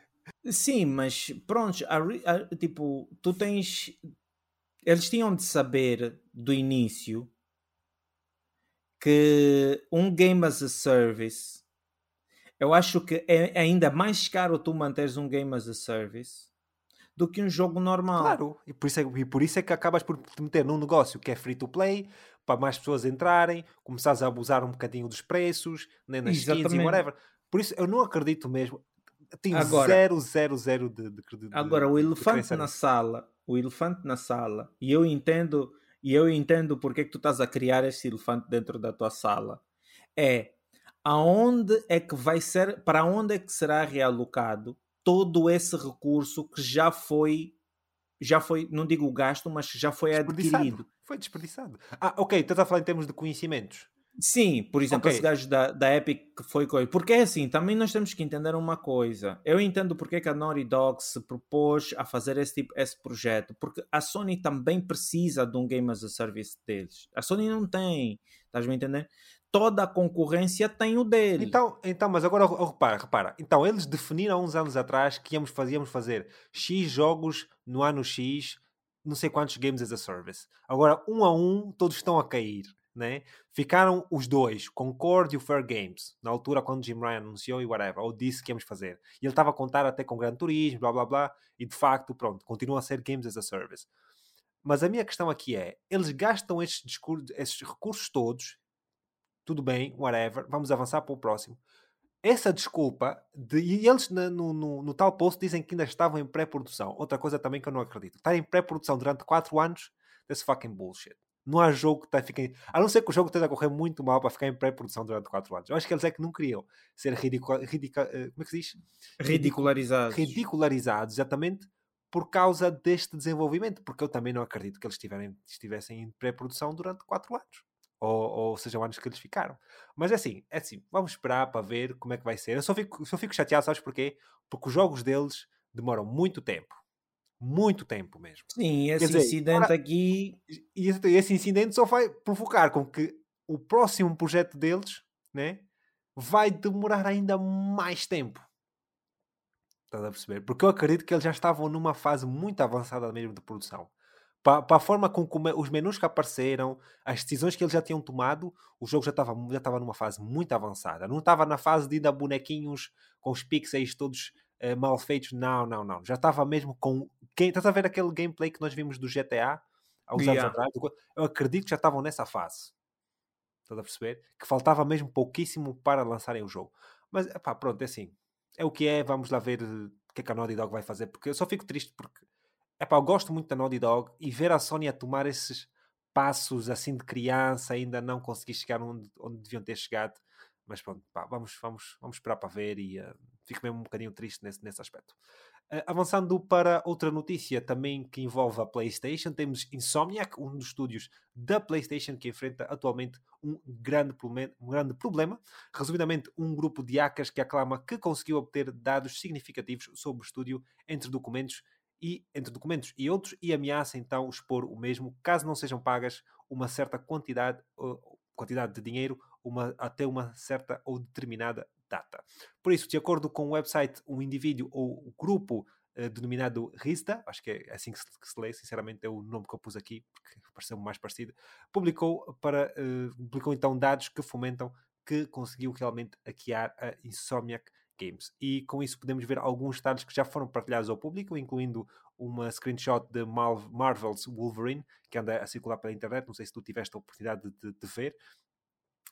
Sim, mas pronto, a, a, tipo, tu tens. Eles tinham de saber do início que um game as a service eu acho que é ainda mais caro tu manteres um game as a service do que um jogo normal. Claro, e por isso é, e por isso é que acabas por te meter num negócio que é free to play, para mais pessoas entrarem, começares a abusar um bocadinho dos preços, nem nas Exatamente. skins e whatever. Por isso eu não acredito mesmo. Tenho agora, zero, zero, zero de, de, de Agora, o elefante na sala, o elefante na sala, e eu entendo, e eu entendo porque é que tu estás a criar esse elefante dentro da tua sala. É aonde é que vai ser, para onde é que será realocado todo esse recurso que já foi, já foi, não digo gasto, mas já foi adquirido. Foi desperdiçado. Ah, ok, estás a falar em termos de conhecimentos. Sim, por exemplo, okay. esse gajo da, da Epic que foi coisa. Porque é assim, também nós temos que entender uma coisa. Eu entendo porque é que a Naughty Dog se propôs a fazer esse, tipo, esse projeto. Porque a Sony também precisa de um Game as a Service deles. A Sony não tem. Estás me entendendo? Toda a concorrência tem o dele. Então, então mas agora repara, repara. Então, eles definiram há uns anos atrás que íamos, fazíamos fazer X jogos no ano X, não sei quantos games as a service. Agora, um a um, todos estão a cair. Né? Ficaram os dois, Concord e o Fair Games, na altura quando Jim Ryan anunciou e whatever, ou disse que íamos fazer. E ele estava a contar até com Gran Turismo, blá blá blá, e de facto, pronto, continua a ser Games as a Service. Mas a minha questão aqui é: eles gastam estes recursos todos tudo bem, whatever, vamos avançar para o próximo. Essa desculpa, de, e eles no, no, no, tal post dizem que ainda estavam em pré-produção. Outra coisa também que eu não acredito. Estar em pré-produção durante 4 anos, that's fucking bullshit. Não há jogo que está ficar. A não ser que o jogo esteja a correr muito mal para ficar em pré-produção durante 4 anos. Eu acho que eles é que não queriam ser ridicul... Ridicul... Eh, como é que se diz? Ridicularizados. Ridicularizados, exatamente por causa deste desenvolvimento. Porque eu também não acredito que eles estivessem em pré-produção durante 4 anos ou, ou sejam anos que eles ficaram. Mas é assim, é assim, vamos esperar para ver como é que vai ser. Eu só fico, só fico chateado, sabes porquê? Porque os jogos deles demoram muito tempo. Muito tempo mesmo. Sim, esse dizer, incidente agora, aqui. E esse, esse incidente só vai provocar com que o próximo projeto deles né, vai demorar ainda mais tempo. Estás a perceber? Porque eu acredito que eles já estavam numa fase muito avançada mesmo de produção para, para a forma com que os menus que apareceram, as decisões que eles já tinham tomado, o jogo já estava já estava numa fase muito avançada. Não estava na fase de ainda bonequinhos com os pixels todos uh, mal feitos. Não, não, não. Já estava mesmo com. Quem, estás a ver aquele gameplay que nós vimos do GTA há uns yeah. anos atrás? Eu acredito que já estavam nessa fase. Estás a perceber? Que faltava mesmo pouquíssimo para lançarem o jogo. Mas, pá, pronto, é assim. É o que é. Vamos lá ver o que é que a Naughty Dog vai fazer. Porque eu só fico triste porque Epá, eu gosto muito da Naughty Dog e ver a Sony a tomar esses passos assim de criança, ainda não consegui chegar onde, onde deviam ter chegado. Mas pronto, pá, vamos, vamos, vamos esperar para ver e uh, fico mesmo um bocadinho triste nesse, nesse aspecto. Uh, avançando para outra notícia também que envolve a PlayStation, temos Insomniac, um dos estúdios da PlayStation que enfrenta atualmente um grande, um grande problema. Resumidamente, um grupo de hackers que aclama que conseguiu obter dados significativos sobre o estúdio entre documentos e entre documentos e outros e ameaça então expor o mesmo caso não sejam pagas uma certa quantidade, uh, quantidade de dinheiro uma, até uma certa ou determinada data. Por isso, de acordo com o website, um indivíduo ou grupo uh, denominado RISTA, acho que é assim que se, que se, lê, sinceramente é o nome que eu pus aqui, porque pareceu mais parecido, publicou, para, uh, publicou então dados que fomentam que conseguiu realmente hackear a Insomniac Games. E com isso podemos ver alguns dados que já foram partilhados ao público, incluindo uma screenshot de Marvel's Wolverine, que anda a circular pela internet. Não sei se tu tiveste a oportunidade de, de, ver.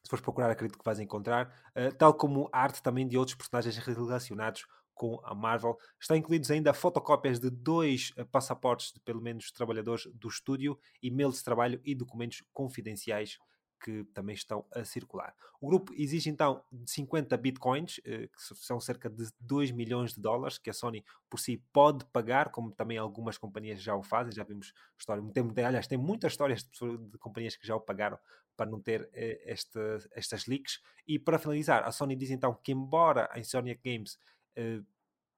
Se fores procurar, acredito que vais encontrar. Uh, tal como arte também de outros personagens relacionados com a Marvel. Estão incluídos ainda fotocópias de dois uh, passaportes de pelo menos trabalhadores do estúdio, e-mails de trabalho e documentos confidenciais que também estão a circular. O grupo exige então 50 bitcoins, eh, que são cerca de 2 milhões de dólares, que a Sony por si pode pagar, como também algumas companhias já o fazem. Já vimos história, tem, aliás, tem muitas histórias de, de companhias que já o pagaram para não ter eh, esta, estas leaks. E para finalizar, a Sony diz então que, embora a Insomniac Games eh,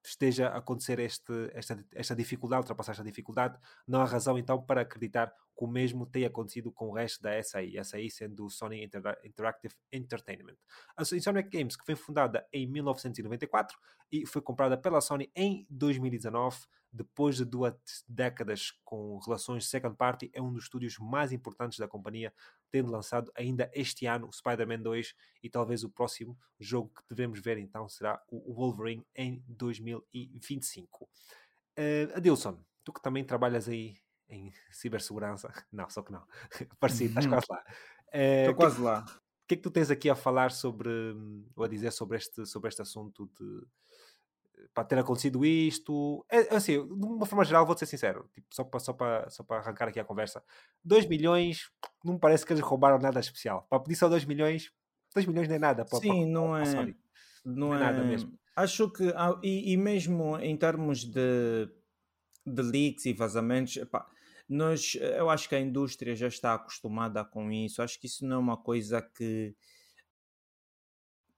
esteja a acontecer este, esta, esta dificuldade, ultrapassar esta dificuldade, não há razão então para acreditar que o mesmo tenha acontecido com o resto da SAI, SAI sendo o Sony Inter Interactive Entertainment. A Insomniac Games, que foi fundada em 1994 e foi comprada pela Sony em 2019, depois de duas décadas com relações second party, é um dos estúdios mais importantes da companhia, tendo lançado ainda este ano o Spider-Man 2 e talvez o próximo jogo que devemos ver então será o Wolverine em 2025. Uh, Adilson, tu que também trabalhas aí em cibersegurança, não, só que não, parecido, estás uhum. quase lá. Estou uh, quase que, lá. O que é que tu tens aqui a falar sobre, ou a dizer sobre este, sobre este assunto de para ter acontecido isto. É, assim, de uma forma geral, vou ser sincero, tipo, só para só para só para arrancar aqui a conversa. 2 milhões, não me parece que eles roubaram nada especial. Para pedir só 2 milhões, 2 milhões não é nada. Para, Sim, não, é, não, não é, é, nada mesmo. Acho que, e, e, mesmo em termos de, de leaks e vazamentos, epá, nós, eu acho que a indústria já está acostumada com isso. Acho que isso não é uma coisa que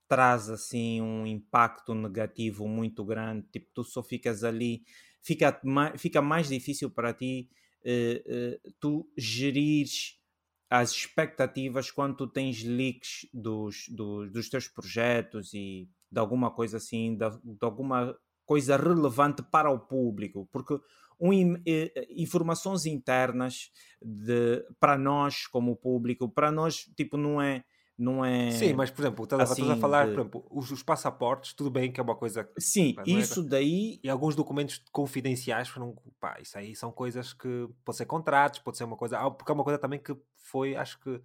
traz assim um impacto negativo muito grande, tipo, tu só ficas ali, fica, fica mais difícil para ti uh, uh, tu gerires as expectativas quando tu tens leaks dos, dos, dos teus projetos e de alguma coisa assim, de, de alguma coisa relevante para o público, porque um, eh, informações internas de, para nós como público, para nós tipo não é não é. Sim, mas por exemplo, estás, assim, a falar, de... por exemplo, os, os, passaportes, tudo bem que é uma coisa. Sim, é isso daí. E alguns documentos confidenciais foram. Pá, isso aí são coisas que. Pode ser contratos, pode ser uma coisa. Ah, porque é uma coisa também que foi, acho que.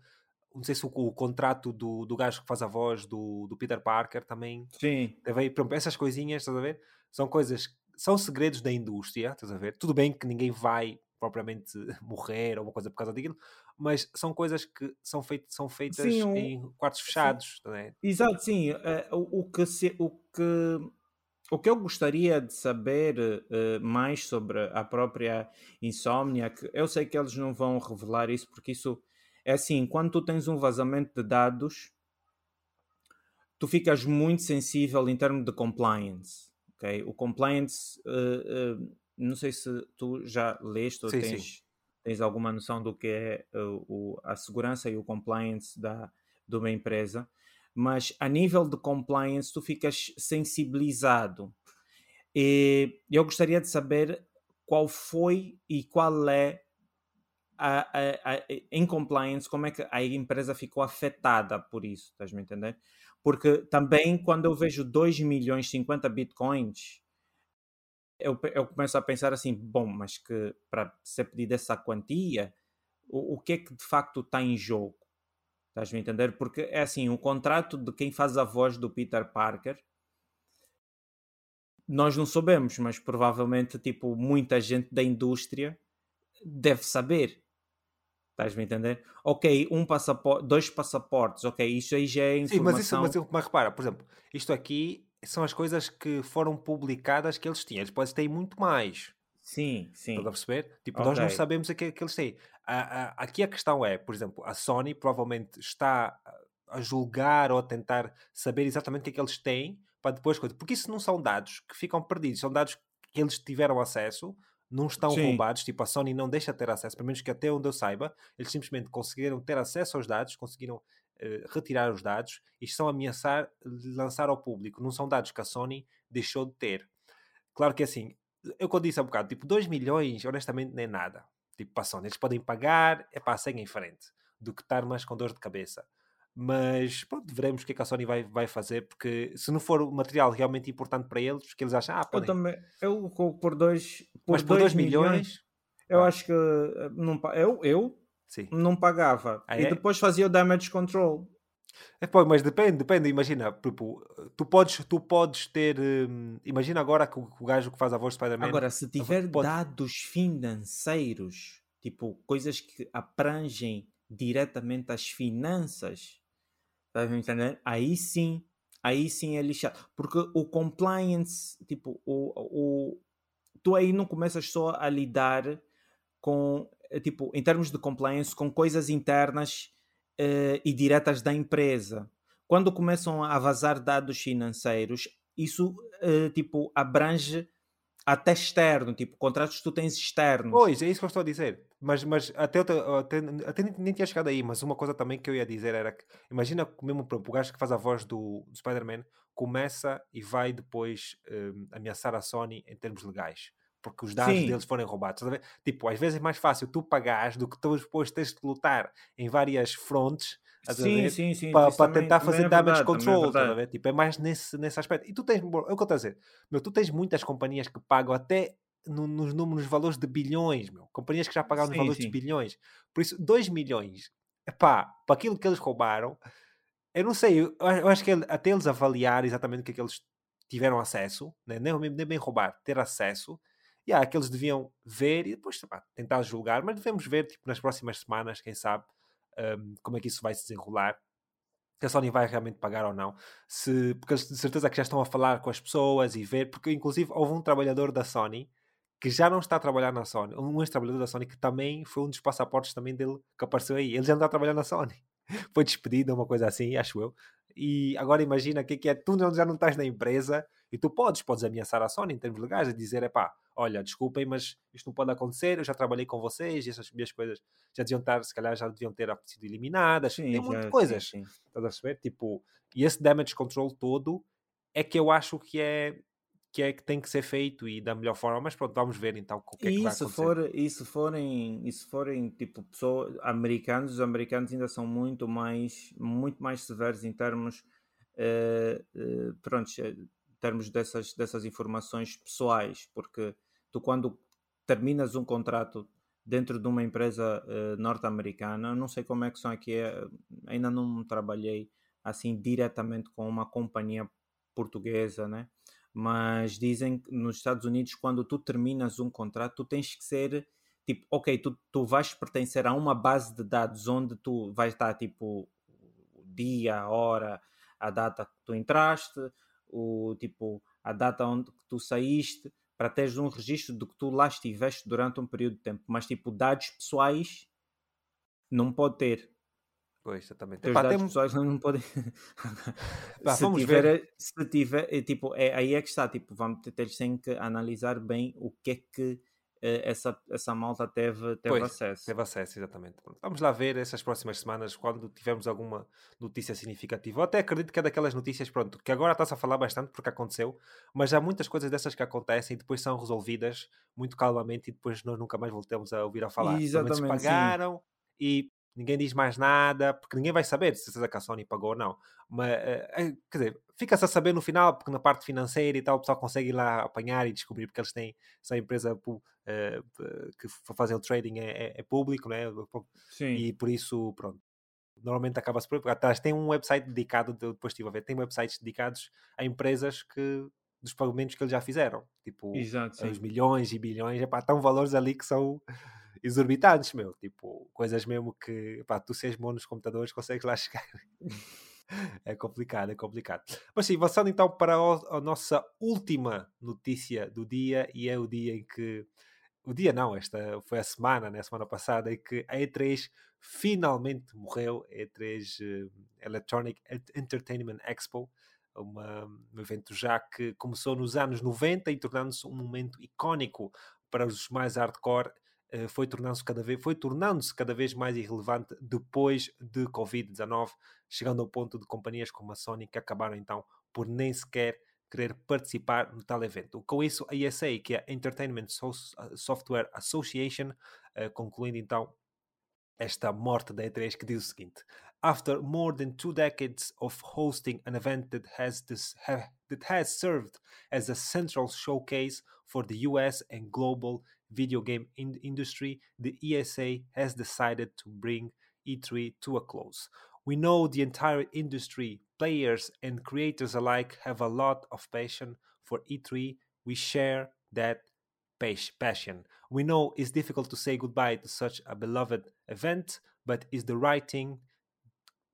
Não sei se o, o contrato do, do gajo que faz a voz do, do Peter Parker também. Sim. Teve, por exemplo, essas coisinhas, estás a ver? São coisas. São segredos da indústria, estás a ver? Tudo bem que ninguém vai propriamente morrer ou uma coisa por causa daquilo, mas são coisas que são, feit são feitas sim, o... em quartos fechados. É? Exato, sim. Uh, o, que se, o, que, o que eu gostaria de saber uh, mais sobre a própria insônia, que eu sei que eles não vão revelar isso, porque isso é assim, quando tu tens um vazamento de dados, tu ficas muito sensível em termos de compliance. Okay? O compliance uh, não sei se tu já leste ou sim, tens, sim. tens alguma noção do que é uh, o, a segurança e o compliance da, de uma empresa, mas a nível de compliance tu ficas sensibilizado. E eu gostaria de saber qual foi e qual é a, a, a, em compliance, como é que a empresa ficou afetada por isso, estás me entender? Porque também quando eu vejo 2 milhões 50 bitcoins, eu, eu começo a pensar assim, bom, mas que para ser pedida essa quantia, o, o que é que de facto está em jogo? Estás a entender? Porque é assim, o contrato de quem faz a voz do Peter Parker, nós não sabemos, mas provavelmente tipo muita gente da indústria deve saber. Estás a entender? Ok, um passaporte, dois passaportes, ok, isso aí já é informação. Sim, mas isso, mas, mas repara, por exemplo, isto aqui são as coisas que foram publicadas que eles tinham. Eles podem ter muito mais. Sim, sim. Estás a perceber? Tipo, okay. nós não sabemos o que, que eles têm. A, a, aqui a questão é, por exemplo, a Sony provavelmente está a julgar ou a tentar saber exatamente o que é que eles têm para depois. Porque isso não são dados que ficam perdidos, são dados que eles tiveram acesso, não estão Sim. roubados. Tipo, a Sony não deixa de ter acesso, pelo menos que até onde eu saiba, eles simplesmente conseguiram ter acesso aos dados, conseguiram eh, retirar os dados e estão a ameaçar lançar ao público. Não são dados que a Sony deixou de ter. Claro que é assim, eu quando disse há um bocado, tipo, 2 milhões, honestamente, nem nada. Tipo, para a Sony, eles podem pagar, é para seguem em frente, do que estar mais com dor de cabeça. Mas pronto, veremos o que é que a Sony vai, vai fazer, porque se não for o material realmente importante para eles, que eles acham, ah, podem. Eu também, eu por 2 por Mas por 2 milhões, milhões, eu acho que eh, não, eu, eu sim. não pagava. Ah, e é? depois fazia o damage control. É, pô, mas depende, depende, imagina, tipo, tu podes, tu podes ter, hum, imagina agora que o, o gajo que faz a voz de Spider-Man, Agora, se tiver pode- dados financeiros, tipo coisas que abrangem diretamente as finanças, estás a entender? Aí sim, aí sim é lixado. Porque o compliance, tipo, o, o, tu aí não começas só a lidar com, eh, tipo, em termos de compliance, com coisas internas eh, e diretas da empresa. Quando começam a vazar dados financeiros, isso, eh, tipo, abrange até externo, tipo, contratos que tu tens externos. Pois, é isso que eu estou a dizer. Mas, mas até, até, até nem, nem tinha chegado aí. Mas uma coisa também que eu ia dizer era que, imagina mesmo pronto, o gajo que faz a voz do, do Spider-Man começa e vai depois hum, ameaçar a Sony em termos legais. Porque os dados Sim. deles forem roubados. Tipo, às vezes é mais fácil tu pagares do que tu depois tres de lutar em várias frontes sim, sim, sim. para tentar também fazer é damage verdade, também é control, ver? Tipo, é mais nesse, nesse aspecto. E tu tens, bro, é o que eu estou a dizer, meu, tu tens muitas companhias que pagam até no- nos números, valores de bilhões, meu. Companhias que já pagaram nos Sim, valores sim. de bilhões. Por isso, 2 milhões, epá, para aquilo que eles roubaram, eu não sei, eu, eu acho que até eles avaliar exatamente o que é que eles tiveram acesso, né? nem, nem, bem roubar, ter acesso, e há que eles deviam ver e depois pá, tentar julgar, mas devemos ver tipo, nas próximas semanas, quem sabe, hum, como é que isso vai se desenrolar. Se a Sony vai realmente pagar ou não, se, porque de certeza que já estão a falar com as pessoas e ver, porque inclusive houve um trabalhador da Sony que já não está a trabalhar na Sony, um ex-trabalhador da Sony que também foi um dos passaportes também dele que apareceu aí. Ele já não está a trabalhar na Sony. Foi despedido, uma coisa assim, acho eu. E agora imagina o que é que é, tu já não estás na empresa e tu podes, podes ameaçar a Sony em termos legais e dizer, epá, olha, desculpem, mas isto não pode acontecer, eu já trabalhei com vocês e essas minhas coisas já deviam estar, se calhar já deviam ter sido eliminadas. Sim, Tem muitas coisas. sim, sim. Estás a perceber? Tipo, e esse damage control todo é que eu acho que é que é que tem que ser feito e da melhor forma, mas pronto, vamos ver então o que é que E vai acontecer. for, e se forem, e se forem tipo pessoas americanos, os americanos ainda são muito mais, muito mais severos em termos, pronto, em termos dessas, dessas informações pessoais, porque tu quando terminas um contrato dentro de uma empresa eh, norte-americana, não sei como é que são aqui, ainda não trabalhei assim diretamente com uma companhia portuguesa, né? Mas dizem que nos Estados Unidos, quando tu terminas um contrato, tu tens que ser tipo, ok, tu, tu vais pertencer a uma base de dados onde tu vais estar tipo o dia, a hora, a data que tu entraste, o tipo a data onde que tu saíste, para teres um registro de que tu lá estiveste durante um período de tempo, mas tipo dados pessoais não pode ter. Pois, exatamente. Epá, dados tem- pessoas não podem. Pá, se, vamos tiver, ver. se tiver, é, tipo, é, aí é que está, tipo, vamos ter, eles têm que analisar bem o que é que eh, essa, essa malta teve, teve Pois, acesso. Teve acesso, exatamente. Vamos lá ver essas próximas semanas, quando tivermos alguma notícia significativa. Eu até acredito que é daquelas notícias, pronto, que agora está-se a falar bastante porque aconteceu, mas há muitas coisas dessas que acontecem e depois são resolvidas muito calmamente e depois nós nunca mais voltamos a ouvir a falar. Exatamente, sim. pagaram e ninguém diz mais nada, porque ninguém vai saber se a Sony pagou ou não. Mas, eh, eh, quer dizer, fica-se a saber no final, porque na parte financeira e tal, o pessoal consegue ir lá apanhar e descobrir, porque eles têm, se a empresa eh, que fazem o trading é, é- é público, né? Sim. E por isso, pronto. Normalmente acaba-se por atrás tem um website dedicado, depois estive a ver, tem websites dedicados a empresas que dos pagamentos que eles já fizeram. Tipo, Exato, os milhões e bilhões, epá, estão valores ali que são exorbitantes, meu. Tipo, coisas mesmo que, epá, tu se és bom nos computadores, consegues lá chegar. é complicado, é complicado. Mas sim, avançando então para o- a nossa última notícia do dia, e é o dia em que. O dia não, esta foi a semana, né? A semana passada, em que a E3 finalmente morreu. A E3 eh, Electronic Entertainment Expo, uma, um evento já que começou nos anos 90 e tornando-se um momento icónico para os mais hardcore, foi tornando-se cada vez foi tornando-se cada vez mais irrelevante depois de Covid-19, chegando ao ponto de companhias como a Sony que acabaram então por nem sequer querer participar no tal evento. Com isso, a ESA, que é a Entertainment Software Association, uh, concluindo então esta morte da E3, que diz o seguinte: After more than two decades of hosting an event that has this, ha, that has served as a central showcase for the US and global video game in industry, the ESA has decided to bring E3 to a close. We know the entire industry, players and creators alike, have a lot of passion for E3. We share that passion. We know it's difficult to say goodbye to such a beloved event, but it's the right thing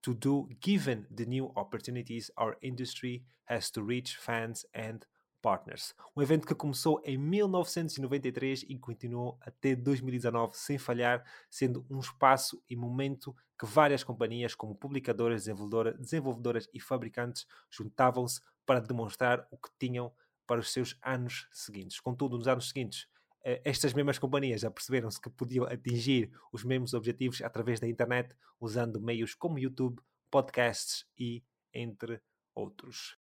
to do given the new opportunities our industry has to reach fans and Partners, um evento que começou em 1993 e continuou até 2019 sem falhar, sendo um espaço e momento que várias companhias, como publicadoras, desenvolvedoras, desenvolvedoras e fabricantes, juntavam-se para demonstrar o que tinham para os seus anos seguintes. Contudo, nos anos seguintes, eh, estas mesmas companhias já perceberam-se que podiam atingir os mesmos objetivos através da internet, usando meios como YouTube, podcasts e entre outros.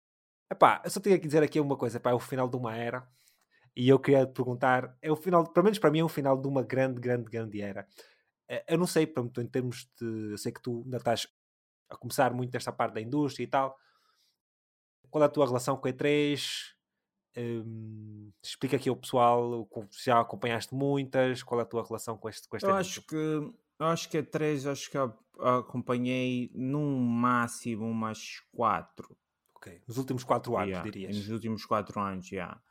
Epá, eu só tenho que dizer aqui uma coisa, epá, é o final de uma era. E eu queria te perguntar, é o final, pelo menos para mim, é o final de uma grande, grande, grande era. Eh, eu não sei, pronto, em termos de. Eu sei que tu ainda estás a começar muito nesta parte da indústria e tal. Qual é a tua relação com a E3? Um, explica aqui ao pessoal, já acompanhaste muitas, qual é a tua relação com este, com este eu acho que eu acho que a 3 acho que acompanhei num máximo umas 4 Ok. Nos últimos quatro anos, yeah, dirias? Nos últimos quatro anos, já. Yeah.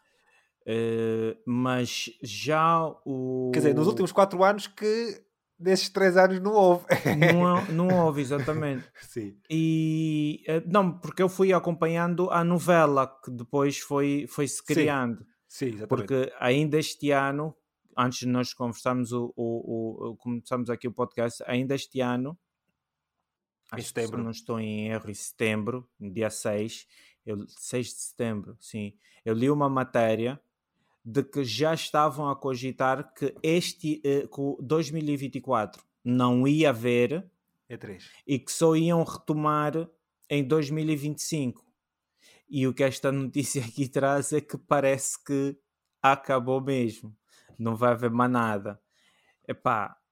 Uh, mas já o. Quer dizer, nos últimos quatro anos que desses três anos não houve. Não, não houve, exatamente. Sim. E uh, não, porque eu fui acompanhando a novela que depois foi, foi se criando. Sim, Sim exatamente. Porque ainda este ano, antes de nós conversarmos o, o, o, começamos aqui o podcast, ainda este ano Acho setembro. não estou em erro, em setembro, dia 6, eu, 6 de setembro, sim. Eu li uma matéria de que já estavam a cogitar que este eh, 2024 não ia haver E3. e que só iam retomar em 2025. E o que esta notícia aqui traz é que parece que acabou mesmo. Não vai haver mais nada. Epá, é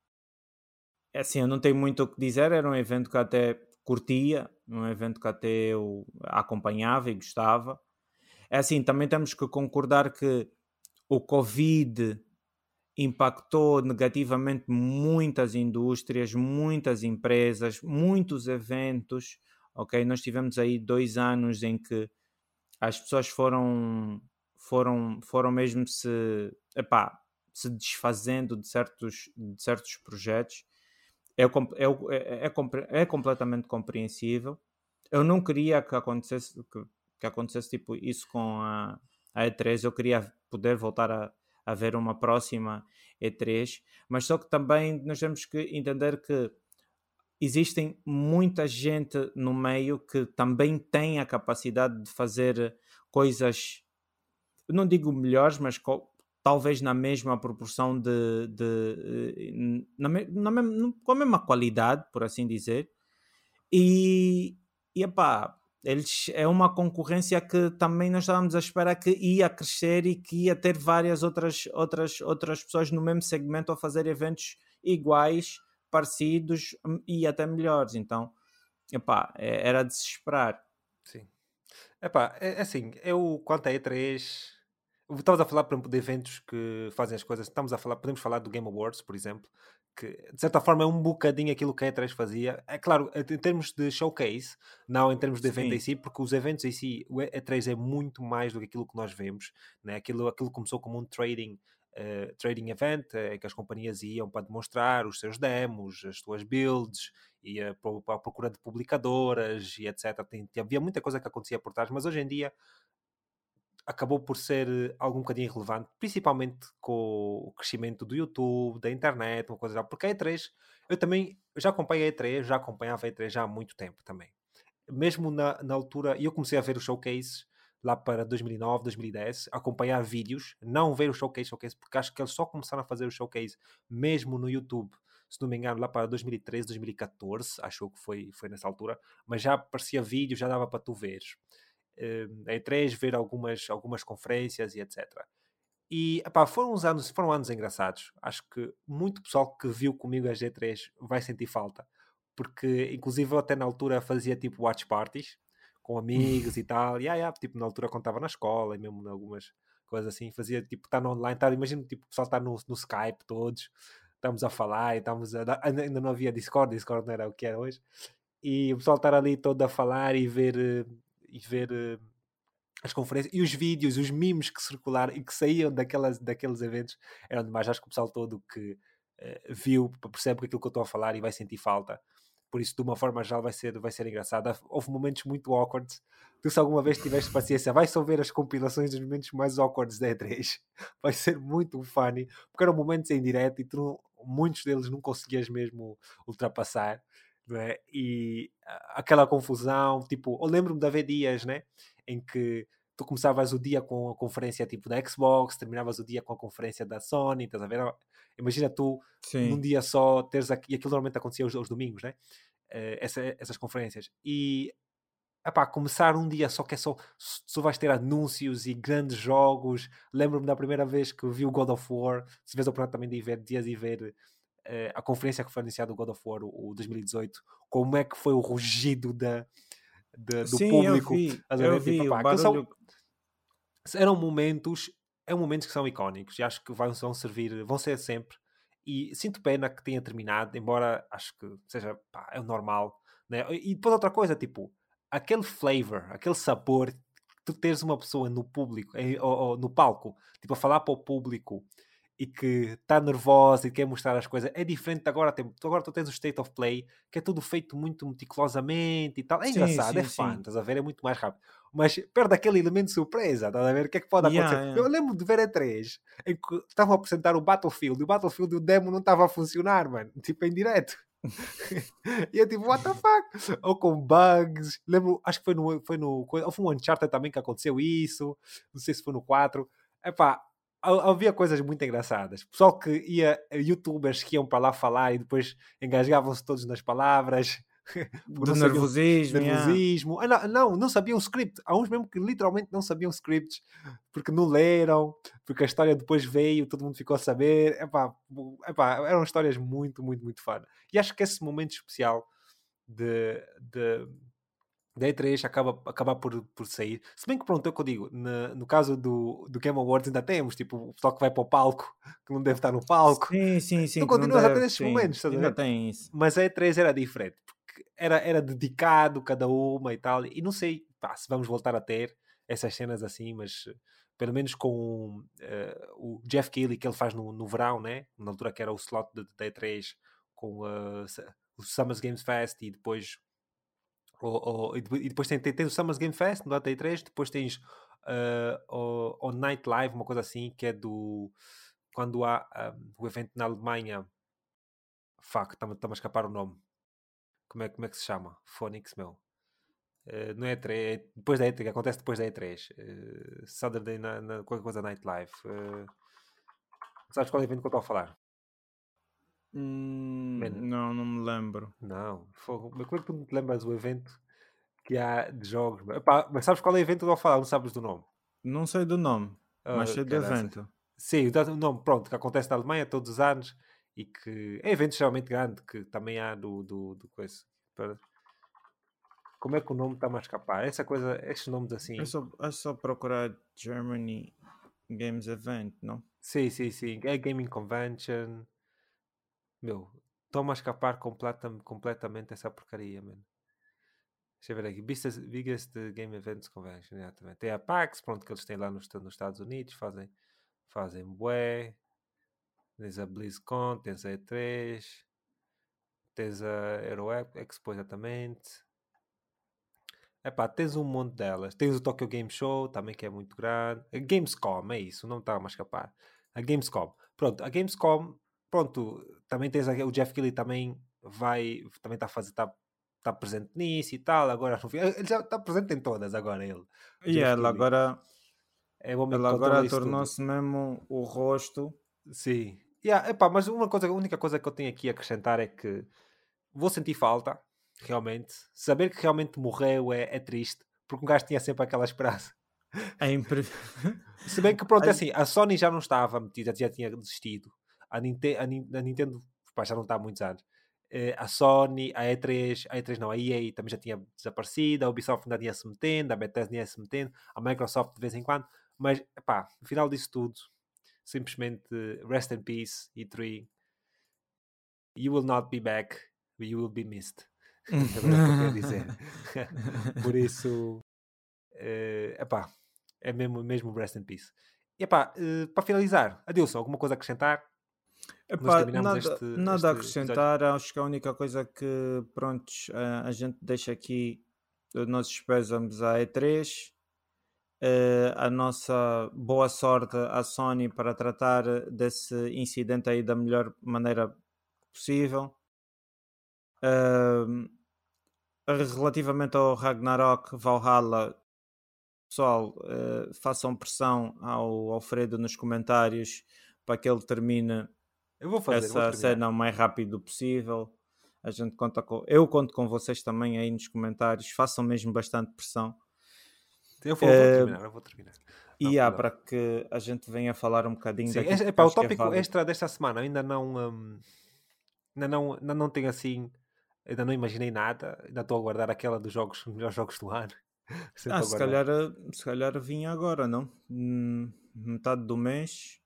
assim, eu não tenho muito o que dizer, era um evento que até curtia, um evento que até eu acompanhava e gostava. É assim, também temos que concordar que o Covid impactou negativamente muitas indústrias, muitas empresas, muitos eventos. Ok, nós tivemos aí dois anos em que as pessoas foram foram foram mesmo se epá, se desfazendo de certos de certos projetos é, é, é, é, é completamente compreensível. Eu não queria que acontecesse, que, que acontecesse tipo isso com a, a E3, eu queria poder voltar a, a ver uma próxima E3, mas só que também nós temos que entender que existem muita gente no meio que também tem a capacidade de fazer coisas, não digo melhores, mas talvez na mesma proporção de, de eh, na, na, com a mesma qualidade, por assim dizer. E, e epá, eles é uma concorrência que também nós estávamos a esperar que ia crescer e que ia ter várias outras, outras, outras pessoas no mesmo segmento a fazer eventos iguais, parecidos hum, e até melhores. Então, epá, é, era de se esperar. Sim. Epá, é, é assim, eu quanto a E3 Estavas a falar, exemplo, de eventos que fazem as coisas. Estamos a falar, podemos falar do Game Awards, por exemplo, que de certa forma é um bocadinho aquilo que a E3 fazia. É claro, em termos de showcase, não em termos de evento Sim. em si, porque os eventos em si, o E3 é muito mais do que aquilo que nós vemos. Né? Aquilo, aquilo começou como um trading. Uh, trading event, uh, em que as companhias iam para demonstrar os seus demos, as suas builds, ia para a procura de publicadoras e etc. Tem, havia muita coisa que acontecia por trás, mas hoje em dia acabou por ser eh, algum bocadinho irrelevante, principalmente com o crescimento do YouTube, da internet, uma coisa já, porque a E3, eu também já acompanhei a E3, já acompanhava a E3 já há muito tempo também. Mesmo na, na altura, e eu comecei a ver os showcases lá para 2009, 2010, acompanhar vídeos, não ver o showcase, showcase, porque acho que eles só começaram a fazer o showcase mesmo no YouTube, se não me engano, lá para 2013, 2014, acho que foi, foi nessa altura, mas já aparecia vídeo, já dava para tu veres. Uh, a E3, ver algumas, algumas conferências e etc. E epá, foram uns anos, foram anos engraçados. Acho que muito pessoal que viu comigo a G3 vai sentir falta. Porque, inclusive, eu até na altura fazia tipo watch parties com amigos e tal. E yeah, tipo, na altura contava na escola e mesmo em algumas coisas assim. Fazia tipo, estar tá online, tá, imagina tipo, o pessoal estar tá no, no Skype todos, estamos a falar e estamos a, ainda não havia Discord, Discord não era o que era hoje. E o pessoal estar ali todo a falar e ver, eh, e ver eh, as conferências e os vídeos, os memes que circularam e que saíam daquelas, daqueles eventos eram demais. Acho que o pessoal todo que uh, viu percebe aquilo que eu estou a falar e vai sentir falta. Por isso, de uma forma geral, vai ser, vai ser engraçado. Houve momentos muito awkward. Tu, se alguma vez tiveste paciência, vai só ver as compilações dos momentos mais awkward da E3. Vai ser muito funny, porque eram momentos em direto e tu, muitos deles não conseguias mesmo ultrapassar. É? E aquela confusão, tipo, eu lembro-me de haver dias, né? em que tu começavas o dia com a conferência tipo da Xbox, terminavas o dia com a conferência da Sony, estás a ver? Imagina tu Sim. num dia só teres aqui, e aquilo normalmente acontecia aos, aos domingos, né? Uh, essa, essas conferências. E epá, começar um dia só que é só, só vais ter anúncios e grandes jogos. Lembro-me da primeira vez que vi o God of War, se vês a oportunidade também de ir ver, dias e ver uh, a conferência que foi anunciada do God of War, o, o 2018, como é que foi o rugido da de, do Sim, público. Eu vi, eu vi tipo, pá, são, eram momentos, é momentos que são icónicos e acho que vão, vão servir, vão ser sempre. E sinto pena que tenha terminado, embora acho que seja pá, é o normal. Né? E depois outra coisa, tipo, aquele flavor, aquele sabor, tu teres uma pessoa no público, ou, ou no palco, tipo, a falar para o público e que está nervosa e quer mostrar as coisas. É diferente agora. Tem, agora tu tens o State of Play, que é tudo feito muito meticulosamente e tal. É sim, engraçado, sim, é fã, estás a ver? É muito mais rápido. Mas perde aquele elemento de surpresa, estás a ver? O que é que pode acontecer? Yeah, yeah. Eu lembro de ver a 3 em que estavam a apresentar o Battlefield e o Battlefield, o demo não estava a funcionar, mano. Tipo, em direto. e eu tipo, what the fuck? Ou com bugs. Lembro, acho que foi no. Foi no houve um Uncharted também que aconteceu isso. Não sei se foi no 4. Epá, havia coisas muito engraçadas. Pessoal que ia, youtubers que iam para lá falar e depois engasgavam-se todos nas palavras. Do nervosismo. nervosismo. Yeah. Ah, não, não, não sabiam o script. Há uns mesmo que literalmente não sabiam scripts porque não leram, porque a história depois veio, todo mundo ficou a saber. Epá, epá, eram histórias muito, muito, muito fun. E acho que esse momento especial de, de da E3 acaba, acaba por, por sair. Se bem que, pronto, é o que eu digo, no, no caso do, do Game Awards ainda temos, tipo, o pessoal que vai para o palco, que não deve estar no palco. Sim, sim, sim. Tu continuas a ter esses momentos, ainda tem isso. Mas a E3 era diferente, porque era, era dedicado cada uma e tal, e não sei pá, se vamos voltar a ter essas cenas assim, mas pelo menos com uh, o Jeff Keighley que ele faz no, no verão, né? na altura que era o slot da E3 com uh, o Summer Games Fest e depois ou, ou, e depois tens o Summers Game Fest no Data 3, depois tens uh, o, o Night Live, uma coisa assim, que é do. Quando há um, o evento na Alemanha. Fuck, está-me a escapar o nome. Como é, como é que se chama? Phonics, meu. Uh, não é E3, é depois da E3, acontece depois da E3. Uh, Saturday na, na, qualquer coisa Night Live. Uh, sabes qual é evento que eu estou a falar? Hum, não, não me lembro. Não, mas como é que tu não te lembras do evento que há de jogos? Epá, mas sabes qual é o evento que eu vou falar? Não sabes do nome? Não sei do nome, mas ah, sei do evento. Sim, o nome, pronto, que acontece na Alemanha todos os anos e que é evento extremamente grande que também há do, do, do coisa. Como é que o nome está a escapar? Essa coisa, estes nomes assim. É só, é só procurar Germany Games Event, não? Sim, sim, sim. É Gaming Convention. Meu, toma a escapar completa, completamente essa porcaria, mano. Deixa eu ver aqui. Biggest, biggest Game Events Convention, exatamente. Tem a PAX, pronto, que eles têm lá nos, nos Estados Unidos, fazem, fazem bué. Tens a BlizzCon, tens a E3, tens a Expo, exatamente. Epá, tens um monte delas. Tens o Tokyo Game Show, também que é muito grande. A Gamescom, é isso, não está a escapar. A Gamescom. Pronto, a Gamescom pronto, também tens o Jeff Kelly também vai, também está a fazer, está tá presente nisso e tal, agora ele já está presente em todas agora ele. E ele agora é bom ele agora tornou-se mesmo o rosto. Sim. Yeah, epá, mas uma coisa, a única coisa que eu tenho aqui a acrescentar é que vou sentir falta, realmente. Saber que realmente morreu é, é triste, porque um gajo tinha sempre aquela esperança. É impre... Se bem que, pronto, é assim, a Sony já não estava metida, já tinha desistido. A, a Nintendo pá, já não está há muitos anos. Uh, a Sony, a E3, a E3 não, a EA também já tinha desaparecido, a Ubisoft ainda ia se metendo, a Bethesda ia se metendo, a Microsoft de vez em quando, mas, pá, no final disso tudo, simplesmente rest in peace, E3. You will not be back, you will be missed. é o que eu dizer. Por isso, uh, epá, é mesmo, mesmo rest in peace. E epá, uh, para finalizar, Adilson, alguma coisa a acrescentar? Epá, nada, este, nada este a acrescentar, episódio. acho que a única coisa que pronto, a, a gente deixa aqui nós despesamos a E3 uh, a nossa boa sorte à Sony para tratar desse incidente aí da melhor maneira possível uh, relativamente ao Ragnarok Valhalla pessoal, uh, façam pressão ao Alfredo nos comentários para que ele termine fazer, essa cena o mais rápido possível. A gente conta com. Eu conto com vocês também aí nos comentários. Façam mesmo bastante pressão. Eu vou, uh, vou terminar, eu vou terminar. e há para que a gente venha falar um bocadinho Sim, é, epá, o é tópico é extra desta semana ainda não, um, ainda não ainda não tenho assim ainda não imaginei nada ainda estou a guardar aquela dos jogos melhores jogos do ano ah, se calhar, se calhar vinha agora, não? Hum, metade do mês.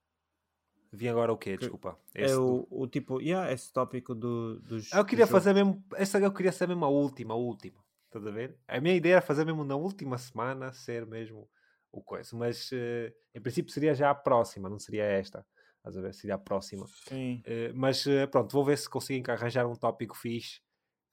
Vinha agora o quê? Desculpa. É é o, do... o tipo, yeah, esse tópico do, dos. Eu queria fazer mesmo. Essa eu queria ser mesmo a última, a última. Estás a ver? A minha ideia era fazer mesmo na última semana ser mesmo o coisa. Mas uh, em princípio seria já a próxima, não seria esta. Estás a ver? Seria a próxima. Sim. Uh, mas uh, pronto, vou ver se consigo arranjar um tópico fixe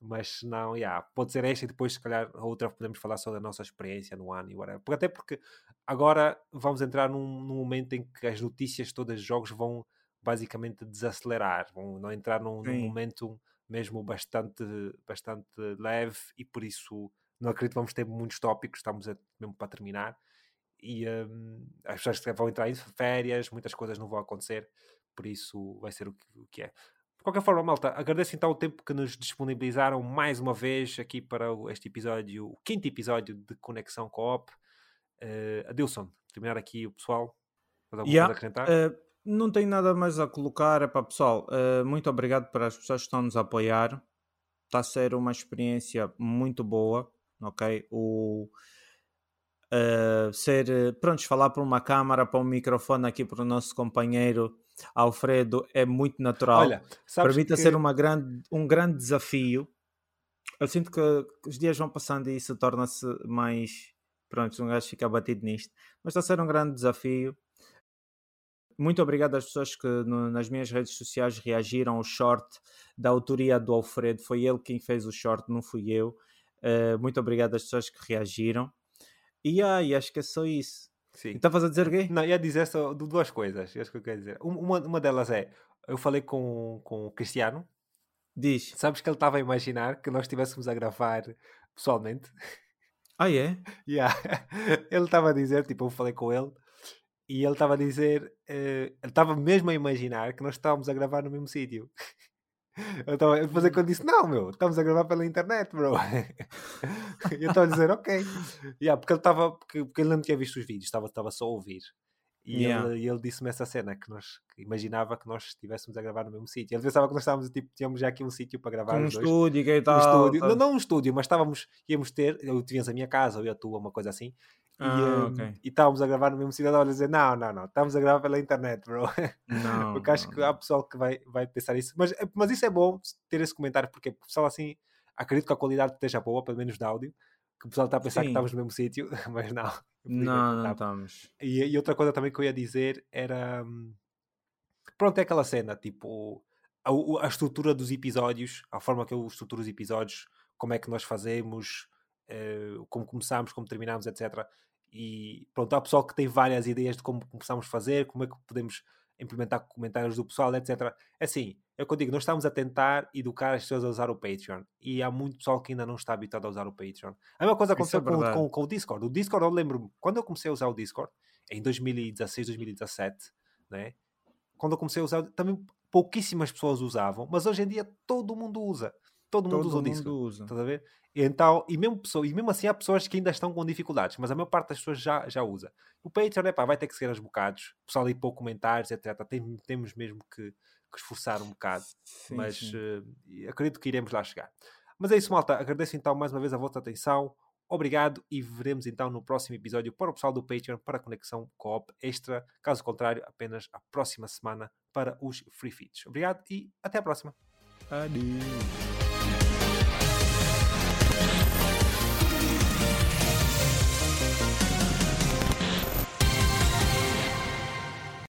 mas não, yeah, pode ser esta e depois se calhar a outra podemos falar sobre a nossa experiência no ano e whatever. Porque até porque agora vamos entrar num, num momento em que as notícias todas os jogos vão basicamente desacelerar, vão não entrar num, num, momento mesmo bastante, bastante leve e por isso não acredito que vamos ter muitos tópicos, estamos a, mesmo para terminar e um, as pessoas vão entrar em férias, muitas coisas não vão acontecer, por isso vai ser o que, o que é. De qualquer forma, malta, agradeço então o tempo que nos disponibilizaram mais uma vez aqui para este episódio, o quinto episódio de Conexão Co-op. Uh, Adilson, terminar aqui o pessoal. alguma yeah, coisa a acrescentar? Uh, não tenho nada mais a colocar. Para pessoal, uh, muito obrigado para as pessoas que estão nos a apoiar. Está a ser uma experiência muito boa, ok? O uh, ser, pronto, falar para uma câmara, para um microfone aqui para o nosso companheiro Alfredo é muito natural. Olha, para mim está que... a ser uma grande, um grande desafio. Eu sinto que os dias vão passando e isso torna-se mais. Pronto, um gajo fica batido nisto. Mas está a ser um grande desafio. Muito obrigado às pessoas que no, nas minhas redes sociais reagiram ao short da autoria do Alfredo. Foi ele quem fez o short, não fui eu. Uh, muito obrigado às pessoas que reagiram. E, e acho que é só isso. Sim. Estavas a dizer o quê? Não, ia dizer só duas coisas. Isso que eu quero dizer. Uma, uma delas é: eu falei com, com o Cristiano. Diz. Sabes que ele estava a imaginar que nós estivéssemos a gravar pessoalmente. Ah, é? yeah. Ele estava a dizer, tipo, eu falei com ele e ele estava a dizer, uh, ele estava mesmo a imaginar que nós estávamos a gravar no mesmo sítio. Eu estava a fazer quando disse: Não, meu, estamos a gravar pela internet, bro. e eu estava a dizer: Ok. Yeah, porque ele estava, porque, porque ele não tinha visto os vídeos, estava, estava só a ouvir. E yeah. ele, ele disse-me essa cena que nós que imaginava que nós estivéssemos a gravar no mesmo sítio. Ele pensava que nós estávamos, tipo, tínhamos já aqui um sítio para gravar. Um estúdio e tal. Um estúdio. Não, não um estúdio, mas estávamos, íamos ter, eu tinhas a minha casa, ou eu a tua, uma coisa assim. Ah, e, um, okay. e estávamos a gravar no mesmo cidadão a dizer: Não, não, não, estamos a gravar pela internet, bro. Não, porque acho não, que há pessoal que vai, vai pensar isso. Mas, mas isso é bom ter esse comentário, porque o pessoal assim acredito que a qualidade esteja boa, pelo menos de áudio. Que o pessoal está a pensar Sim. que estamos no mesmo sítio, mas não. Não, não estamos. E, e, outra coisa também que eu ia dizer era. Hum, pronto, é aquela cena, tipo. A, a estrutura dos episódios, a forma que eu estruturo os episódios, como é que nós fazemos, uh, como começamos, como terminamos, etc. E pronto, há pessoal que tem várias ideias de como começamos a fazer, como é que podemos implementar comentários do pessoal, etc. É assim, é o que eu digo, nós estamos a tentar educar as pessoas a usar o Patreon e há muito pessoal que ainda não está habituado a usar o Patreon. A mesma coisa aconteceu é com, com, com, o Discord. O Discord, eu lembro-me, quando eu comecei a usar o Discord, em 2016, 2017, né? quando eu comecei a usar, também pouquíssimas pessoas usavam, mas hoje em dia todo mundo usa. Todo mundo usa o mundo usa. Estás a ver? E Então, e mesmo, pessoa, e mesmo assim há pessoas que ainda estão com dificuldades, mas a maior parte das pessoas já, já usa. O Patreon, epá, vai ter que ser aos bocados. O pessoal aí pôr comentários, etc. Tem, temos mesmo que, que esforçar um bocado. Sim, mas sim. eh, acredito que iremos lá chegar. Mas é isso, malta. Agradeço então mais uma vez a vossa atenção. Obrigado e veremos então no próximo episódio para o pessoal do Patreon para a conexão co-op extra. Caso contrário, apenas a próxima semana para os free feeds. Obrigado e até a próxima. Adeus.